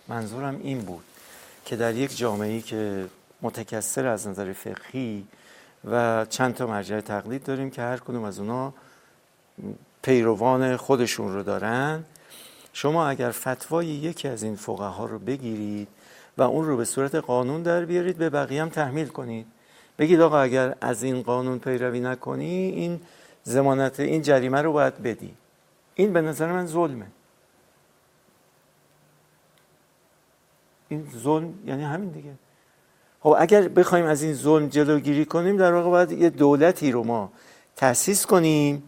منظورم این بود که در یک جامعه‌ای که متکثر از نظر فقهی و چند تا مرجع تقلید داریم که هر کدوم از اونا پیروان خودشون رو دارن شما اگر فتوای یکی از این فقها رو بگیرید و اون رو به صورت قانون در بیارید به بقیه هم تحمیل کنید. بگید آقا اگر از این قانون پیروی نکنی این زمانت این جریمه رو باید بدی. این به نظر من ظلمه. این ظلم یعنی همین دیگه. خب اگر بخوایم از این ظلم جلوگیری کنیم در واقع باید یه دولتی رو ما تأسیس کنیم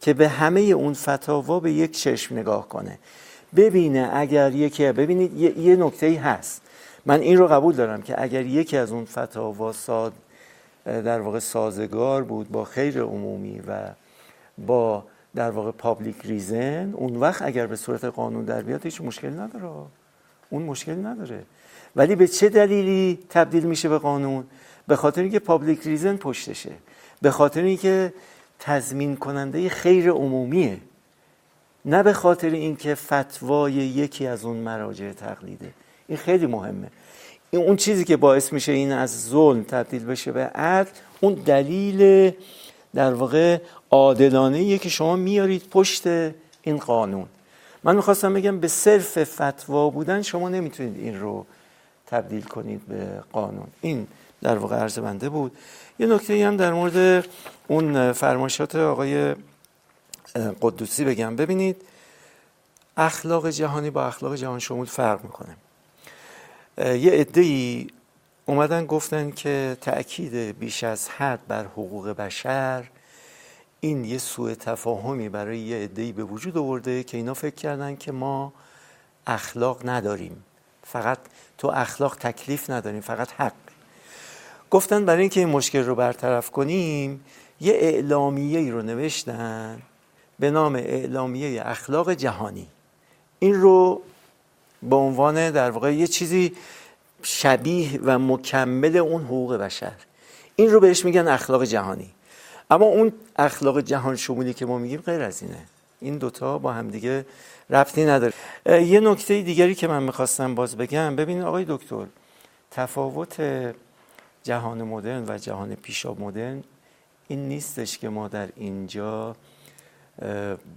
که به همه اون فتاوا به یک چشم نگاه کنه. ببینه اگر یکی ببینید یه, یه نکته ای هست. من این رو قبول دارم که اگر یکی از اون فتاوا ساد در واقع سازگار بود با خیر عمومی و با در واقع public reason اون وقت اگر به صورت قانون در بیاد هیچ مشکل نداره. اون مشکل نداره. ولی به چه دلیلی تبدیل میشه به قانون؟ به خاطر اینکه پابلیک ریزن پشتشه. به خاطر اینکه تضمین کننده خیر عمومیه. نه به خاطر اینکه فتوای یکی از اون مراجع تقلیده. این خیلی مهمه. این اون چیزی که باعث میشه این از ظلم تبدیل بشه به عدل اون دلیل در واقع عادلانه که شما میارید پشت این قانون. من می‌خواستم بگم به صرف فتوا بودن شما نمی‌تونید این رو تبدیل کنید به قانون. این در واقع عرض بنده بود. یه نکته هم در مورد اون فرمایشات آقای قدوسی بگم. ببینید اخلاق جهانی با اخلاق جهان شمول فرق می‌کنه. یه عده اومدن گفتن که تأکید بیش از حد بر حقوق بشر این یه سوء تفاهمی برای یه عده به وجود آورده که اینا فکر کردن که ما اخلاق نداریم. فقط تو اخلاق تکلیف نداریم فقط حق. گفتن برای اینکه این مشکل رو برطرف کنیم یه اعلامیه ای رو نوشتن به نام اعلامیه اخلاق جهانی. این رو به عنوان در واقع یه چیزی شبیه و مکمل اون حقوق بشر. این رو بهش میگن اخلاق جهانی. اما اون اخلاق جهان شمولی که ما میگیم غیر از اینه. این دوتا با همدیگه ربطی نداره. یه نکته دیگری که من می‌خواستم باز بگم ببینید آقای دکتر تفاوت جهان مدرن و جهان پیشا مدرن این نیستش که ما در اینجا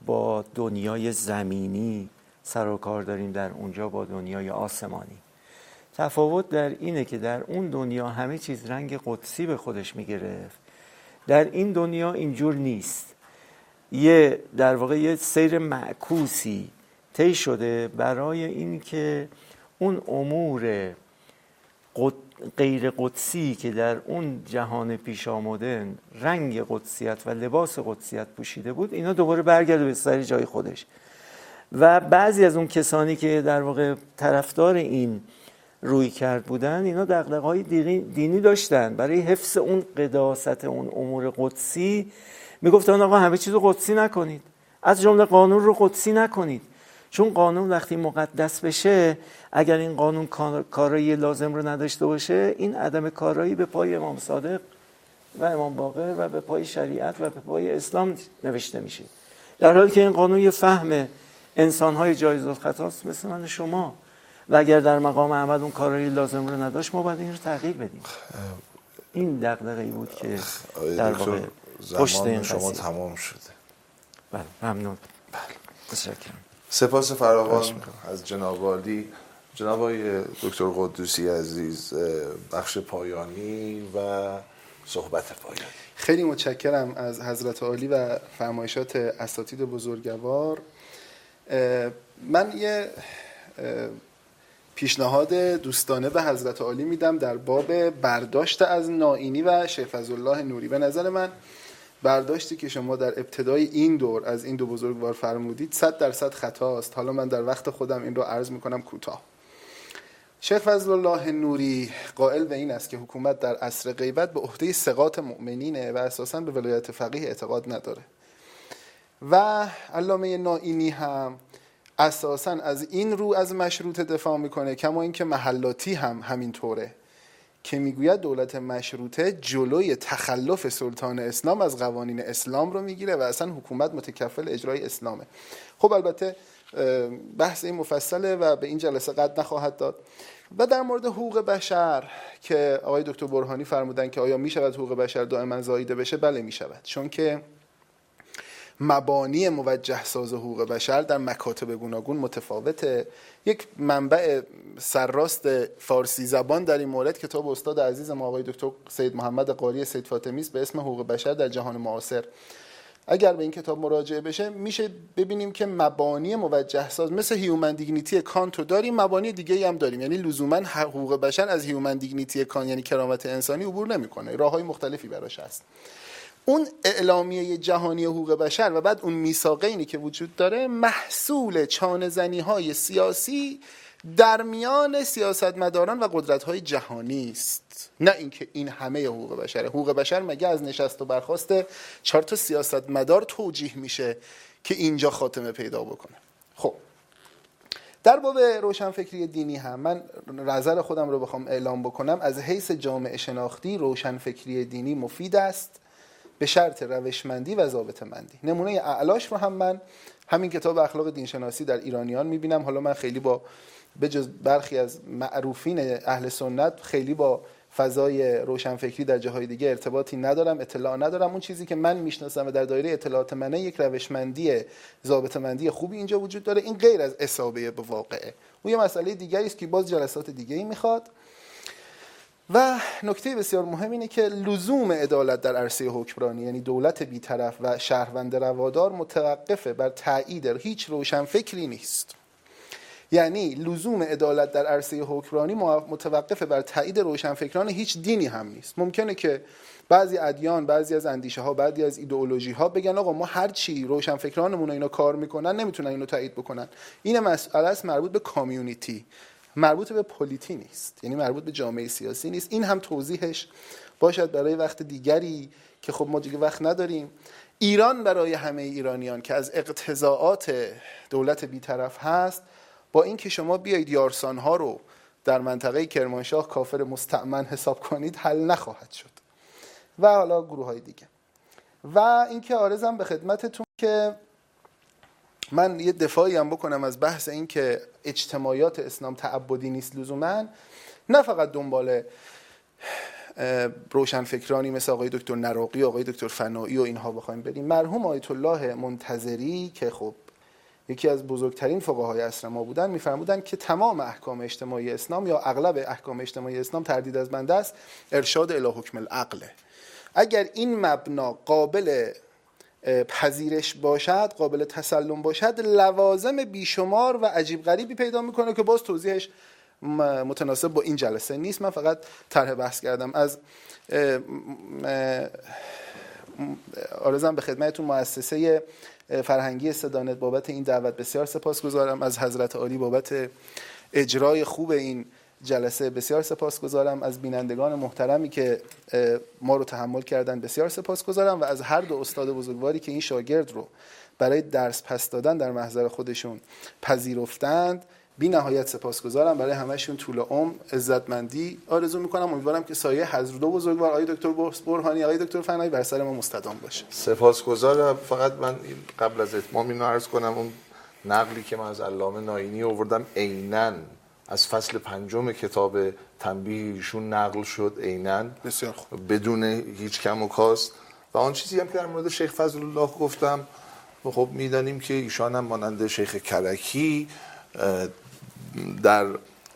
با دنیای زمینی سر و کار داریم در اونجا با دنیای آسمانی. تفاوت در اینه که در اون دنیا همه چیز رنگ قدسی به خودش می‌گرفت. در این دنیا اینجور نیست. یه در واقع یه سیر معکوسی طی شده برای اینکه اون امور غیر قدسی که در اون جهان پیش آمده رنگ قدسیت و لباس قدسیت پوشیده بود اینا دوباره برگرده به سر جای خودش. و بعضی از اون کسانی که در واقع طرفدار این روی کرد بودن اینا دقدقه های دینی داشتن. برای حفظ اون قداست اون امور قدسی می‌گفتن آقا همه چیز رو قدسی نکنید. از جمله قانون رو قدسی نکنید. چون قانون وقتی مقدس بشه اگر این قانون کارایی لازم رو نداشته باشه این عدم کارایی به پای امام صادق و امام باقر و به پای شریعت و به پای اسلام نوشته میشه. در حالی که این قانون یه فهم انسانهای جایز خطاست مثل من شما. و اگر در مقام عمل اون کارایی لازم رو نداشت ما باید این رو تغییر بدیم. این دقدقه بود که در واقع پشت این شما تمام شده. بله ممنون. بله. تشکرم سپاس فراوان از جناب عالی. جناب آقای دکتر قدوسی عزیز بخش پایانی و صحبت پایانی. خیلی متشکرم از حضرت عالی و فرمایشات اساتید بزرگوار. من یه پیشنهاد دوستانه به حضرت عالی میدم در باب برداشت از نائینی و شیخ الله نوری. به نظر من برداشتی که شما در ابتدای این دور از این دو بزرگوار فرمودید صد درصد خطاست. حالا من در وقت خودم این رو عرض می‌کنم کوتاه. شیخ فضل الله نوری قائل به این است که حکومت در عصر غیبت به عهده سقاط مؤمنینه و اساسا به ولایت فقیه اعتقاد نداره. و علامه نائینی هم اساسا از این رو از مشروط دفاع می‌کنه کما اینکه محلاتی هم همین طوره که می‌گوید دولت مشروطه جلوی تخلف سلطان اسلام از قوانین اسلام رو می‌گیره و اصلا حکومت متکفل اجرای اسلامه. خب البته بحث این مفصله و به این جلسه قد نخواهد داد. و در مورد حقوق بشر که آقای دکتر برهانی فرمودن که آیا می‌شود حقوق بشر دائما زاییده بشه؟ بله می‌شود. چون که مبانی موجه ساز حقوق بشر در مکاتب گوناگون متفاوته. یک منبع سرراست فارسی زبان در این مورد کتاب استاد عزیز ما آقای دکتر سید محمد قاری سید فاطمی است به اسم حقوق بشر در جهان معاصر. اگر به این کتاب مراجعه بشه میشه ببینیم که مبانی موجه ساز مثل human dignity کانت رو داریم مبانی دیگه هم داریم. یعنی لزوما حقوق بشر از human dignity کانت یعنی کرامت انسانی عبور نمی‌کنه. راههای مختلفی براش هست. اون اعلامیه جهانی حقوق بشر و بعد اون میثاقینی که وجود داره محصول چانه های سیاسی در میان سیاستمداران و قدرت های جهانی است. نه اینکه این همه حقوق بشره. حقوق بشر مگه از نشست و برخواست چهار تا سیاستمدار توجیه میشه که اینجا خاتمه پیدا بکنه؟ خب. در باب روشنفکری دینی هم من نظر خودم رو بخوام اعلام بکنم. از حیث جامعه شناختی روشنفکری دینی مفید است. به شرط روشمندی و ضابط مندی. نمونه اعلاش رو هم من همین کتاب اخلاق دینشناسی در ایرانیان می‌بینم. حالا من خیلی با بجز برخی از معروفین اهل سنت خیلی با فضای روشنفکری در جاهای دیگه ارتباطی ندارم اطلاع ندارم. اون چیزی که من می‌شناسم و در دایره اطلاعات منه یک روشمندی ضابط مندی خوبی اینجا وجود داره. این غیر از اصابه به واقعه. اون یه مسئله دیگری است که باز جلسات دیگه ای می‌خواد. و نکته بسیار مهم اینه که لزوم عدالت در عرصه حکمرانی یعنی دولت بیطرف و شهروند روادار متوقفه بر تایید هیچ روشن فکری نیست. یعنی لزوم عدالت در عرصه حکمرانی متوقف بر تایید روشنفکران هیچ دینی هم نیست. ممکنه که بعضی ادیان بعضی از اندیشه ها بعضی از ایدئولوژی ها بگن آقا ما هر چی روشنفکرانمون اینا کار می‌کنن نمی‌تونن اینو تایید بکنن. این مسئله است مربوط به کامیونیتی. مربوط به پلیتی نیست. یعنی مربوط به جامعه سیاسی نیست. این هم توضیحش باشد برای وقت دیگری که خب ما دیگه وقت نداریم. ایران برای همه ایرانیان که از اقتضاعات دولت بیطرف هست با اینکه شما بیایید یارسان ها رو در منطقه کرمانشاه کافر مستعمن حساب کنید حل نخواهد شد. و حالا گروه های دیگه. و اینکه آرزم به خدمتتون که من یه دفاعی هم بکنم از بحث این که اجتماعیات اسلام تعبدی نیست لزوما. نه فقط دنبال روشنفکرانی مثل آقای دکتر نراقی آقای دکتر فنایی و اینها بخوایم بریم. مرحوم آیت الله منتظری که خب یکی از بزرگترین فقهای عصر ما بودن میفرمودن که تمام احکام اجتماعی اسلام یا اغلب احکام اجتماعی اسلام تردید از بنده است. ارشاد الی حکم العقله اگر این مبنا قابل پذیرش باشد قابل تسلم باشد لوازم بیشمار و عجیب غریبی پیدا می‌کنه که باز توضیحش متناسب با این جلسه نیست. من فقط طرح بحث کردم. از آرزم به خدمتتون مؤسسه فرهنگی صدانت بابت این دعوت بسیار سپاسگزارم. از حضرت عالی بابت اجرای خوب این جلسه بسیار سپاسگزارم از بینندگان محترمی که ما رو تحمل کردن. بسیار سپاسگزارم و از هر دو استاد بزرگواری که این شاگرد رو برای درس پس دادن در محضر خودشون پذیرفتند. بی نهایت سپاسگزارم. برای همهشون طول عمر عزتمندی آرزو می‌کنم. امیدوارم که سایه حضر دو بزرگوار آقای دکتر برهانی آقای دکتر فنایی بر سر ما مستدام باشه. سپاسگزارم. فقط من قبل از اتمام اینو عرض کنم. اون نقلی که من از علامه ناینی آوردم عینا از فصل پنجم کتاب تنبیه ایشون نقل شد عینا. بسیار خوب. بدون هیچ کم و کاست. و آن چیزی هم که در مورد شیخ فضل الله گفتم خب می‌دانیم که ایشان هم مانند شیخ کرکی در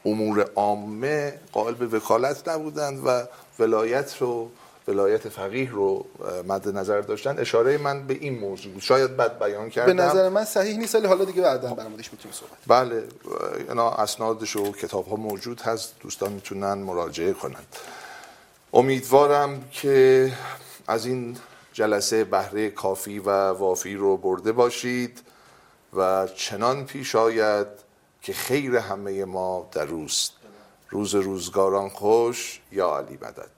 امور عامه قائل به وکالت نبودند و ولایت رو ولایت فقیه رو مد نظر داشتن. اشاره من به این موضوع بود. شاید بد بیان کردم. به نظر من صحیح نیست ولی حالا دیگه بعدا موردش می‌تونیم صحبت بله اینا اسنادش و کتاب ها موجود هست. دوستان می‌تونن مراجعه کنند. امیدوارم که از این جلسه بهره کافی و وافی رو برده باشید و چنان پیش آید که خیر همه ما در روز. روز روزگاران خوش. یا علی مدد.